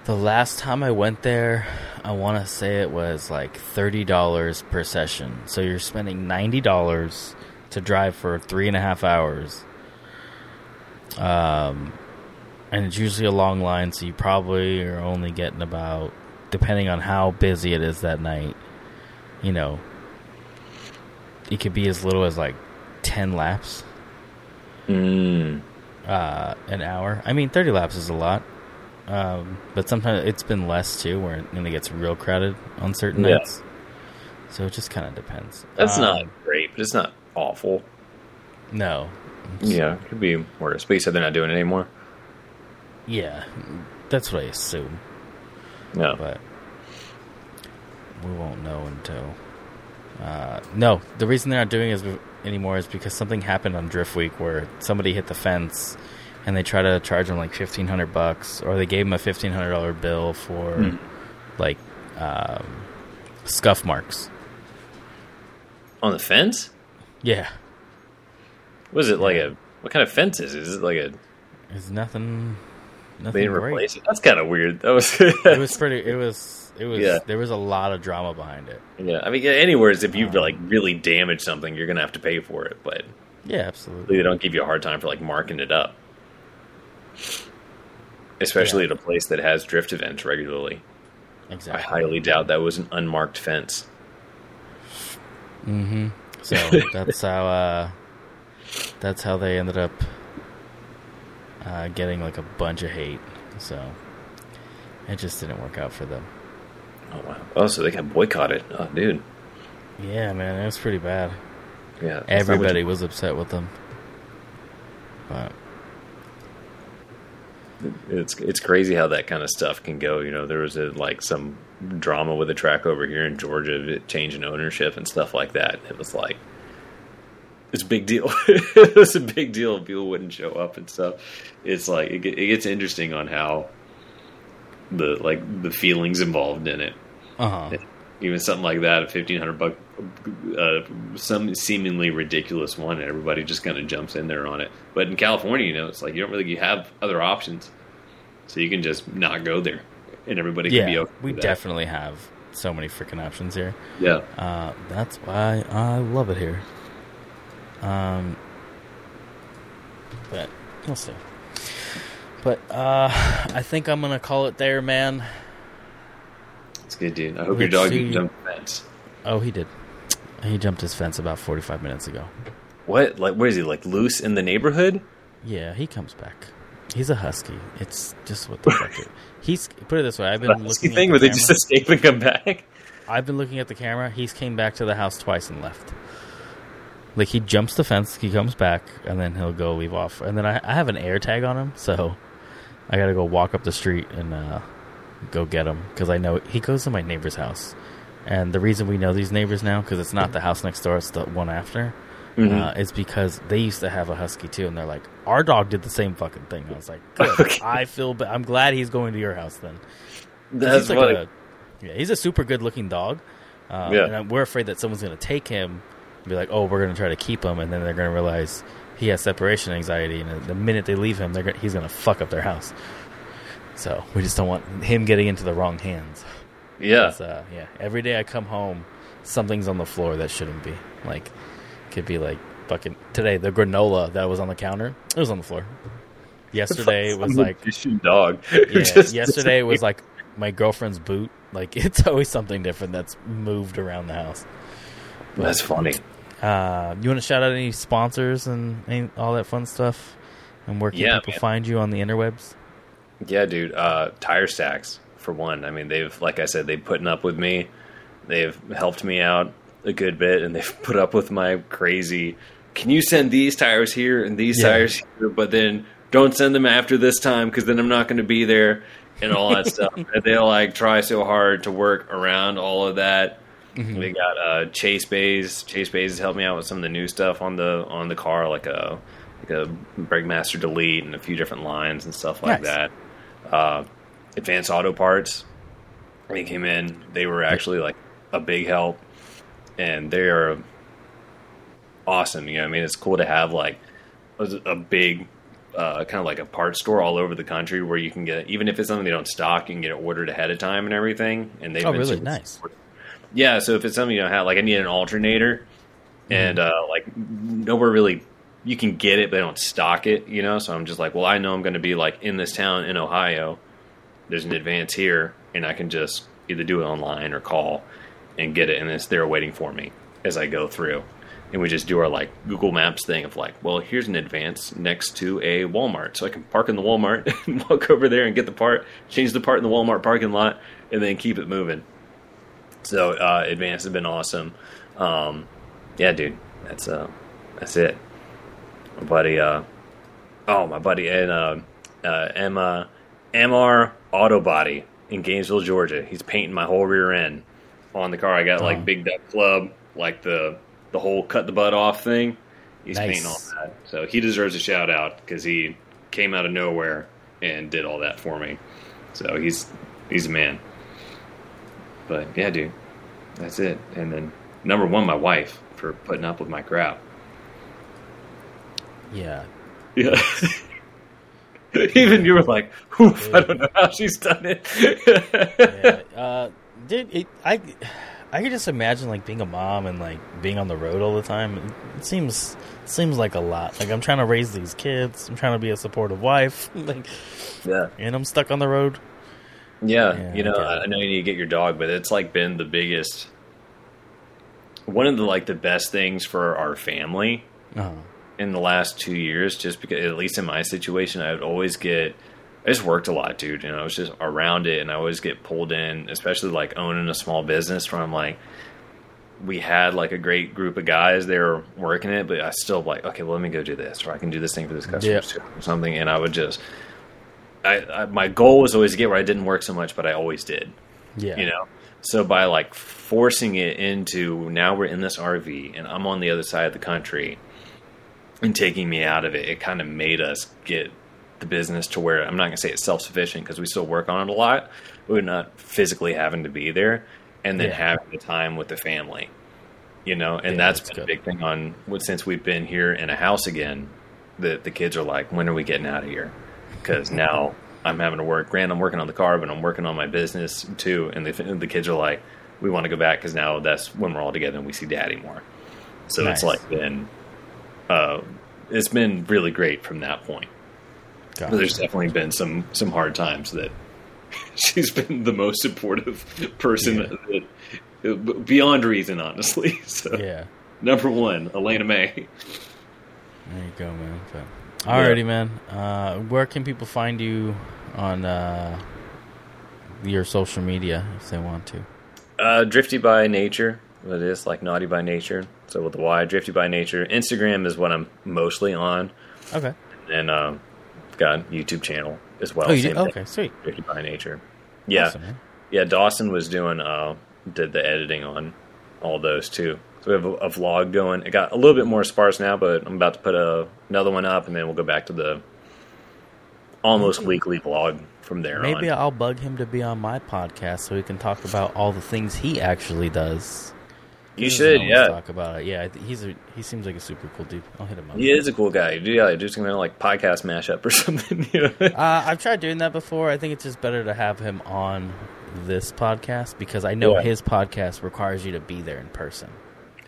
the last time I went there. I want to say it was like thirty dollars per session. So you're spending ninety dollars to drive for three and a half hours. Um, and it's usually a long line, so you probably are only getting about, depending on how busy it is that night, you know, it could be as little as like ten laps Mm, uh, an hour. I mean, 30 laps is a lot. Um, but sometimes it's been less too, where it, it gets real crowded on certain Yeah. nights. So it just kind of depends. that's Um, not great, but it's not awful. No. Yeah, it could be worse. But you said they're not doing it anymore. Yeah. That's what I assume. No, But we won't know until. Uh, no, the reason they're not doing it is anymore is because something happened on Drift Week where somebody hit the fence and they try to charge them like fifteen hundred bucks, or they gave them a fifteen hundred dollar bill for Hmm. like um, scuff marks. on the fence. Yeah, Was it like a what kind of fence is? it? Is it like a it's nothing. they Nothing didn't great. replace it? That's kind of weird. That was It was pretty. It was. It was. Yeah. There was a lot of drama behind it. yeah. I mean, yeah, anywhere is if you Um, like really damage something, you're gonna have to pay for it. But Yeah, absolutely. they don't give you a hard time for like marking it up, especially Yeah. at a place that has drift events regularly. Exactly. I highly doubt that was an unmarked fence. Mm-hmm. So that's how uh, that's how they ended up uh, getting like a bunch of hate. So it just didn't work out for them. Oh wow! Oh, so they got boycotted. Oh, dude. Yeah, man, it was pretty bad. Yeah. that's Everybody you- was upset with them. But It's it's crazy how that kind of stuff can go. You know, there was a, like some drama with a track over here in Georgia, of it changing ownership and stuff like that. It was like it's a big deal. it was a big deal. People wouldn't show up and stuff. It's like it, it gets interesting on how the like the feelings involved in it. uh huh. Even something like that, a fifteen hundred buck, uh, some seemingly ridiculous one, and everybody just kind of jumps in there on it. But in California, you know, it's like you don't really you have other options, so you can just not go there, and everybody can be Yeah, okay. we definitely have so many freaking options here. yeah. Uh, that's why I love it here. Um, but we'll see. But uh, I think I'm gonna call it there, man. It's good, dude. I hope Let's your dog see. can jump the fence. Oh, he did. He jumped his fence about 45 minutes ago. What? Like, where is he? Like loose in the neighborhood? Yeah, he comes back. He's a husky. It's just what the fuck. It, he's put it this way. I've been The looking husky at thing the where they camera. just escape and come back. I've been looking at the camera. He's came back to the house twice and left. Like he jumps the fence, he comes back, and then he'll go leave off. And then I, I have an air tag on him, so I got to go walk up the street and uh, go get him because I know he goes to my neighbor's house. And the reason we know these neighbors now because it's not the house next door; it's the one after. Mm-hmm. Uh, is because they used to have a husky too, and they're like, our dog did the same fucking thing. I was like, good. Okay. I feel. Ba- I'm glad he's going to your house then. That's he's like a, yeah, he's a super good looking dog. Uh, Yeah. and we're afraid that someone's going to take him, and be like, oh, we're going to try to keep him, and then they're going to realize he has separation anxiety, and the minute they leave him, they're gonna, he's going to fuck up their house. So we just don't want him getting into the wrong hands. Yeah. Uh, yeah, every day I come home, something's on the floor that shouldn't be. Like, could be like fucking today the granola that was on the counter, it was on the floor. Yesterday it was like dog. yeah, yesterday was like my girlfriend's boot. Like it's always something different that's moved around the house. That's funny. Uh, you want to shout out any sponsors and any, all that fun stuff? And where can Yeah, people man. find you on the interwebs? Yeah, dude. Uh, tire stacks for one. I mean, they've like I said, they've putting up with me. They've helped me out a good bit, and they've put up with my crazy. Can you send these tires here and these Yeah. tires here, but then don't send them after this time because then I'm not going to be there and all that stuff. And they'll like try so hard to work around all of that. We got uh, Chase Bays. Chase Bays has helped me out with some of the new stuff on the on the car, like a like a Brake Delete and a few different lines and stuff like Nice. that. Uh, Advanced Auto Parts. They came in. They were actually like a big help, and they are awesome. You know, I mean, it's cool to have like a, big. Uh, kind of like a parts store all over the country where you can get even if it's something they don't stock, you can get it ordered ahead of time and everything. And they've Oh, been really? Nice. Yeah, so if it's something you don't have, like I need an alternator, and Mm-hmm. uh, like nowhere really you can get it, but they don't stock it, you know. So I'm just like, well, I know I'm going to be like in this town in Ohio. There's an advance here, and I can just either do it online or call and get it, and it's there waiting for me as I go through. And we just do our like Google Maps thing of like, well, here's an advance next to a Walmart, so I can park in the Walmart and walk over there and get the part, change the part in the Walmart parking lot, and then keep it moving. So uh, advance has been awesome. Um, yeah, dude, that's uh, that's it. My buddy, uh, oh, my buddy, and uh, uh, Emma, Mr Auto Body in Gainesville, Georgia. He's painting my whole rear end on the car. I got Oh. like Big Duck Club, like the the whole cut the butt off thing. He's Nice. painting all that, so he deserves a shout out because he came out of nowhere and did all that for me. So he's he's a man. But yeah, dude, that's it. And then number one, my wife for putting up with my crap. Yeah, Yeah. Even you were like, Oof, I don't know how she's done it. yeah. Uh, dude, it, I I could just imagine like being a mom and like being on the road all the time. It, it seems seems like a lot. Like I'm trying to raise these kids. I'm trying to be a supportive wife. like, yeah. and I'm stuck on the road. Yeah, Yeah, you know, I. I know you need to get your dog, but it's like been the biggest, one of the like the best things for our family Uh, in the last two years. Just because, at least in my situation, I would always get. I just worked a lot, dude. You know, I was just around it, and I always get pulled in, especially like owning a small business. Where I'm like, we had like a great group of guys they were working it, but I still like, okay, well, let me go do this, or I can do this thing for this customer too, or something. And I would just, I, I my goal was always to get where I didn't work so much, but I always did yeah, you know so by like forcing it into now we're in this rv and i'm on the other side of the country and taking me out of it it kind of made us get the business to where i'm not going to say it's self-sufficient because we still work on it a lot we're not physically having to be there and then Yeah. having the time with the family you know and Yeah, that's that's been a big thing on what since we've been here in a house again the the kids are like when are we getting out of here because mm-hmm. now I'm having to work. Grant, I'm working on the car, but I'm working on my business too. And the, the kids are like, we want to go back because now that's when we're all together and we see daddy more. So Nice. it's like been, uh, it's been really great from that point. Gotcha. But there's definitely been some some hard times that she's been the most supportive person that, beyond reason, honestly. So yeah. number one, Elena May. There you go, man. But Alrighty, man. Uh, where can people find you on uh, your social media if they want to? Uh, Drifty by nature. What it is like naughty by nature. So with the Y, Drifty by nature. Instagram is what I'm mostly on, Okay. and um, got YouTube channel as well. Oh, you same did? thing, Okay, sweet. Drifty by nature. Yeah, Awesome, yeah. Dawson was doing uh, did the editing on all those too. So we have a, a vlog going. It got a little bit more sparse now, but I'm about to put a, another one up, and then we'll go back to the almost weekly vlog from there Maybe on. I'll bug him to be on my podcast so he can talk about all the things he actually does. You He should, yeah. Talk about it. Yeah, he's a he seems like a super cool dude. I'll hit him up. He is a cool guy. Yeah, just gonna like podcast mashup or something. You know? Uh, I've tried doing that before. I think it's just better to have him on this podcast because I know Yeah. his podcast requires you to be there in person.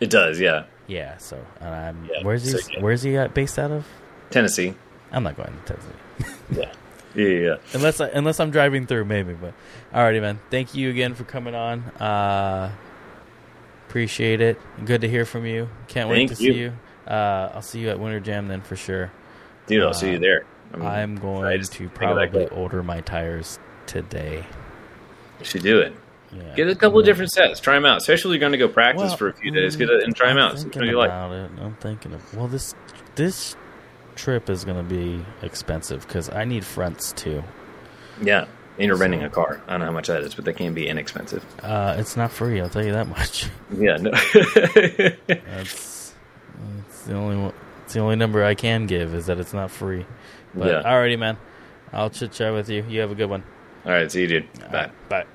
It does, yeah. Yeah. So, and I'm Yeah, where's he? so, yeah. Where's he based out of? Tennessee. I'm not going to Tennessee Yeah. Yeah, yeah. unless I, unless I'm driving through, maybe. But alrighty, man. Thank you again for coming on. Uh, appreciate it. Good to hear from you. Can't wait Thank to you. see you. Uh, I'll see you at Winter Jam then for sure. Dude, I'll see Uh, you there. I'm, I'm going to think of that probably order my tires today. You should do it. Yeah. Get a couple of different sets. Try them out. Especially if you're going to go practice Well, for a few days. mm, Get it and try them I'm out. See thinking what you like. about it. I'm thinking of well, this this trip is going to be expensive because I need fronts too. Yeah. And you're renting a car. I don't know how much that is, but they can be inexpensive. Uh, it's not free. I'll tell you that much. Yeah. No. That's, that's the only one, it's the only number I can give is that it's not free. But Yeah. alrighty, man. I'll chit chat with you. You have a good one. All right. See you, dude. All Bye. right, bye.